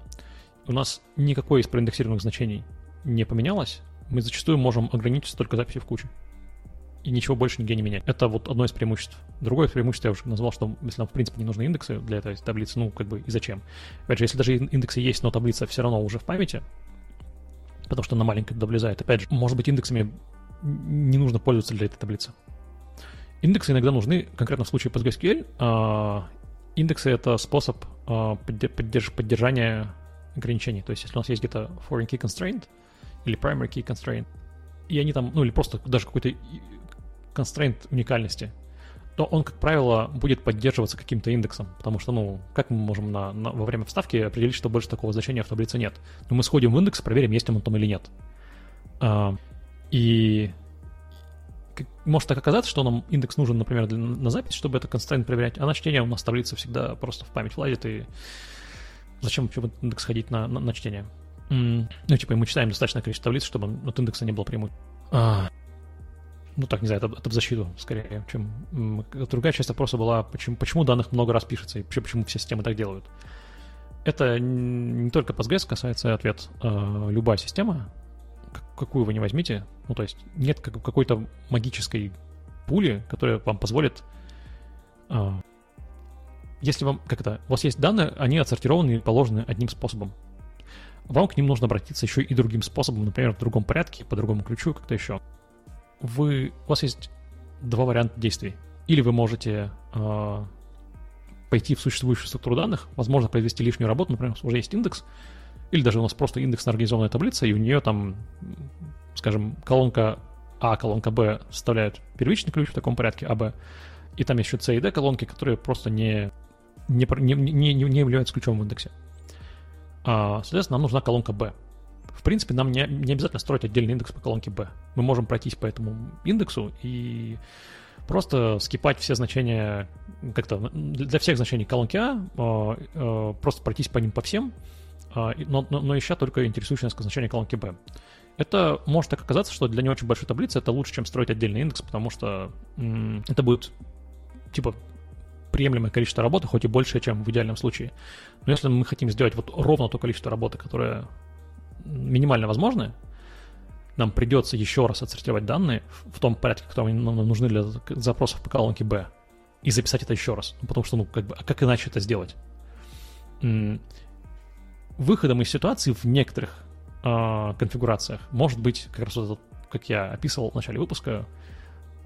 у нас никакой из проиндексированных значений не поменялось, мы зачастую можем ограничиться только записью в куче. И ничего больше нигде не менять. Это вот одно из преимуществ. Другое преимущество я уже назвал, что если нам в принципе не нужны индексы для этой таблицы, ну как бы и зачем. Опять же, если даже индексы есть, но таблица все равно уже в памяти, потому что она маленькая туда. Опять же, может быть, индексами не нужно пользоваться для этой таблицы. Индексы иногда нужны, конкретно в случае PostgreSQL. А, индексы — это способ а, поддерж- поддержания ограничений. То есть, если у нас есть где-то foreign key constraint или primary key constraint, и они там, ну или просто даже какой-то constraint уникальности, то он, как правило, будет поддерживаться каким-то индексом, потому что, ну, как мы можем на, на, во время вставки определить, что больше такого значения в таблице нет? Ну, мы сходим в индекс, проверим, есть он там или нет. А, и может так оказаться, что нам индекс нужен, например, для, на запись, чтобы это constraint проверять, а на чтение у нас таблица всегда просто в память влазит, и зачем вообще индекс ходить на, на, на чтение? Ну, типа, мы читаем достаточное количество таблиц, чтобы от индекса не было прямой. А, ну, так, не знаю, это, это в защиту, скорее, чем... Другая часть вопроса была, почему, почему данных много раз пишется, и почему, почему все системы так делают. Это не только Postgres касается ответ. А, любая система, какую вы не возьмите, ну, то есть нет какой-то магической пули, которая вам позволит... А, если вам, как это, у вас есть данные, они отсортированы и положены одним способом. Вам к ним нужно обратиться еще и другим способом, например, в другом порядке, по другому ключу, как-то еще. Вы, у вас есть два варианта действий. Или вы можете э, пойти в существующую структуру данных, возможно, произвести лишнюю работу, например, уже есть индекс, или даже у нас просто индексно организованная таблица, и у нее там, скажем, колонка А, колонка Б составляют первичный ключ в таком порядке, А, Б, и там еще C и D колонки, которые просто не, не, не, не, не являются ключом в индексе. А, соответственно, нам нужна колонка B. В принципе, нам не, не обязательно строить отдельный индекс по колонке B. Мы можем пройтись по этому индексу и просто скипать все значения как-то для всех значений колонки А, а, а просто пройтись по ним по всем, а, но, но, но ища только интересующее нас значение колонки B. Это может так оказаться, что для не очень большой таблицы это лучше, чем строить отдельный индекс, потому что м- это будет типа приемлемое количество работы, хоть и больше, чем в идеальном случае. Но если мы хотим сделать вот ровно то количество работы, которое минимально возможное, нам придется еще раз отсортировать данные в том порядке, которые нам нужны для запросов по колонке B, и записать это еще раз. Ну, потому что, ну, как бы, а как иначе это сделать? выходом из ситуации в некоторых э, конфигурациях может быть, как раз вот как я описывал в начале выпуска,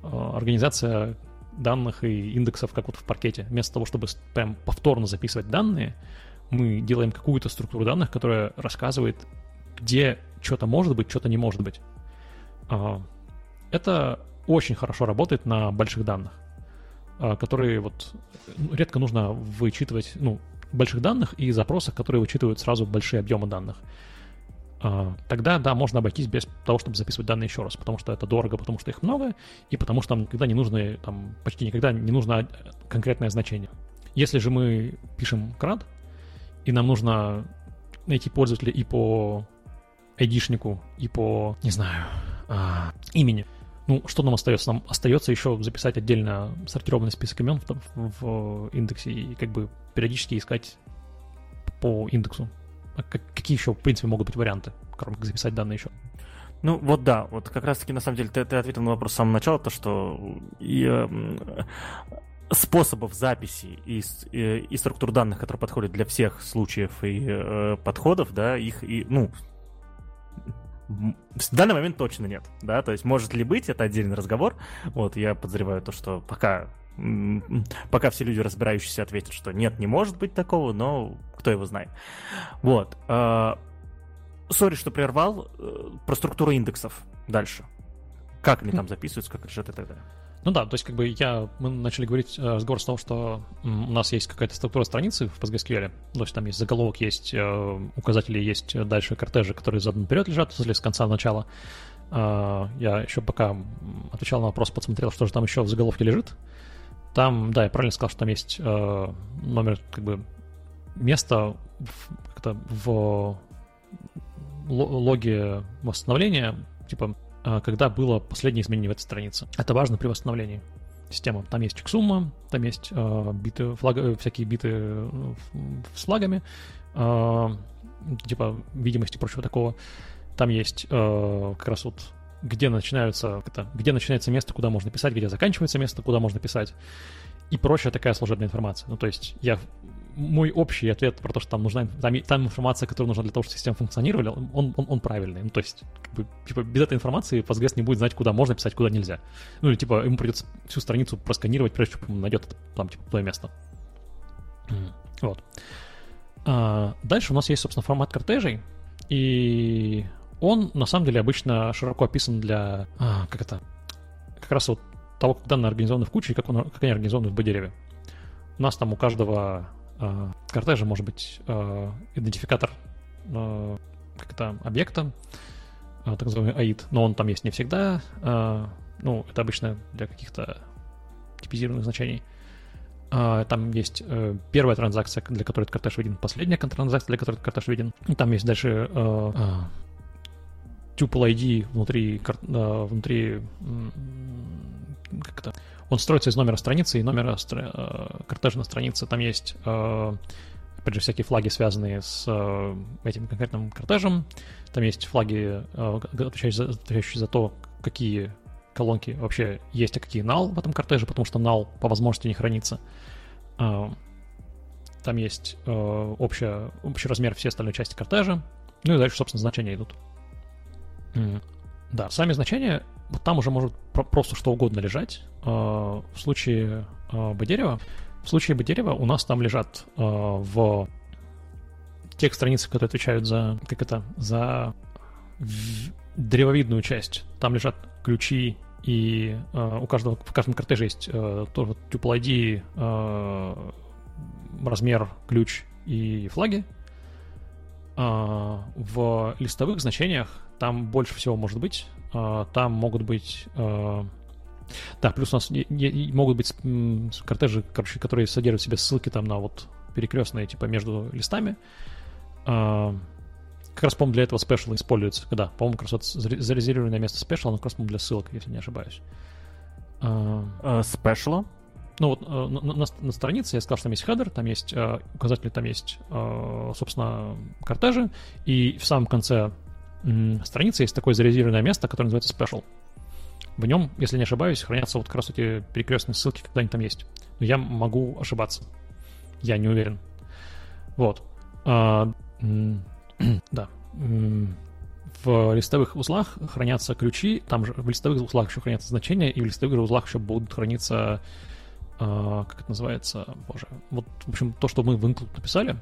э, организация данных и индексов, как вот в паркете. Вместо того, чтобы прям повторно записывать данные, мы делаем какую-то структуру данных, которая рассказывает, где что-то может быть, что-то не может быть. Э, это очень хорошо работает на больших данных, э, которые вот редко нужно вычитывать, ну, больших данных и запросах, которые вычитывают сразу большие объемы данных. А, тогда, да, можно обойтись без того, чтобы записывать данные еще раз, потому что это дорого, потому что их много, и потому что там никогда не нужно, там почти никогда не нужно конкретное значение. Если же мы пишем крад, и нам нужно найти пользователя и по айдишнику, и по, не знаю, а, имени, ну, что нам остается? Нам остается еще записать отдельно сортированный список имен в, в индексе и как бы периодически искать по индексу. А как, какие еще, в принципе, могут быть варианты, кроме как записать данные еще? Ну вот да, вот как раз-таки на самом деле ты, ты ответил на вопрос с самого начала, то что и, э, способов записи и, и, и структур данных, которые подходят для всех случаев и э, подходов, да, их и, ну, в данный момент точно нет, да, то есть может ли быть, это отдельный разговор, вот, я подозреваю то, что пока пока все люди, разбирающиеся, ответят, что нет, не может быть такого, но кто его знает. Вот. А, сори, что прервал. Э, про структуру индексов дальше. Как они там записываются, как лежат и так далее. Ну да, то есть как бы я, мы начали говорить э, разговор с того, что у нас есть какая-то структура страницы в PostgreSQL, то есть там есть заголовок, есть э, указатели, есть дальше кортежи, которые задан наперед лежат, если с конца в начало. Э, я еще пока отвечал на вопрос, подсмотрел, что же там еще в заголовке лежит. Там, да, я правильно сказал, что там есть э, номер, как бы, место как-то в логе восстановления, типа, когда было последнее изменение в этой странице. Это важно при восстановлении системы. Там есть чексумма, там есть э, биты, флаг, э, всякие биты э, с флагами, э, типа видимости и прочего такого. Там есть э, как раз вот где начинаются, это, где начинается место, куда можно писать, где заканчивается место, куда можно писать, и прочая такая служебная информация. Ну, то есть я мой общий ответ про то, что там нужна там, там информация, которая нужна для того, чтобы система функционировала, он, он, он правильный. Ну, то есть, как бы, типа, без этой информации Postgres не будет знать, куда можно писать, куда нельзя. Ну, или, типа, ему придется всю страницу просканировать, прежде чем он найдет там, типа, твое место. Вот. А, дальше у нас есть, собственно, формат кортежей, и он, на самом деле, обычно широко описан для, а, как это, как раз вот того, как данные организованы в куче и как, он, как они организованы в B-дереве. У нас там у каждого э, кортежа может быть э, идентификатор э, как это, объекта, э, так называемый AID, но он там есть не всегда. Э, ну, это обычно для каких-то типизированных значений. Uh, там есть uh, первая транзакция, для которой этот кортеж виден, последняя транзакция, для которой этот кортеж виден. И там есть дальше uh, tuple ID внутри, внутри как это, он строится из номера страницы и номера стра- кортежа на странице. Там есть опять же, всякие флаги, связанные с этим конкретным кортежем. Там есть флаги, отвечающие за, отвечающие за то, какие колонки вообще есть, а какие null в этом кортеже, потому что null по возможности не хранится. Там есть общая, общий размер всей остальной части кортежа. Ну и дальше, собственно, значения идут. Да, сами значения, вот там уже может просто что угодно лежать. В случае B-дерева, в случае B-дерева у нас там лежат в тех страницах, которые отвечают за, как это, за древовидную часть. Там лежат ключи и у каждого, в каждом кортеже есть тоже tuple ID, размер, ключ и флаги. В листовых значениях там больше всего может быть. А, там могут быть... А, да, плюс у нас могут быть кортежи, короче, которые содержат в себе ссылки там на вот перекрестные, типа, между листами. А, как раз, по-моему, для этого спешл используется. Когда, по-моему, как раз вот зарезервированное место спешла, оно как раз, по для ссылок, если не ошибаюсь. Спешла? Ну вот на, на, на странице я сказал, что там есть хедер, там есть э, указатели, там есть, э, собственно, кортежи, и в самом конце страницы есть такое зарезервированное место, которое называется Special. В нем, если не ошибаюсь, хранятся вот как раз эти перекрестные ссылки, когда они там есть. Но я могу ошибаться. Я не уверен. Вот. А, да. В листовых узлах хранятся ключи, там же в листовых узлах еще хранятся значения, и в листовых узлах еще будут храниться, а, как это называется, боже, вот, в общем, то, что мы в include написали,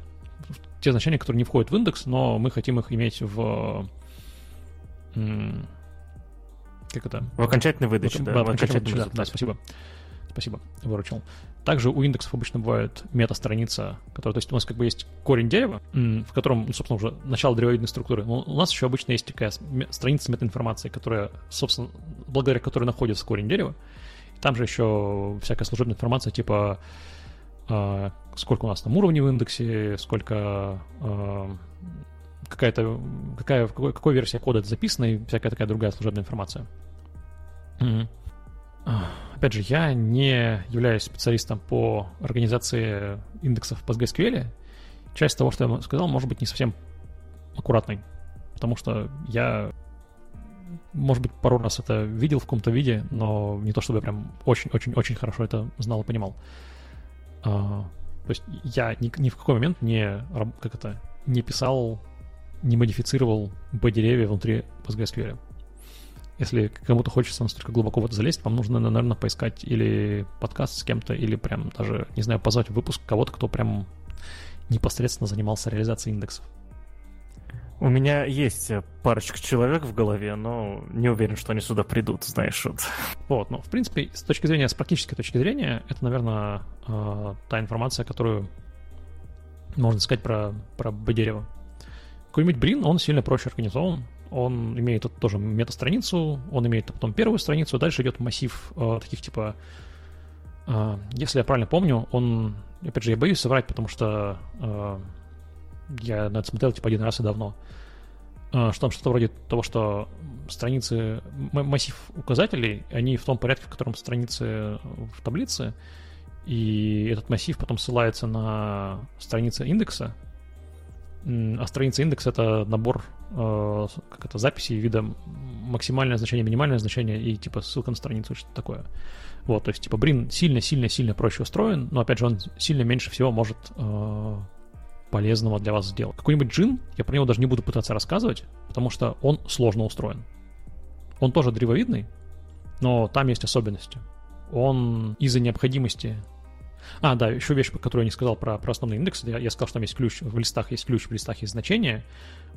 те значения, которые не входят в индекс, но мы хотим их иметь в как это? В окончательной выдаче, в, да. В окончательной выдаче, да, да, спасибо. Спасибо, выручил. Также у индексов обычно бывает мета-страница, которая, то есть у нас как бы есть корень дерева, в котором, ну, собственно, уже начало древовидной структуры. Но у нас еще обычно есть такая страница метаинформации, которая, собственно, благодаря которой находится корень дерева. И там же еще всякая служебная информация, типа э, сколько у нас там уровней в индексе, сколько э, какая-то, какая, в какой, какой версии кода это записано и всякая такая другая служебная информация. Mm-hmm. Опять же, я не являюсь специалистом по организации индексов в PostgreSQL. Часть того, что я сказал, может быть не совсем аккуратной, потому что я, может быть, пару раз это видел в каком-то виде, но не то чтобы я прям очень-очень-очень хорошо это знал и понимал. А, то есть я ни, ни в какой момент не, как это, не писал не модифицировал B-деревья внутри PostgreSQL. Если кому-то хочется настолько глубоко в это залезть, вам нужно, наверное, поискать или подкаст с кем-то, или прям даже, не знаю, позвать в выпуск кого-то, кто прям непосредственно занимался реализацией индексов. У меня есть парочка человек в голове, но не уверен, что они сюда придут, знаешь. Вот, вот ну, в принципе, с точки зрения, с практической точки зрения, это, наверное, э, та информация, которую можно сказать про, про B-дерево. Какой-нибудь Брин, он сильно проще организован. Он имеет вот тоже мета-страницу, он имеет потом первую страницу, дальше идет массив э, таких типа А, если я правильно помню, он, опять же, я боюсь соврать, потому что а, я на это смотрел типа один раз и давно, а, что там что-то вроде того, что страницы, массив указателей, они в том порядке, в котором страницы в таблице, и этот массив потом ссылается на страницы индекса, а страница индекса — это набор как это, записей вида максимальное значение, минимальное значение и типа ссылка на страницу, что-то такое. Вот, то есть, типа, Брин сильно-сильно-сильно проще устроен, но, опять же, он сильно меньше всего может э, полезного для вас сделать. Какой-нибудь джин, я про него даже не буду пытаться рассказывать, потому что он сложно устроен. Он тоже древовидный, но там есть особенности. Он из-за необходимости... А, да, еще вещь, которую я не сказал про, про основной индекс. Я, я сказал, что там есть ключ, в листах есть ключ, в листах есть значение.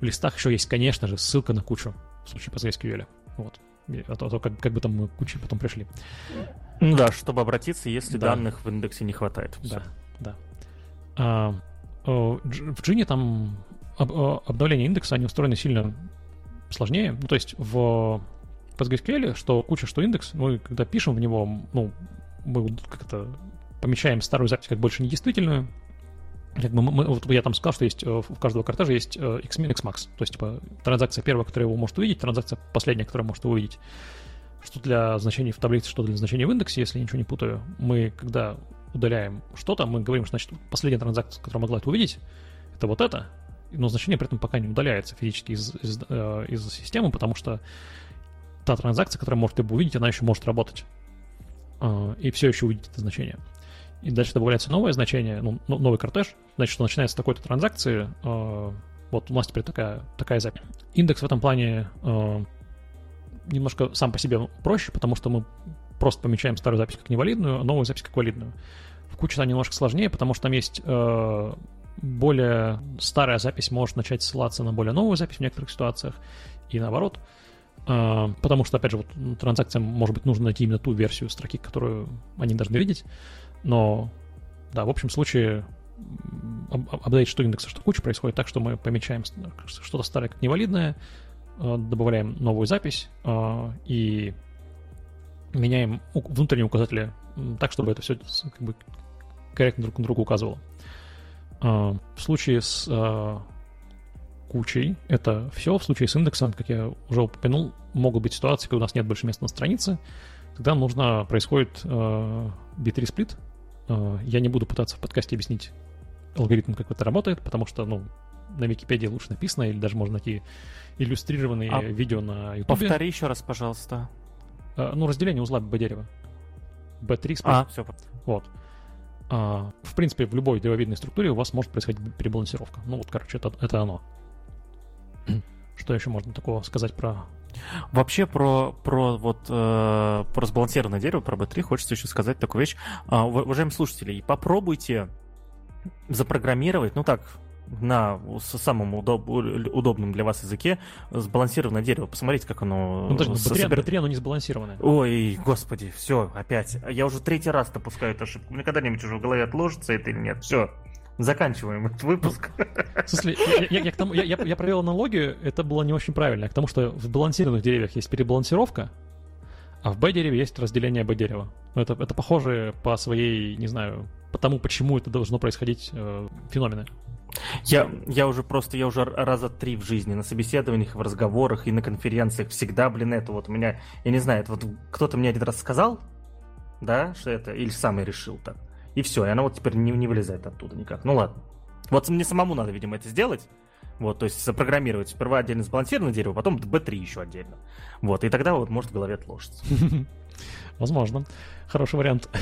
В листах еще есть, конечно же, ссылка на кучу в случае PostgreSQL. Вот. А то, а то как, как бы там мы кучей потом пришли. Ну да, чтобы обратиться, если да. данных в индексе не хватает. Да, да. А, в Джине там об, обновление индекса, они устроены сильно сложнее. Ну, то есть в PostgreSQL, что куча, что индекс, мы когда пишем в него, ну, мы как-то помечаем старую запись как больше недействительную, как бы мы, вот я там сказал, что есть у э, каждого картежа есть xmin, э, xmax. То есть, типа, транзакция первая, которая его может увидеть, транзакция последняя, которая может увидеть. Что для значений в таблице, что для значений в индексе, если я ничего не путаю. Мы, когда удаляем что-то, мы говорим, что, значит, последняя транзакция, которая могла это увидеть, это вот это, но значение при этом пока не удаляется физически из, из, э, из системы, потому что та транзакция, которая может его увидеть, она еще может работать. И все еще увидеть это значение и дальше добавляется новое значение, ну, новый кортеж, значит, что начинается такой-то транзакции, э, вот у нас теперь такая, такая запись. Индекс в этом плане э, немножко сам по себе проще, потому что мы просто помечаем старую запись как невалидную, а новую запись как валидную. В куче она немножко сложнее, потому что там есть э, более старая запись может начать ссылаться на более новую запись в некоторых ситуациях, и наоборот. Э, потому что, опять же, вот транзакциям, может быть, нужно найти именно ту версию строки, которую они должны видеть. Но, да, в общем случае апдейт что индекса, что куча происходит так, что мы помечаем что-то старое как невалидное, э, добавляем новую запись э, и меняем внутренние указатели так, чтобы это все как бы корректно друг на друга указывало. Э, в случае с кучей это все. В случае с индексом, как я уже упомянул, могут быть ситуации, когда у нас нет больше места на странице. Тогда нужно происходит B3 сплит, Э, я не буду пытаться в подкасте объяснить алгоритм, как это работает, потому что, ну, на Википедии лучше написано, или даже можно найти иллюстрированные а видео на YouTube. Повтори еще раз, пожалуйста. А, ну, разделение узла B-дерева. B3 А, все. Вот. А, в принципе, в любой древовидной структуре у вас может происходить перебалансировка. Ну, вот, короче, это, это оно. Что еще можно такого сказать про Вообще про, про, вот, э, про сбалансированное дерево, про B3 хочется еще сказать такую вещь. Э, уважаемые слушатели, попробуйте запрограммировать, ну так, на самом удоб, удобном для вас языке сбалансированное дерево. Посмотрите, как оно... Ну, даже B3, B3 оно не сбалансированное. Ой, господи, все, опять. Я уже третий раз допускаю эту ошибку. Мне когда-нибудь уже в голове отложится это или нет. Все, Заканчиваем этот выпуск. В смысле, я, я, к тому, я, я, я провел аналогию, это было не очень правильно, к тому, что в балансированных деревьях есть перебалансировка, а в Б-дереве есть разделение Б-дерева. Ну, это, это похоже по своей, не знаю, по тому, почему это должно происходить, э, феномены. Я, я уже просто, я уже раза три в жизни на собеседованиях, в разговорах и на конференциях всегда, блин, это вот у меня, я не знаю, это вот кто-то мне один раз сказал, да, что это, или сам я решил так. И все, и она вот теперь не, не вылезает оттуда никак. Ну ладно. Вот мне самому надо, видимо, это сделать. Вот, то есть запрограммировать сперва отдельно сбалансированное дерево, потом B3 еще отдельно. Вот, и тогда вот может в голове отложится. Возможно. Хороший вариант.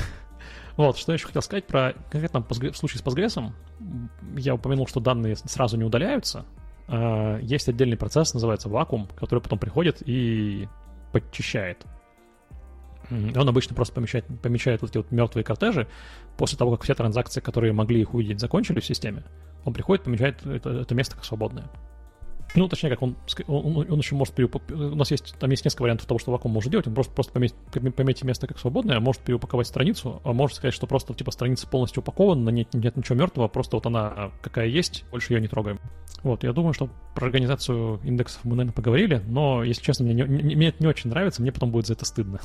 Вот, что я еще хотел сказать про конкретно в случае с Postgres. Я упомянул, что данные сразу не удаляются. А, есть отдельный процесс, называется вакуум, который потом приходит и подчищает. Он обычно просто помещает, помечает вот эти вот мертвые кортежи. После того, как все транзакции, которые могли их увидеть, закончили в системе, он приходит, помечает это, это место как свободное. Ну, точнее, как он, он, он еще может переуп... У нас есть, там есть несколько вариантов того, что вакуум может делать. Он просто, просто пометь, пометить место как свободное, а может переупаковать страницу, а может сказать, что просто, типа, страница полностью упакована, нет, нет ничего мертвого, просто вот она какая есть, больше ее не трогаем. Вот, я думаю, что про организацию индексов мы, наверное, поговорили, но, если честно, мне, не, мне это не очень нравится, мне потом будет за это стыдно.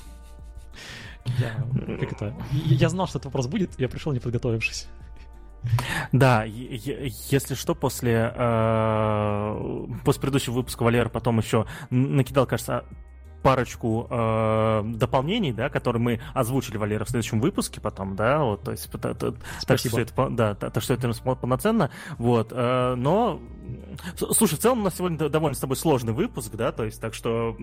Я, как это? Я знал, что этот вопрос будет, я пришел не подготовившись. Да, если что, после, э, после предыдущего выпуска Валера потом еще накидал, кажется, парочку э, дополнений, да, которые мы озвучили, Валера, в следующем выпуске потом, да, вот, то есть, та, та, так что это, да, так что это полноценно, вот, э, но, слушай, в целом у нас сегодня довольно с тобой сложный выпуск, да, то есть, так что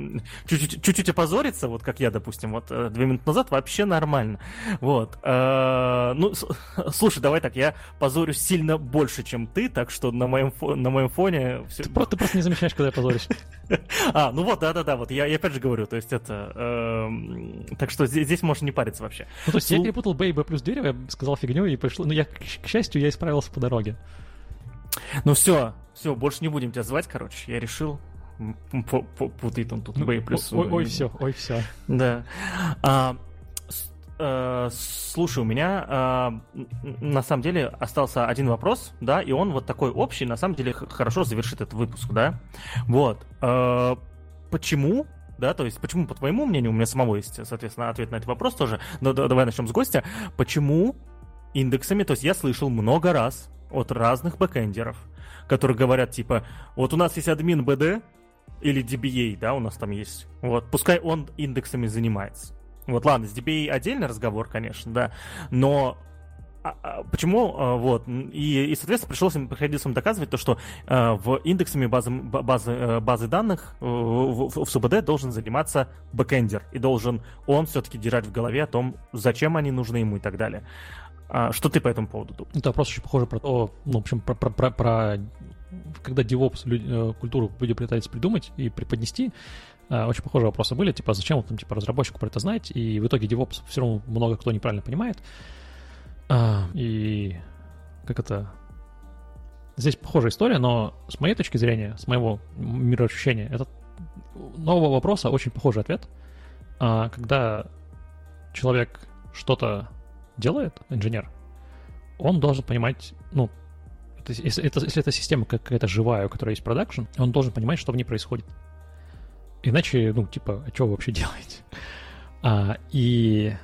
чуть-чуть, чуть-чуть опозориться, вот как я, допустим, вот э, две минуты назад вообще нормально, вот, э, ну, слушай, давай так, я позорюсь сильно больше, чем ты, так что на моем, на моем фоне... Все... Ты, просто, ты просто не замечаешь, когда я позорюсь. А, ну вот, да-да-да, вот я, я опять же говорю, то есть это... Э, так что здесь, здесь можно не париться вообще. Ну, то есть я перепутал Б и Б плюс дерево, я сказал фигню и пришло... Ну, я, к, к счастью, я исправился по дороге. Ну все, все, больше не будем тебя звать, короче, я решил. Путает он тут ну, Б плюс... Ой, ой, все, ой, все. Да. А, э, слушай, у меня э, на самом деле остался один вопрос, да, и он вот такой общий, на самом деле хорошо завершит этот выпуск, да. Вот. Э, почему да, то есть почему, по твоему мнению, у меня самого есть, соответственно, ответ на этот вопрос тоже, но давай начнем с гостя, почему индексами, то есть я слышал много раз от разных бэкэндеров, которые говорят, типа, вот у нас есть админ BD или DBA, да, у нас там есть, вот, пускай он индексами занимается. Вот, ладно, с DBA отдельный разговор, конечно, да, но почему, а, вот, и, и, соответственно, пришлось им, приходилось им доказывать то, что в индексами базы, базы, э, базы данных в, в, в СУБД должен заниматься бэкэндер, и должен он все-таки держать в голове о том, зачем они нужны ему и так далее. Что ты по этому поводу думаешь? Это вопрос очень похожий про то, ну, в общем, про, про, про, про когда DevOps люди, э, культуру люди пытались придумать и преподнести, очень похожие вопросы были, типа, зачем там, типа, разработчику про это знать, и в итоге DevOps все равно много кто неправильно понимает. А, и как это... Здесь похожая история, но с моей точки зрения, с моего мироощущения, это нового вопроса очень похожий ответ. А, когда человек что-то делает, инженер, он должен понимать, ну, это, если, это, если это система какая-то живая, у которой есть продакшн, он должен понимать, что в ней происходит. Иначе, ну, типа, а что вы вообще делаете? А, и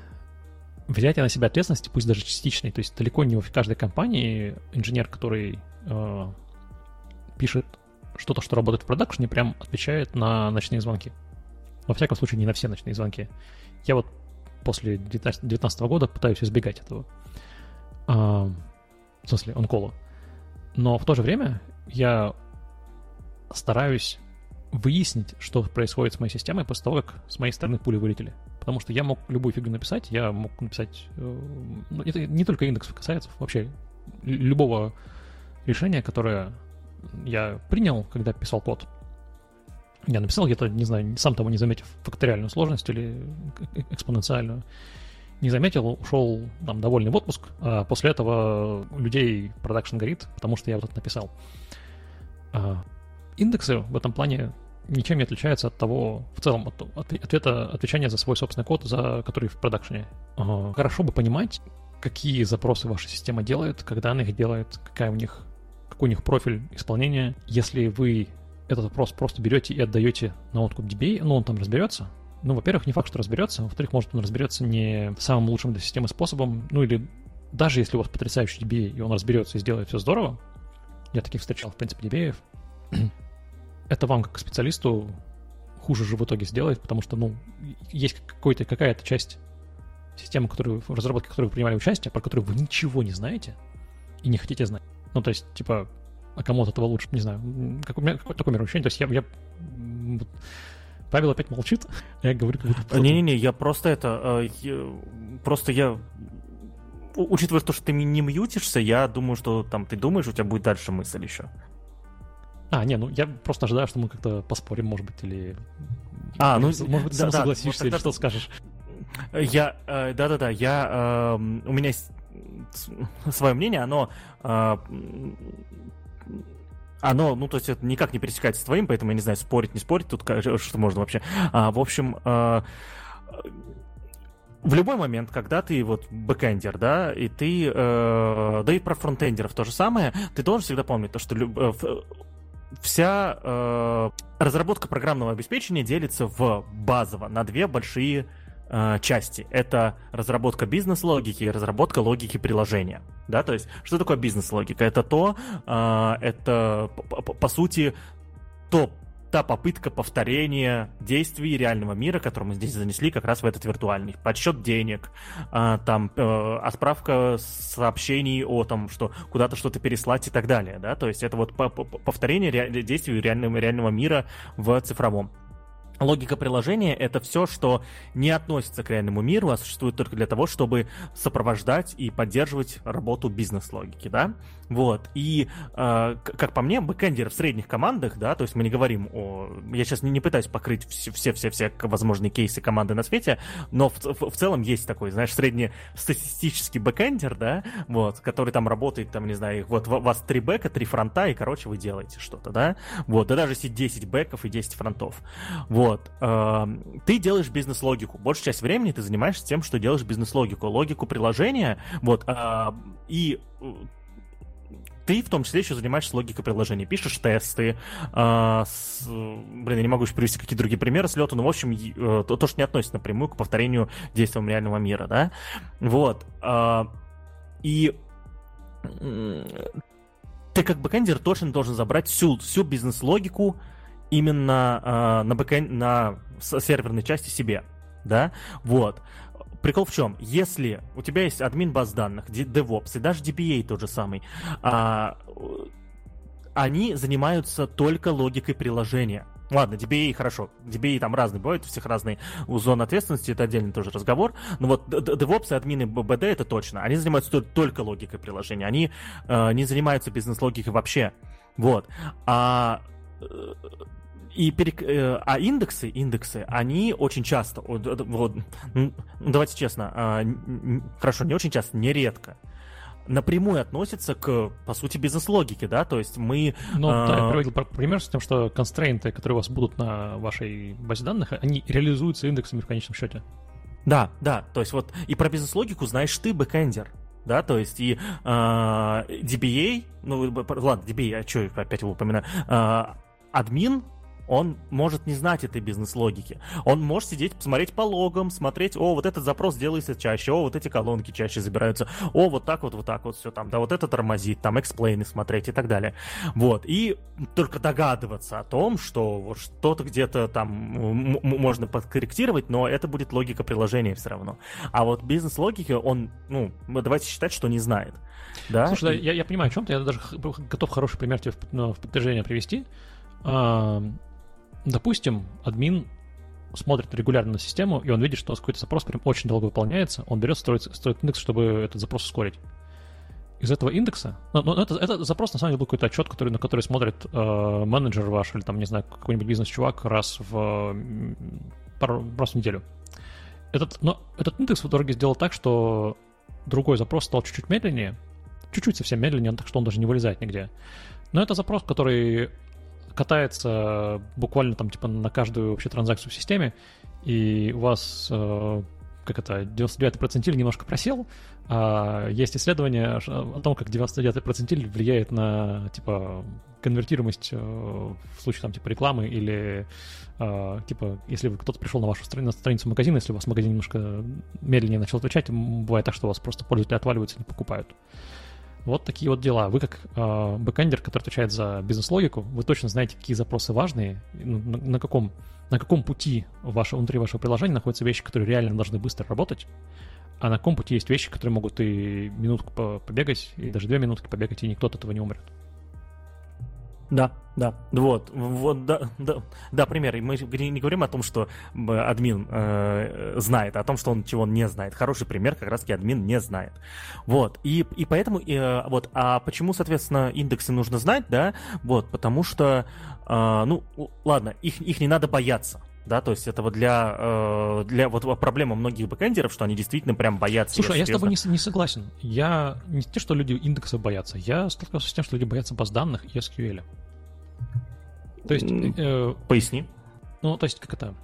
взятие на себя ответственности, пусть даже частичной, то есть далеко не в каждой компании инженер, который э, пишет что-то, что работает в продакшне, прям отвечает на ночные звонки. Во всяком случае, не на все ночные звонки. Я вот после 2019 года пытаюсь избегать этого. А, в смысле, онкола. Но в то же время я стараюсь выяснить, что происходит с моей системой после того, как с моей стороны пули вылетели. Потому что я мог любую фигню написать, я мог написать... Э, ну, это не только индекс касается, вообще любого решения, которое я принял, когда писал код. Я написал где-то, не знаю, сам того не заметив, факториальную сложность или экспоненциальную. Не заметил, ушел там довольный в отпуск, а после этого людей продакшн горит, потому что я вот это написал. А индексы в этом плане ничем не отличаются от того, в целом, от, от ответа, отвечания за свой собственный код, за который в продакшене. Ага. Хорошо бы понимать, какие запросы ваша система делает, когда она их делает, какая у них, какой у них профиль исполнения. Если вы этот запрос просто берете и отдаете на откуп DBA, ну, он там разберется. Ну, во-первых, не факт, что разберется. Во-вторых, может, он разберется не самым лучшим для системы способом. Ну, или даже если у вас потрясающий DBA, и он разберется и сделает все здорово, я таких встречал, в принципе, DBA, это вам как специалисту хуже же в итоге сделает, потому что, ну, есть какая-то часть системы, которую, в разработке которой вы принимали участие, про которую вы ничего не знаете и не хотите знать. Ну, то есть, типа, а кому от этого лучше, не знаю. Как, у меня какое такое мироощущение, то есть я, я Павел опять молчит, а я говорю, как будто... Не-не-не, я просто это... Я, просто я... Учитывая то, что ты не мьютишься, я думаю, что там ты думаешь, у тебя будет дальше мысль еще. А, не, ну я просто ожидаю, что мы как-то поспорим, может быть, или... А, ну, может быть, да, да, согласишься вот тогда... или что скажешь? Я, э, да-да-да, я, э, у меня есть свое мнение, оно, э, оно, ну, то есть это никак не пересекается с твоим, поэтому я не знаю, спорить, не спорить, тут что можно вообще. А, в общем, э, в любой момент, когда ты вот бэкэндер, да, и ты, э, да и про фронтендеров то же самое, ты должен всегда помнить то, что люб, э, вся э, разработка программного обеспечения делится в базово на две большие э, части. Это разработка бизнес-логики и разработка логики приложения. Да, то есть, что такое бизнес-логика? Это то, э, это, по, по, сути, то та попытка повторения действий реального мира, который мы здесь занесли как раз в этот виртуальный. Подсчет денег, а, там э, отправка сообщений о том, что куда-то что-то переслать и так далее, да, то есть это вот повторение действий реального, реального мира в цифровом. Логика приложения — это все, что не относится к реальному миру, а существует только для того, чтобы сопровождать и поддерживать работу бизнес-логики, да? Вот. И, э, как по мне, бэкэндеры в средних командах, да, то есть мы не говорим о... Я сейчас не, не пытаюсь покрыть все-все-все возможные кейсы команды на свете, но в, в, в целом есть такой, знаешь, среднестатистический бэкэндер, да, вот, который там работает, там, не знаю, вот у вас три бэка, три фронта, и, короче, вы делаете что-то, да? Вот, да даже если 10 бэков и 10 фронтов. Вот. Э, ты делаешь бизнес-логику. Большую часть времени ты занимаешься тем, что делаешь бизнес-логику, логику приложения, вот, э, и ты в том числе еще занимаешься логикой приложения, пишешь тесты, э, с, блин, я не могу еще привести какие-то другие примеры с лету, но, в общем, э, то, то, что не относится напрямую к повторению действиям реального мира, да, вот, э, и ты как бэкэндер точно должен забрать всю, всю бизнес-логику именно э, на, бэкэнд, на серверной части себе, да, вот. Прикол в чем? Если у тебя есть админ баз данных, DevOps и даже DBA тот же самый, а, они занимаются только логикой приложения. Ладно, DBA хорошо. DBA там разные бывают, у всех разные зоны ответственности, это отдельный тоже разговор. Но вот DevOps и админы БД это точно. Они занимаются только логикой приложения. Они э, не занимаются бизнес-логикой вообще. Вот. А э, и перек... Э, а индексы, индексы, они очень часто, вот, давайте честно, а, хорошо, не очень часто, нередко, напрямую относятся к, по сути, бизнес-логике, да, то есть мы... Ну, а... да, я приводил пример с тем, что констрейнты, которые у вас будут на вашей базе данных, они реализуются индексами в конечном счете. Да, да, то есть вот и про бизнес-логику знаешь ты, бэкэндер, да, то есть и э, DBA, ну, ладно, DBA, а что опять его упоминаю, э, админ он может не знать этой бизнес-логики. Он может сидеть, посмотреть по логам, смотреть, о, вот этот запрос делается чаще, о, вот эти колонки чаще забираются, о, вот так вот, вот так вот все там, да, вот это тормозит, там, эксплейны смотреть и так далее. Вот, и только догадываться о том, что вот что-то где-то там можно подкорректировать, но это будет логика приложения все равно. А вот бизнес-логики он, ну, давайте считать, что не знает. Да? Слушай, и... я, я понимаю, о чем ты, я даже готов хороший пример тебе в, ну, в подтверждение привести. Допустим, админ смотрит регулярно на систему, и он видит, что какой-то запрос прям очень долго выполняется, он берет, строит, строит индекс, чтобы этот запрос ускорить. Из этого индекса, ну, ну это, это запрос на самом деле был какой-то отчет, который, на который смотрит э, менеджер ваш или там, не знаю, какой-нибудь бизнес-чувак раз в пару раз в неделю. Этот, но этот индекс в итоге сделал так, что другой запрос стал чуть-чуть медленнее, чуть-чуть совсем медленнее, так что он даже не вылезает нигде. Но это запрос, который катается буквально там типа на каждую вообще транзакцию в системе, и у вас э, как это, 99 процентиль немножко просел, а есть исследование о том, как 99 процентиль влияет на, типа, конвертируемость э, в случае, там, типа, рекламы или, э, типа, если кто-то пришел на вашу страницу, на страницу магазина, если у вас магазин немножко медленнее начал отвечать, бывает так, что у вас просто пользователи отваливаются и не покупают. Вот такие вот дела. Вы как э, бэкэндер, который отвечает за бизнес-логику, вы точно знаете, какие запросы важные, на, на, каком, на каком пути ваше, внутри вашего приложения находятся вещи, которые реально должны быстро работать, а на каком пути есть вещи, которые могут и минутку побегать, и даже две минутки побегать, и никто от этого не умрет. Да, да, вот, вот, да, да, да, пример. Мы не говорим о том, что админ э, знает, а о том, что он чего он не знает. Хороший пример, как раз-таки админ не знает. Вот, и, и поэтому, э, вот, а почему, соответственно, индексы нужно знать, да, вот, потому что, э, ну, ладно, их, их не надо бояться, да, то есть это вот для, э, для вот проблема многих бэкэндеров, что они действительно прям боятся. Слушай, а я с тобой не, не согласен. Я не те, что люди индексов боятся, я сталкивался с тем, что люди боятся баз данных и SQL. То есть... Э, Поясни. Ну, то есть, как это?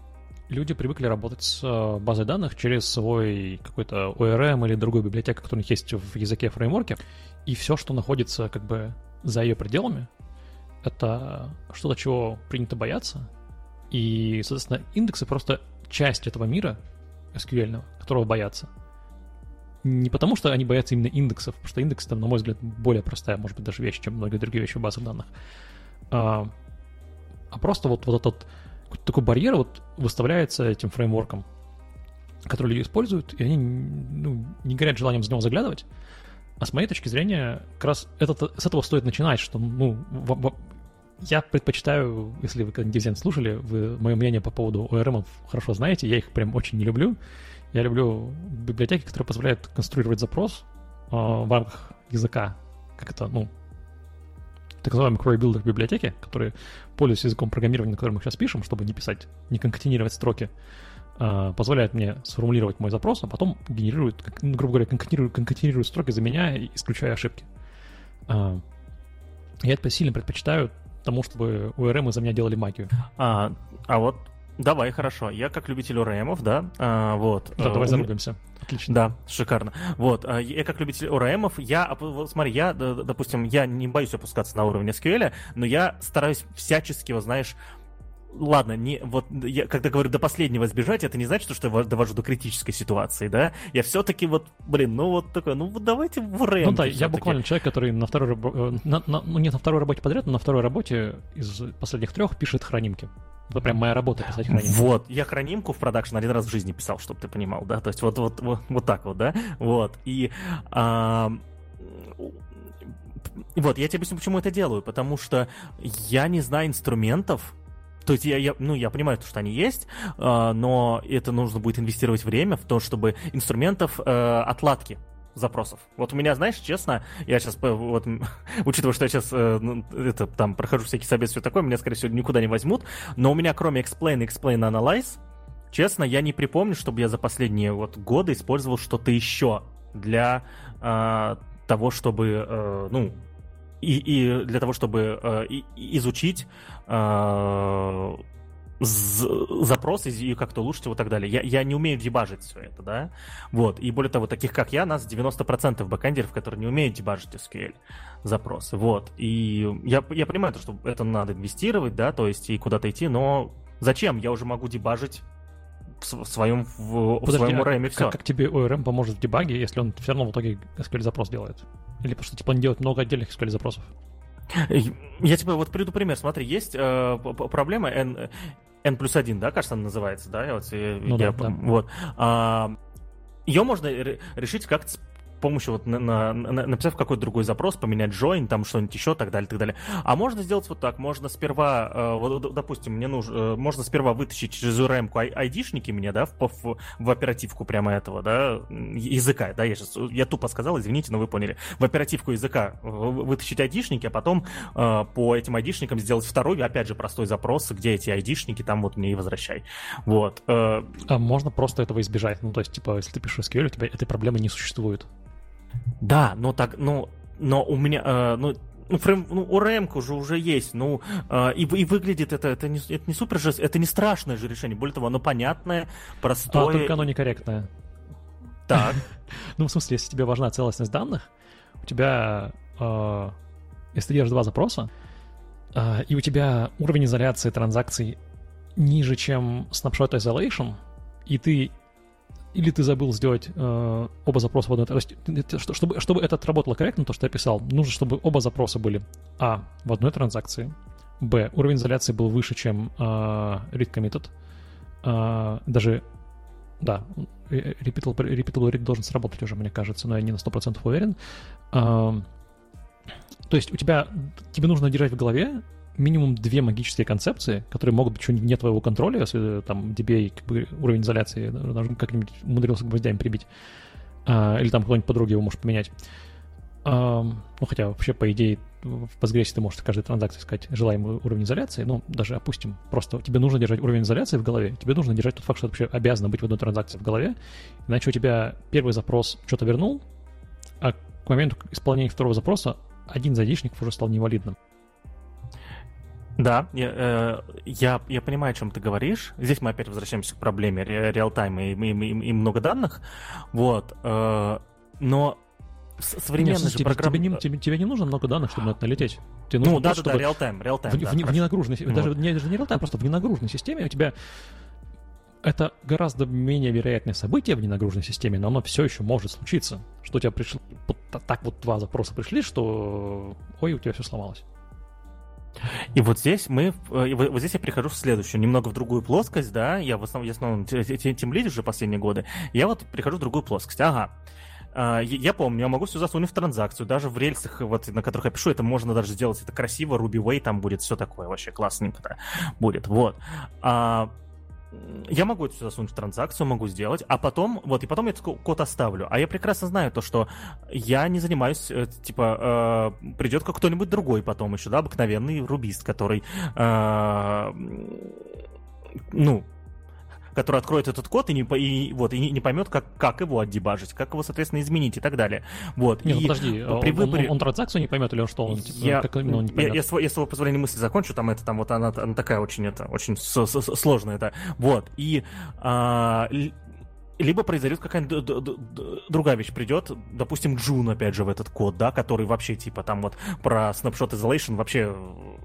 Люди привыкли работать с э, базой данных через свой какой-то ORM или другую библиотеку, которая у них есть в языке фреймворке, и все, что находится как бы за ее пределами, это что-то, чего принято бояться, и, соответственно, индексы просто часть этого мира, SQL, которого боятся. Не потому, что они боятся именно индексов, потому что индекс там, на мой взгляд, более простая, может быть, даже вещь, чем многие другие вещи в базах данных. А, а просто вот, вот этот такой барьер вот выставляется этим фреймворком, который люди используют, и они ну, не горят желанием за него заглядывать. А с моей точки зрения, как раз это, с этого стоит начинать, что, ну, в, в, я предпочитаю, если вы когда-нибудь слушали, вы мое мнение по поводу ORM хорошо знаете, я их прям очень не люблю. Я люблю библиотеки, которые позволяют конструировать запрос э, в рамках языка, как это, ну, так называемые query builder библиотеки, которые пользуются языком программирования, на котором мы сейчас пишем, чтобы не писать, не конкатинировать строки, э, позволяют мне сформулировать мой запрос, а потом генерирует, ну, грубо говоря, конкатинирует, конкатинирует строки, заменяя и исключая ошибки. Э, я это сильно предпочитаю тому, чтобы ORM за меня делали магию. А, а вот Давай, хорошо. Я как любитель ОРМов, да, а, вот. Да, давай зарубимся. Отлично. Да, шикарно. Вот, а, я как любитель ОРМов, я, вот, смотри, я, допустим, я не боюсь опускаться на уровень SQL, но я стараюсь всячески, вот, знаешь, ладно, не, вот я когда говорю до последнего избежать, это не значит, что я довожу до критической ситуации, да? Я все-таки вот, блин, ну вот такой, ну вот давайте в РЭМ. Ну да, я буквально человек, который на второй э, на, на, ну не на второй работе подряд, но на второй работе из последних трех пишет хранимки. Это прям моя работа писать хранимку. Вот, я хранимку в продакшн один раз в жизни писал, чтобы ты понимал, да, то есть вот, вот, вот, вот так вот, да, вот, и а, вот, я тебе объясню, почему это делаю, потому что я не знаю инструментов, то есть я, я, ну, я понимаю, что они есть, э, но это нужно будет инвестировать время в то, чтобы инструментов э, отладки запросов. Вот у меня, знаешь, честно, я сейчас, вот, учитывая, что я сейчас э, ну, это, там прохожу всякие собесы, все такое, меня, скорее всего, никуда не возьмут, но у меня кроме explain, explain, analyze, честно, я не припомню, чтобы я за последние вот годы использовал что-то еще для э, того, чтобы, э, ну, и, и для того, чтобы э, изучить э, запросы и как-то улучшить его и так далее. Я, я не умею дебажить все это, да? Вот. И более того, таких как я, нас 90% бэкэндеров, которые не умеют дебажить SQL запросы. Вот. И я, я понимаю, что это надо инвестировать, да, то есть и куда-то идти, но зачем? Я уже могу дебажить в своем, в, Подожди, в своем ORM а все. Как, как тебе ORM поможет в дебаге, если он все равно в итоге SQL запрос делает? Или потому что типа он делает много отдельных SQL запросов? Я тебе вот приду пример. Смотри, есть э, проблема N, N плюс 1, да, кажется, она называется, да? Вот, ну, я, да, да. вот. А, ее можно решить как-то помощью вот на, на, на, написав какой-то другой запрос, поменять join, там что-нибудь еще, так далее, так далее. А можно сделать вот так, можно сперва, э, вот, допустим, мне нужно, э, можно сперва вытащить через URM айдишники мне, да, в, в, в оперативку прямо этого, да, языка, да, я сейчас, я тупо сказал, извините, но вы поняли. В оперативку языка вытащить айдишники, а потом э, по этим айдишникам сделать второй, опять же, простой запрос, где эти айдишники, там вот мне и возвращай. Вот. Э, а можно просто этого избежать? Ну, то есть, типа, если ты пишешь SQL, у тебя этой проблемы не существует. Да, но так, ну, но у меня, э, ну, ну, фрейм, ну, у РМК уже уже есть, ну, э, и, и выглядит это, это не, это не супер же, это не страшное же решение, более того, оно понятное, простое. А, только оно некорректное. Так. ну, в смысле, если тебе важна целостность данных, у тебя, э, если ты делаешь два запроса, э, и у тебя уровень изоляции транзакций ниже, чем snapshot isolation, и ты или ты забыл сделать э, оба запроса в одной... Чтобы, чтобы это работало корректно, то, что я писал, нужно, чтобы оба запроса были а. в одной транзакции, б. уровень изоляции был выше, чем э, read committed, э, даже, да, repeatable, repeatable read должен сработать уже, мне кажется, но я не на 100% уверен. Э, то есть у тебя, тебе нужно держать в голове минимум две магические концепции, которые могут быть что-нибудь вне твоего контроля, если там DBA как бы, уровень изоляции как-нибудь умудрился гвоздями прибить, а, или там кто-нибудь подруги его может поменять. А, ну, хотя вообще, по идее, в Postgres ты можешь каждой транзакции сказать желаемый уровень изоляции, ну, даже опустим, просто тебе нужно держать уровень изоляции в голове, тебе нужно держать тот факт, что вообще обязано быть в одной транзакции в голове, иначе у тебя первый запрос что-то вернул, а к моменту исполнения второго запроса один из уже стал невалидным. Да, я, э, я, я понимаю, о чем ты говоришь. Здесь мы опять возвращаемся к проблеме реал-тайма и, и, и, и много данных. Вот. Э, но современные Нет, же тебе, программы... тебе, не, тебе, тебе не нужно много данных, чтобы на это налететь. Тебе нужно ну, да, да, чтобы... да, реал-тайм, реал-тайм. В, да, в, в ненагруженной, вот. даже, не, даже не реал-тайм, просто в ненагруженной системе у тебя это гораздо менее вероятное событие в ненагруженной системе, но оно все еще может случиться. Что у тебя пришло, так вот два запроса пришли, что ой, у тебя все сломалось. И вот здесь мы, э, вот здесь я прихожу в следующую, немного в другую плоскость, да, я в основном, я в основном тем лидер уже последние годы, я вот прихожу в другую плоскость, ага, а, я помню, я могу все засунуть в транзакцию. Даже в рельсах, вот, на которых я пишу, это можно даже сделать. Это красиво, Ruby Way там будет все такое вообще классненько будет. Вот. А, я могу это все засунуть в транзакцию, могу сделать, а потом, вот, и потом я этот код оставлю. А я прекрасно знаю то, что я не занимаюсь, э, типа, э, придет как кто-нибудь другой потом еще, да, обыкновенный рубист, который, э, ну, который откроет этот код и не, и, вот, и не поймет, как, как его отдебажить, как его, соответственно, изменить и так далее. Вот. Не, ну, и подожди, при он, выборе... он, он транзакцию не поймет или он что? Он, типа, я, как именно он не поймет? Я, я, я, своего позволения мысли закончу, там это, там вот она, она такая очень, это, очень сложная, это, вот. И а, либо произойдет какая-нибудь другая вещь, придет, допустим, Джун, опять же, в этот код, да, который вообще, типа, там вот про Snapshot Isolation вообще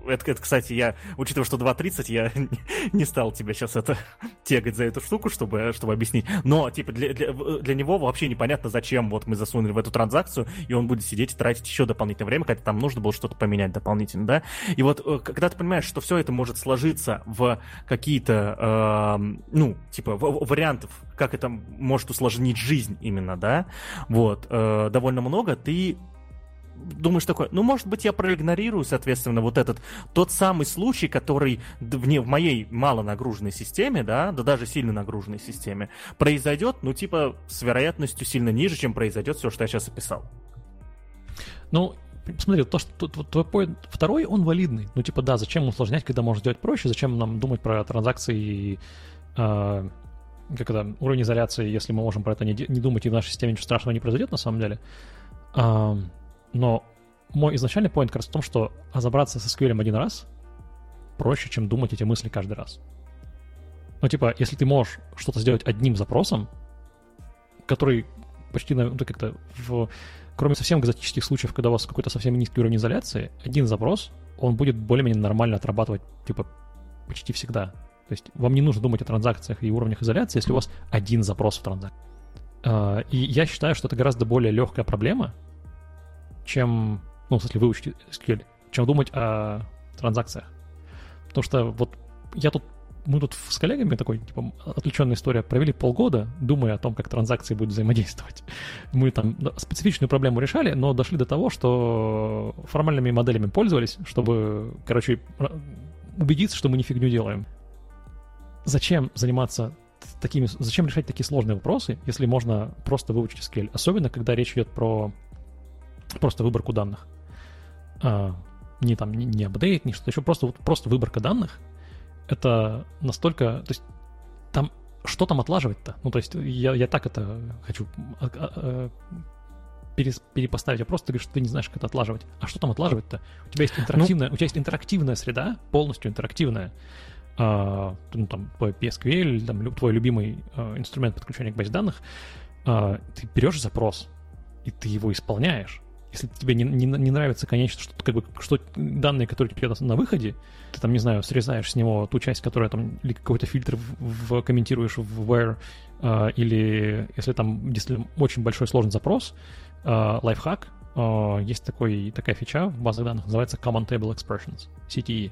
это, это, кстати, я, учитывая, что 2.30, я не стал тебя сейчас это тегать за эту штуку, чтобы, чтобы объяснить. Но, типа, для, для, для него вообще непонятно, зачем вот мы засунули в эту транзакцию, и он будет сидеть и тратить еще дополнительное время, когда там нужно было что-то поменять дополнительно, да? И вот, э, когда ты понимаешь, что все это может сложиться в какие-то, э, ну, типа, в, вариантов, как это может усложнить жизнь именно, да, вот, э, довольно много, ты думаешь такой, ну, может быть, я проигнорирую, соответственно, вот этот, тот самый случай, который в, не, в моей малонагруженной системе, да, да даже сильно нагруженной системе, произойдет, ну, типа, с вероятностью сильно ниже, чем произойдет все, что я сейчас описал. Ну, смотри, то, что твой поинт второй, он валидный. Ну, типа, да, зачем усложнять, когда можно сделать проще, зачем нам думать про транзакции и э, как это, уровень изоляции, если мы можем про это не, не думать, и в нашей системе ничего страшного не произойдет на самом деле. Но мой изначальный поинт как раз в том, что разобраться со SQL один раз проще, чем думать эти мысли каждый раз. Ну, типа, если ты можешь что-то сделать одним запросом, который почти, ну, как-то в... Кроме совсем экзотических случаев, когда у вас какой-то совсем низкий уровень изоляции, один запрос, он будет более-менее нормально отрабатывать, типа, почти всегда. То есть вам не нужно думать о транзакциях и уровнях изоляции, если у вас один запрос в транзакции. А, и я считаю, что это гораздо более легкая проблема, чем, ну, смысле, выучить SQL, чем думать о транзакциях. Потому что вот я тут, мы тут с коллегами такой, типа, отвлеченная история, провели полгода, думая о том, как транзакции будут взаимодействовать. Мы там специфичную проблему решали, но дошли до того, что формальными моделями пользовались, чтобы, короче, убедиться, что мы не фигню делаем. Зачем заниматься такими, зачем решать такие сложные вопросы, если можно просто выучить SQL? Особенно, когда речь идет про просто выборку данных. А, не там, не, не апдейт, не что-то еще, просто, вот, просто выборка данных. Это настолько, то есть там, что там отлаживать-то? Ну, то есть я, я так это хочу а, а, а, перес, перепоставить вопрос, ты говоришь, что ты не знаешь, как это отлаживать. А что там отлаживать-то? У тебя есть интерактивная, ну, у тебя есть интерактивная среда, полностью интерактивная, а, ну, там, PSQL, там, твой любимый а, инструмент подключения к базе данных, а, ты берешь запрос, и ты его исполняешь если тебе не, не, не нравится, конечно, что, как бы, что данные, которые тебе на выходе, ты там, не знаю, срезаешь с него ту часть, которая там, или какой-то фильтр в, в, комментируешь в where, э, или если там если очень большой сложный запрос, э, лайфхак, э, есть такой, такая фича в базах данных, называется Common Table Expressions, CTE.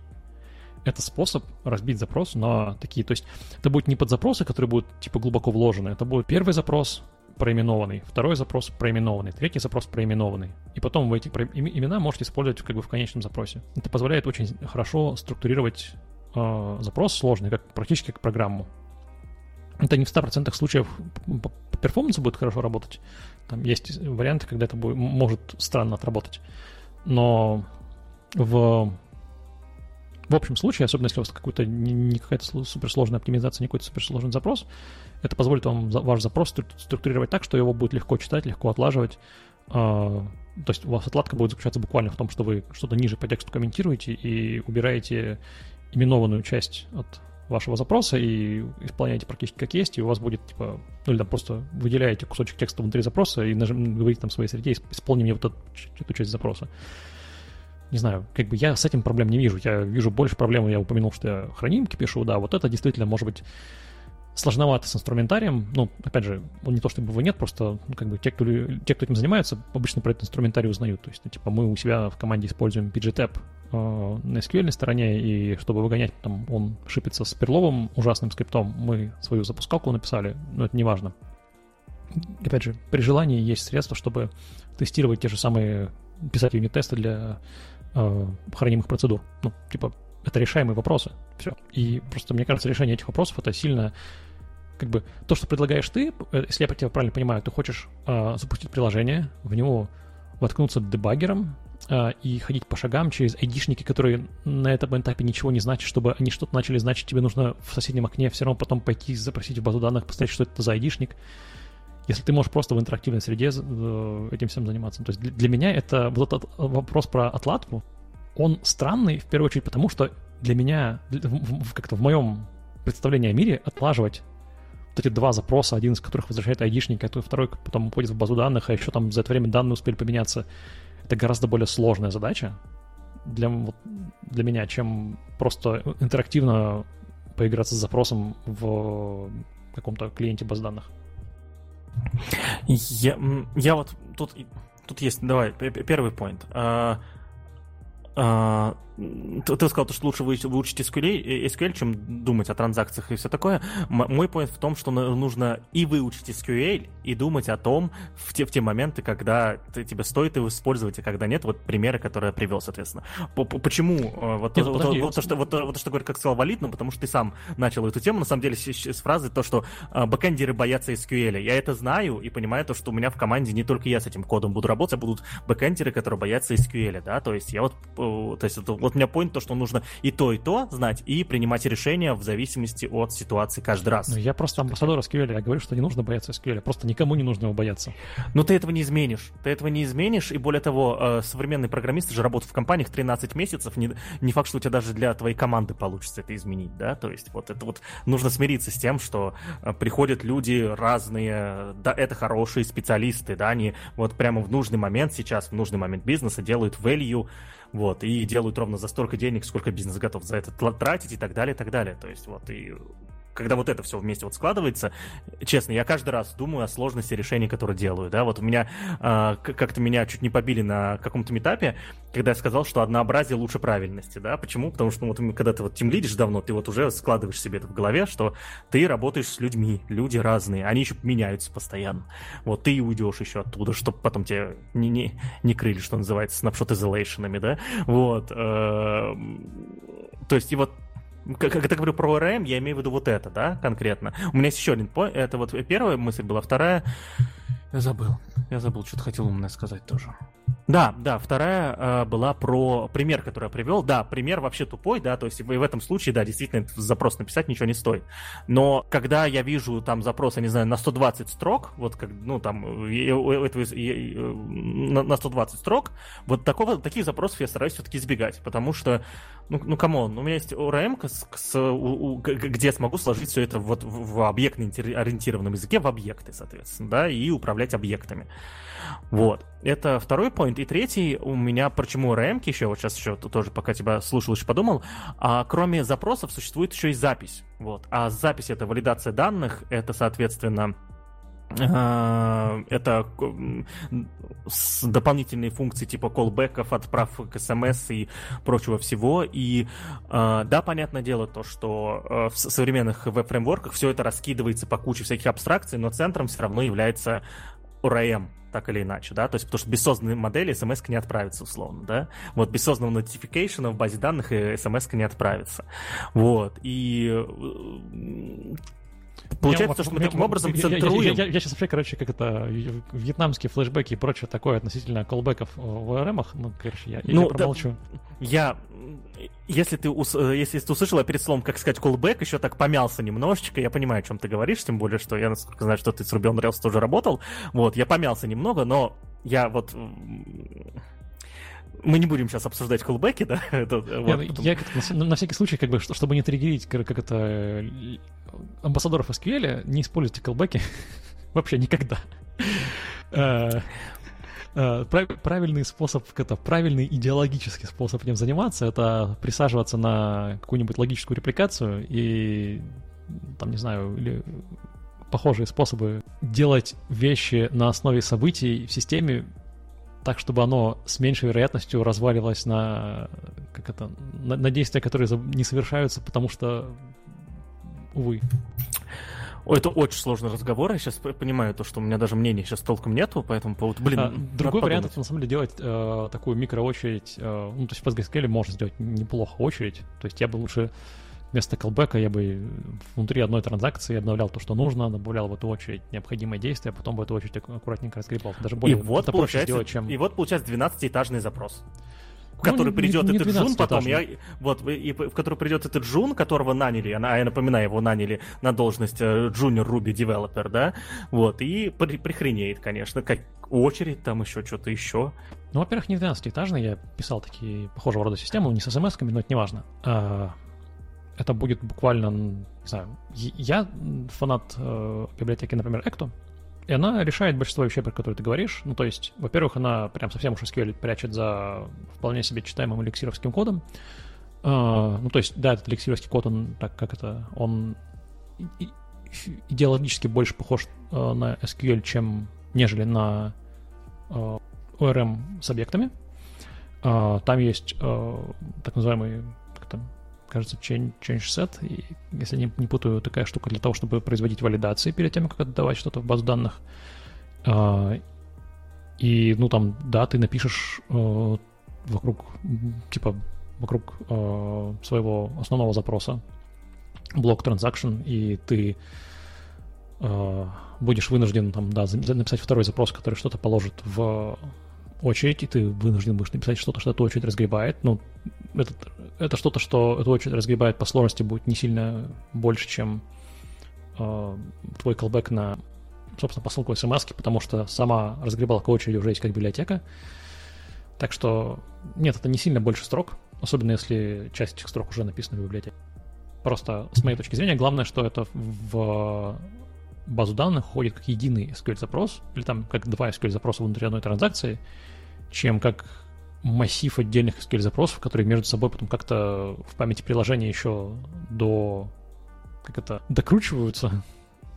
Это способ разбить запрос на такие, то есть это будет не под запросы, которые будут типа глубоко вложены, это будет первый запрос, проименованный, второй запрос проименованный, третий запрос проименованный. И потом вы эти имена можете использовать как бы в конечном запросе. Это позволяет очень хорошо структурировать э, запрос сложный, как практически как программу. Это не в 100% случаев по перформансу будет хорошо работать. Там есть варианты, когда это будет, может странно отработать. Но в в общем случае, особенно если у вас какой-то не, не какая-то суперсложная оптимизация, не какой-то суперсложный запрос, это позволит вам ваш запрос структурировать так, что его будет легко читать, легко отлаживать. А, то есть у вас отладка будет заключаться буквально в том, что вы что-то ниже по тексту комментируете и убираете именованную часть от вашего запроса и исполняете практически как есть, и у вас будет, типа, ну или там просто выделяете кусочек текста внутри запроса и нажим, говорите там своей среде, исполни мне вот эту, эту часть запроса. Не знаю, как бы я с этим проблем не вижу. Я вижу больше проблем, я упомянул, что я хранимки пишу, да, вот это действительно может быть сложновато с инструментарием. Ну, опять же, он не то чтобы его нет, просто ну, как бы те кто, те, кто этим занимается, обычно про этот инструментарий узнают. То есть, ну, типа, мы у себя в команде используем PGTab э, на SQL стороне, и чтобы выгонять, там, он шипится с перловым ужасным скриптом, мы свою запускалку написали, но это не важно. Опять же, при желании есть средства, чтобы тестировать те же самые, писать юнит-тесты для э, хранимых процедур. Ну, типа, это решаемые вопросы. Все. И просто, мне кажется, решение этих вопросов это сильно как бы то, что предлагаешь ты, э, если я тебя правильно понимаю, ты хочешь э, запустить приложение, в него воткнуться дебаггером э, и ходить по шагам через айдишники, которые на этом этапе ничего не значат, чтобы они что-то начали значить, тебе нужно в соседнем окне все равно потом пойти запросить в базу данных, посмотреть, что это за айдишник. Если ты можешь просто в интерактивной среде э, этим всем заниматься. То есть для, меня это вот этот вопрос про отладку, он странный, в первую очередь, потому что для меня, как-то в моем представлении о мире, отлаживать вот эти два запроса, один из которых возвращает айдишник, а второй потом уходит в базу данных, а еще там за это время данные успели поменяться, это гораздо более сложная задача для, вот, для меня, чем просто интерактивно поиграться с запросом в каком-то клиенте баз данных. Я, я вот тут, тут есть, давай, первый point. Uh, uh, ты, ты сказал, что лучше выучить SQL, SQL, чем думать о транзакциях и все такое. мой point в том, что нужно и выучить SQL, и думать о том в те, в те моменты, когда ты, тебе стоит его использовать, и когда нет. Вот примеры, которые я привел, соответственно. Почему? Э, вот, нет, вот, вот, то, что, вот, вот то, что говорит, как сказал Валид, ну, потому что ты сам начал эту тему, на самом деле, с, с фразы, то, что э, бэкэндеры боятся SQL. Я это знаю и понимаю то, что у меня в команде не только я с этим кодом буду работать, а будут бэкэндеры, которые боятся SQL, да, то есть я вот, э, то есть вот вот у меня point то, что нужно и то, и то знать, и принимать решения в зависимости от ситуации каждый раз. Ну, я просто амбассадор SQL, я говорю, что не нужно бояться SQL, просто никому не нужно его бояться. Но ты этого не изменишь. Ты этого не изменишь, и более того, э, современные программисты же работают в компаниях 13 месяцев, не, не факт, что у тебя даже для твоей команды получится это изменить, да, то есть вот это вот нужно смириться с тем, что э, приходят люди разные, да, это хорошие специалисты, да, они вот прямо в нужный момент сейчас, в нужный момент бизнеса делают value, вот, и делают ровно за столько денег, сколько бизнес готов за это тратить и так далее, и так далее. То есть вот, и когда вот это все вместе вот складывается, честно, я каждый раз думаю о сложности решений, которые делаю, да, вот у меня э, как-то меня чуть не побили на каком-то этапе, когда я сказал, что однообразие лучше правильности, да, почему? Потому что ну, вот когда ты вот тем лидишь давно, ты вот уже складываешь себе это в голове, что ты работаешь с людьми, люди разные, они еще меняются постоянно, вот ты уйдешь еще оттуда, чтобы потом тебе не, не, не крыли, что называется, снапшот изолейшенами, да, вот, э, то есть и вот как, когда говорю про ОРМ, я имею в виду вот это, да, конкретно. У меня есть еще один point. Это вот первая мысль была, вторая... Я забыл. Я забыл, что-то хотел умное сказать тоже. Да, да, вторая э, была про пример, который я привел. Да, пример вообще тупой, да, то есть в, в этом случае, да, действительно, запрос написать ничего не стоит. Но когда я вижу там запрос, я не знаю, на 120 строк, вот как, ну, там, этого, на 120 строк, вот такого, таких запросов я стараюсь все-таки избегать, потому что, ну, ну, come on, у меня есть ORM, с, с, у, у, где я смогу сложить все это вот в, в объектно-ориентированном языке в объекты, соответственно, да, и управлять объектами. Вот. Это второй point. И третий у меня, почему ORM еще, вот сейчас еще тоже, пока тебя слушал, еще подумал, а, кроме запросов существует еще и запись. Вот. А запись — это валидация данных, это, соответственно, а, это дополнительные функции типа колбеков, отправок смс и прочего всего. И а, да, понятное дело то, что а, в современных веб-фреймворках все это раскидывается по куче всяких абстракций, но центром все равно является ORM, так или иначе, да, то есть потому что без созданной модели смс не отправится условно, да, вот без созданного notification в базе данных смс не отправится, вот, и э, Получается, что мы таким образом центруем... Я, я, я, я сейчас вообще, короче, как это, вьетнамские флешбеки и прочее такое относительно колбеков в ОРМах, ну, короче, я, ну, я промолчу. Да, я, если ты, если ты услышал я перед словом, как сказать, колбек, еще так помялся немножечко, я понимаю, о чем ты говоришь, тем более, что я, насколько знаю, что ты с Ruby on Rails тоже работал, вот, я помялся немного, но я вот мы не будем сейчас обсуждать колбеки, да? это, вот, я, потом... я на, на всякий случай, как бы, чтобы не триггерить, как, как это э, амбассадоров SQL, не используйте колбеки вообще никогда. Э, э, правильный способ, это правильный идеологический способ этим заниматься, это присаживаться на какую-нибудь логическую репликацию и там, не знаю, или похожие способы делать вещи на основе событий в системе так, чтобы оно с меньшей вероятностью разваливалось на, как это, на, на действия, которые не совершаются, потому что, увы. Ой, это очень сложный разговор. Я сейчас понимаю то, что у меня даже мнения сейчас толком нету по этому поводу. Блин, а, другой вариант это на самом деле делать э, такую микроочередь. Э, ну, то есть в PostgreSQL можно сделать неплохо очередь. То есть я бы лучше вместо callback я бы внутри одной транзакции обновлял то, что нужно, добавлял в эту очередь необходимые действия, а потом в эту очередь аккуратненько разгребал. Даже более и вот проще сделать, чем... И вот получается 12-этажный запрос в который ну, придет не, не этот Джун потом, я, вот, и, в который придет этот Джун, которого наняли, а я напоминаю, его наняли на должность Junior Ruby Developer, да, вот, и при, прихренеет, конечно, как очередь, там еще что-то еще. Ну, во-первых, не 12-этажный, я писал такие похожего рода системы, не с смс-ками, но это не важно. А, это будет буквально, не знаю, я фанат э, библиотеки, например, Ecto, и она решает большинство вещей, про которые ты говоришь. Ну, то есть, во-первых, она прям совсем уж SQL прячет за вполне себе читаемым эликсировским кодом. Uh, ну, то есть, да, этот эликсировский код, он так как это, он идеологически больше похож uh, на SQL, чем нежели на uh, ORM с объектами. Uh, там есть uh, так называемый кажется, change, change set, и, если не, не путаю, такая штука для того, чтобы производить валидации перед тем, как отдавать что-то в базу данных. А, и, ну, там, да, ты напишешь а, вокруг, типа, вокруг а, своего основного запроса блок transaction, и ты а, будешь вынужден, там, да, написать второй запрос, который что-то положит в очередь, и ты вынужден будешь написать что-то, что эта очередь разгребает. Ну, это, это что-то, что эту очередь разгребает по сложности будет не сильно больше, чем э, твой callback на, собственно, посылку смс потому что сама разгребалка очереди уже есть как библиотека. Так что, нет, это не сильно больше строк, особенно если часть этих строк уже написана в библиотеке. Просто, с моей точки зрения, главное, что это в базу данных уходит как единый SQL-запрос, или там как два SQL-запроса внутри одной транзакции, чем как массив отдельных SQL-запросов, которые между собой потом как-то в памяти приложения еще до... как это... докручиваются.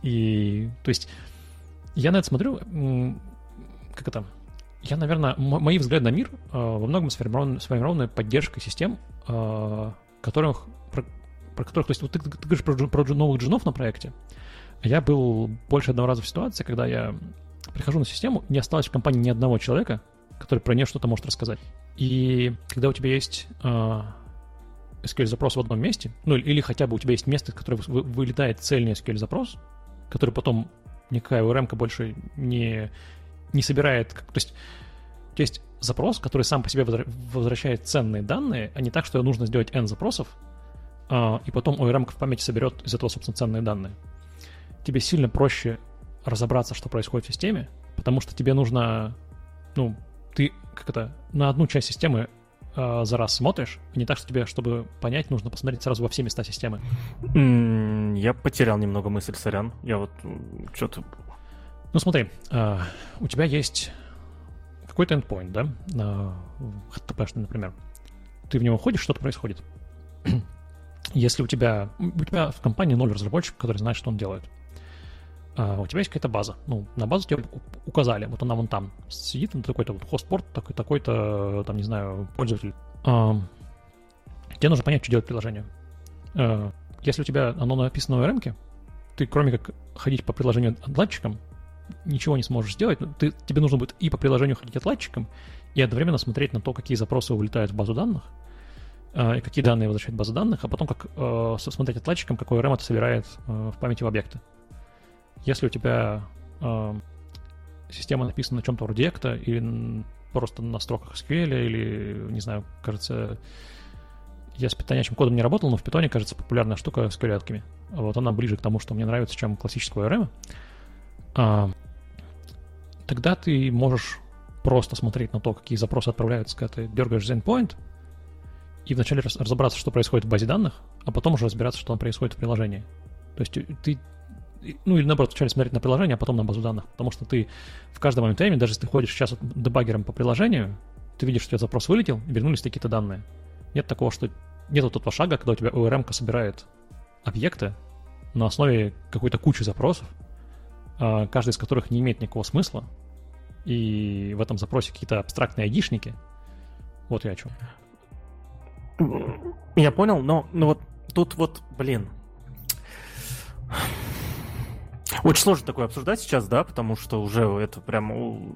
И, то есть, я на это смотрю, как это... Я, наверное, мои взгляды на мир э, во многом сформированы, сформированы поддержкой систем, э, которых, про, про которых, то есть, вот ты, ты, говоришь про, про новых джунов на проекте, я был больше одного раза в ситуации, когда я прихожу на систему, не осталось в компании ни одного человека, который про нее что-то может рассказать. И когда у тебя есть э, SQL-запрос в одном месте, ну или хотя бы у тебя есть место, которое вылетает цельный SQL-запрос, который потом никакая ORM больше не, не собирает. То есть у тебя есть запрос, который сам по себе возвращает ценные данные, а не так, что нужно сделать N запросов, э, и потом ORM в памяти соберет из этого, собственно, ценные данные. Тебе сильно проще разобраться, что происходит в системе, потому что тебе нужно, ну, ты как это, на одну часть системы э, за раз смотришь, а не так, что тебе, чтобы понять, нужно посмотреть сразу во все места системы. Mm, я потерял немного мысль, сорян. Я вот что-то... Ну смотри, э, у тебя есть какой-то endpoint, да, HTTP, например. Ты в него ходишь, что-то происходит. Если у тебя, у тебя в компании ноль разработчиков, который знает, что он делает, а, у тебя есть какая-то база. Ну, на базу тебе указали, вот она вон там сидит, на такой-то вот хостпорт, такой, такой-то, там, не знаю, пользователь. А, тебе нужно понять, что делать приложение. А, если у тебя оно написано в ORM, ты кроме как ходить по приложению отладчиком, ничего не сможешь сделать. Ты, тебе нужно будет и по приложению ходить отладчиком, и одновременно смотреть на то, какие запросы улетают в базу данных, и какие данные возвращает база данных, а потом как смотреть отладчиком, какой RAM это собирает в памяти в объекты. Если у тебя э, система написана на чем-то вроде Ecto или просто на строках SQL, или, не знаю, кажется, я с питонячим кодом не работал, но в питоне, кажется, популярная штука с квариатками. Вот она ближе к тому, что мне нравится, чем классического ORM. А, тогда ты можешь просто смотреть на то, какие запросы отправляются, когда ты дергаешь endpoint, и вначале разобраться, что происходит в базе данных, а потом уже разбираться, что там происходит в приложении. То есть ты ну или наоборот, вначале смотреть на приложение, а потом на базу данных, потому что ты в каждом момент времени, даже если ты ходишь сейчас дебаггером по приложению, ты видишь, что у тебя запрос вылетел, и вернулись какие-то данные. Нет такого, что нет вот этого шага, когда у тебя ORM собирает объекты, на основе какой-то кучи запросов, а, каждый из которых не имеет никакого смысла, и в этом запросе какие-то абстрактные айдишники. Вот я о чем. Я понял, но ну вот тут вот, блин, очень сложно такое обсуждать сейчас, да, потому что уже это прям...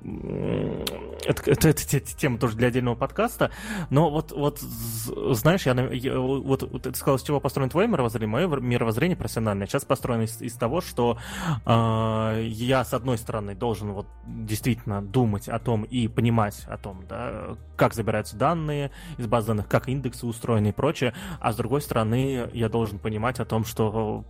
Это, это, это, это тема тоже для отдельного подкаста. Но вот, вот знаешь, я, я вот, вот ты сказал, с чего построено твое мировоззрение, мое мировоззрение профессиональное. Сейчас построено из, из того, что э, я, с одной стороны, должен вот действительно думать о том и понимать о том, да, как забираются данные из баз данных, как индексы устроены и прочее, а с другой стороны, я должен понимать о том, что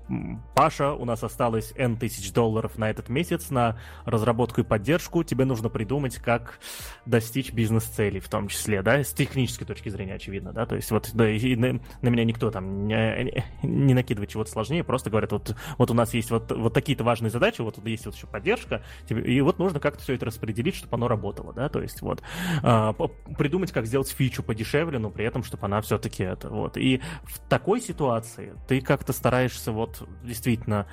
Паша, у нас осталось N тысяч тысяч долларов на этот месяц на разработку и поддержку, тебе нужно придумать, как достичь бизнес-целей в том числе, да, с технической точки зрения, очевидно, да, то есть вот да, и на, на меня никто там не, не накидывает чего-то сложнее, просто говорят, вот, вот у нас есть вот, вот такие-то важные задачи, вот есть вот еще поддержка, тебе, и вот нужно как-то все это распределить, чтобы оно работало, да, то есть вот а, придумать, как сделать фичу подешевле, но при этом, чтобы она все-таки это, вот, и в такой ситуации ты как-то стараешься вот действительно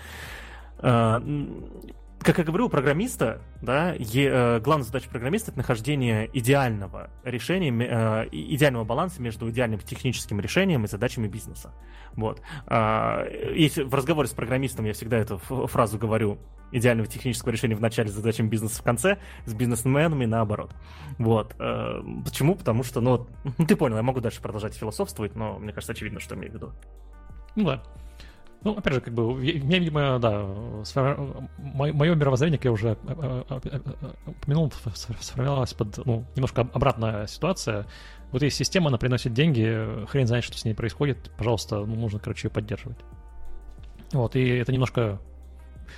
как я говорю, у программиста, да, е, э, главная задача программиста это нахождение идеального решения, э, идеального баланса между идеальным техническим решением и задачами бизнеса. Вот. Э, если в разговоре с программистом я всегда эту фразу говорю, идеального технического решения в начале, задачами бизнеса в конце, с бизнесменами наоборот. Вот. Э, почему? Потому что, ну, ты понял, я могу дальше продолжать философствовать, но мне кажется, очевидно, что имею в виду. Ну да. Ну, опять же, как бы, мне, видимо, да, мое мировоззрение, как я уже э, э, э, упомянул, сформировалось под, ну, немножко обратная ситуация. Вот есть система, она приносит деньги, хрен знает, что с ней происходит, пожалуйста, ну, нужно, короче, ее поддерживать. Вот, и это немножко,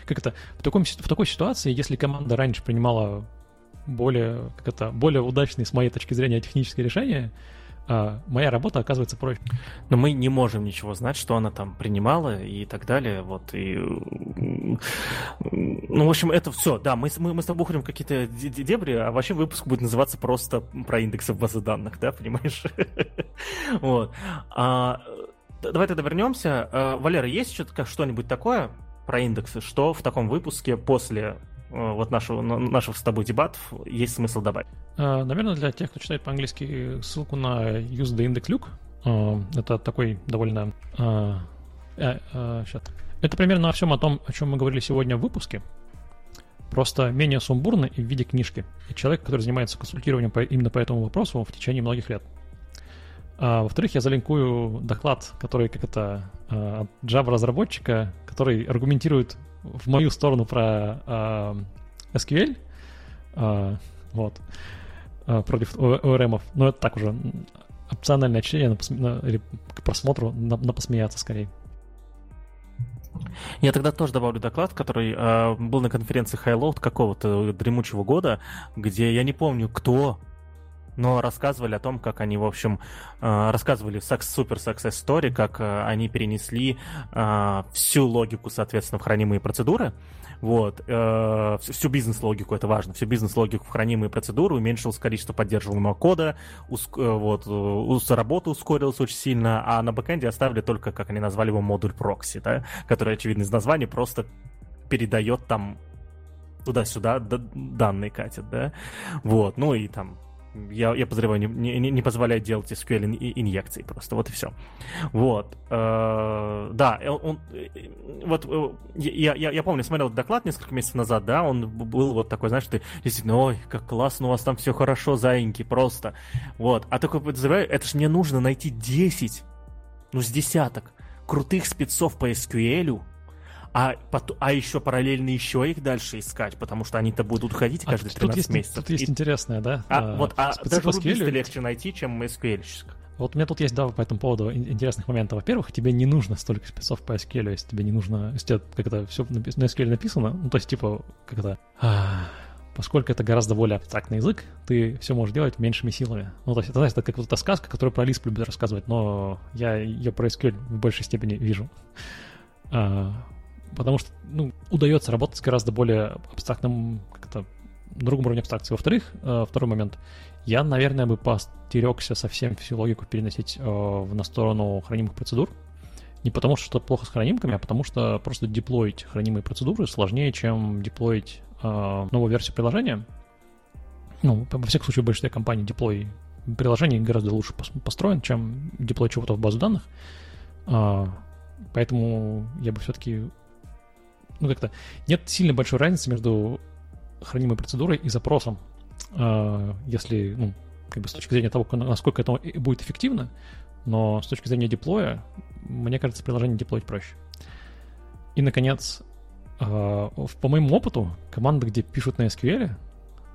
как это, в, таком, в такой ситуации, если команда раньше принимала более, как это, более удачные, с моей точки зрения, технические решения, моя работа оказывается проще. Но мы не можем ничего знать, что она там принимала и так далее. Вот и ну, в общем, это все. Да, мы, мы, мы с тобой уходим в какие-то дебри, а вообще выпуск будет называться просто про индексы базы данных, да, понимаешь? Вот. А, давай тогда вернемся. А, Валера, есть что-нибудь такое про индексы, что в таком выпуске после вот нашего, наших с тобой дебатов есть смысл добавить? Э, наверное, для тех, кто читает по-английски, ссылку на use the index Luke. Э, это такой довольно... Это примерно о всем о том, о чем мы говорили сегодня в выпуске. Просто менее сумбурно и в виде книжки. И человек, который занимается консультированием по, именно по этому вопросу в течение многих лет. А, во-вторых, я залинкую доклад, который как это от Java-разработчика, который аргументирует в мою сторону про э, SQL, э, вот, э, против ORM, но это так уже опциональное чтение на, на, или к просмотру на, на посмеяться скорее. Я тогда тоже добавлю доклад, который э, был на конференции Highload какого-то дремучего года, где я не помню, кто но рассказывали о том, как они, в общем, э, рассказывали супер success story, как э, они перенесли э, всю логику, соответственно, в хранимые процедуры, вот, всю бизнес-логику, это важно, всю бизнес-логику в хранимые процедуры, уменьшилось количество поддерживаемого кода, уск... вот, работа ускорилась очень сильно, а на бэкэнде оставили только, как они назвали его, модуль прокси, да, который, очевидно, из названия просто передает там туда-сюда данные катят, да, вот, ну и там я, я подозреваю, не, не, не позволяет делать SQL инъекции просто, вот и все. Вот. Э, да, он, вот э, я, я, я помню, смотрел доклад несколько месяцев назад, да, он был вот такой, знаешь, ты действительно, ой, как классно, у вас там все хорошо, заиньки, просто. Вот. А такой подозреваю, это же мне нужно найти 10, ну, с десяток крутых спецов по SQL, а, а еще параллельно еще их дальше искать, потому что они-то будут ходить а каждые 13 есть, месяцев. Тут есть и... интересное, да? А, а, вот, а даже рубиста легче найти, чем SQL. Вот у меня тут есть, да, по этому поводу интересных моментов. Во-первых, тебе не нужно столько спецов по SQL, если тебе не нужно, если тебе как это все на SQL написано, ну, то есть, типа, как это, а, поскольку это гораздо более абстрактный язык, ты все можешь делать меньшими силами. Ну, то есть, это, знаешь, это как вот эта сказка, которую про Lisp любят рассказывать, но я ее про SQL в большей степени вижу. А, потому что ну, удается работать с гораздо более абстрактным, как-то другом уровне абстракции. Во-вторых, э, второй момент, я, наверное, бы постерегся совсем всю логику переносить э, на сторону хранимых процедур. Не потому, что что-то плохо с хранимками, а потому что просто деплоить хранимые процедуры сложнее, чем деплоить э, новую версию приложения. Ну, во всяком случае, в большинстве компаний деплой приложений гораздо лучше построен, чем деплой чего-то в базу данных. Поэтому я бы все-таки... Ну, как-то... Нет сильно большой разницы между хранимой процедурой и запросом. Э, если, ну, как бы с точки зрения того, насколько это будет эффективно, но с точки зрения деплоя, мне кажется, приложение деплоить проще. И, наконец, а, по моему опыту, команды, где пишут на SQL,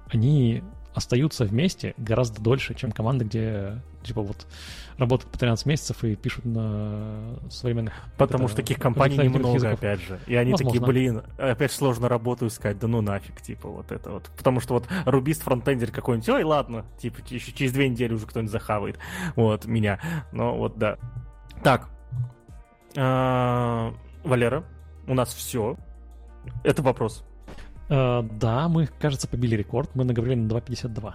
они остаются вместе гораздо дольше, чем команды, где типа вот работают по 13 месяцев и пишут на современных... Потому что таких компаний немного, языков. опять же. И они Возможно. такие, блин, опять сложно работу искать, да ну нафиг, типа вот это вот. Потому что вот рубист, фронтендер какой-нибудь, ой, ладно, типа еще через две недели уже кто-нибудь захавает, вот, меня. Но вот да. Так, а, Валера, у нас все. Это вопрос. Uh, да, мы, кажется, побили рекорд. Мы наговорили на 2.52.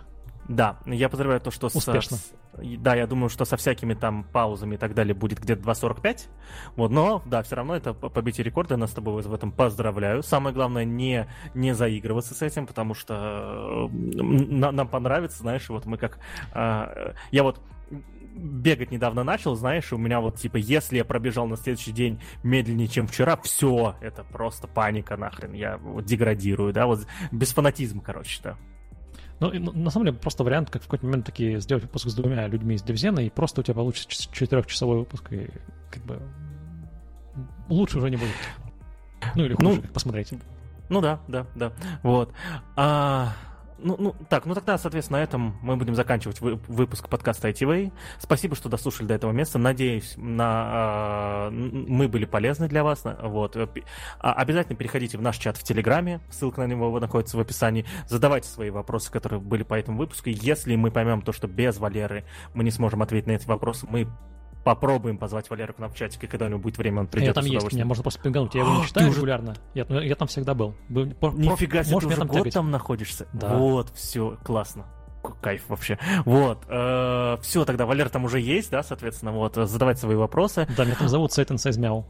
Да, я поздравляю то, что... Успешно. С, да, я думаю, что со всякими там паузами и так далее будет где-то 2.45. Вот, но, да, все равно это побитие рекорда, я нас с тобой в этом поздравляю. Самое главное, не, не заигрываться с этим, потому что нам, нам понравится, знаешь, вот мы как... Э, я вот бегать недавно начал, знаешь, у меня вот типа, если я пробежал на следующий день медленнее, чем вчера, все, это просто паника нахрен, я вот деградирую, да, вот без фанатизма, короче, да. Ну, на самом деле, просто вариант, как в какой-то момент такие сделать выпуск с двумя людьми из Девзена, и просто у тебя получится четырехчасовой выпуск, и как бы лучше уже не будет. Ну, или хуже, ну, посмотреть. Ну да, да, да. Вот. А, ну, ну, так, ну тогда, соответственно, на этом мы будем заканчивать вы, выпуск подкаста ITV. Спасибо, что дослушали до этого места. Надеюсь, на, э, мы были полезны для вас. Вот. А, обязательно переходите в наш чат в Телеграме. Ссылка на него находится в описании. Задавайте свои вопросы, которые были по этому выпуску. Если мы поймем то, что без Валеры мы не сможем ответить на эти вопросы, мы попробуем позвать Валеру к нам в чатике, когда у него будет время, он придет. Я там есть, меня можно просто пингануть, я его не читаю регулярно. Я, я там всегда был. Нифига себе, ты уже год тягать. там находишься? Да. Вот, все, классно кайф вообще. Вот. Э, все, тогда Валер там уже есть, да, соответственно, вот, задавайте свои вопросы. Да, меня там зовут Сайтон Сайзмяу.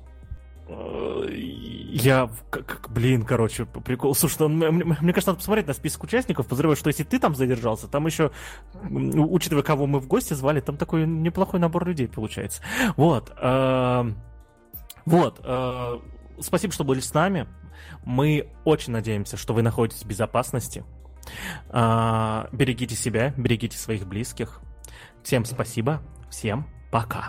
Э, я, как, блин, короче, прикол. Слушай, ну, мне, мне кажется, надо посмотреть на список участников. Подозреваю, что если ты там задержался, там еще, учитывая, кого мы в гости звали, там такой неплохой набор людей получается. Вот. Э, вот. Э, спасибо, что были с нами. Мы очень надеемся, что вы находитесь в безопасности. Берегите себя, берегите своих близких. Всем спасибо. Всем пока.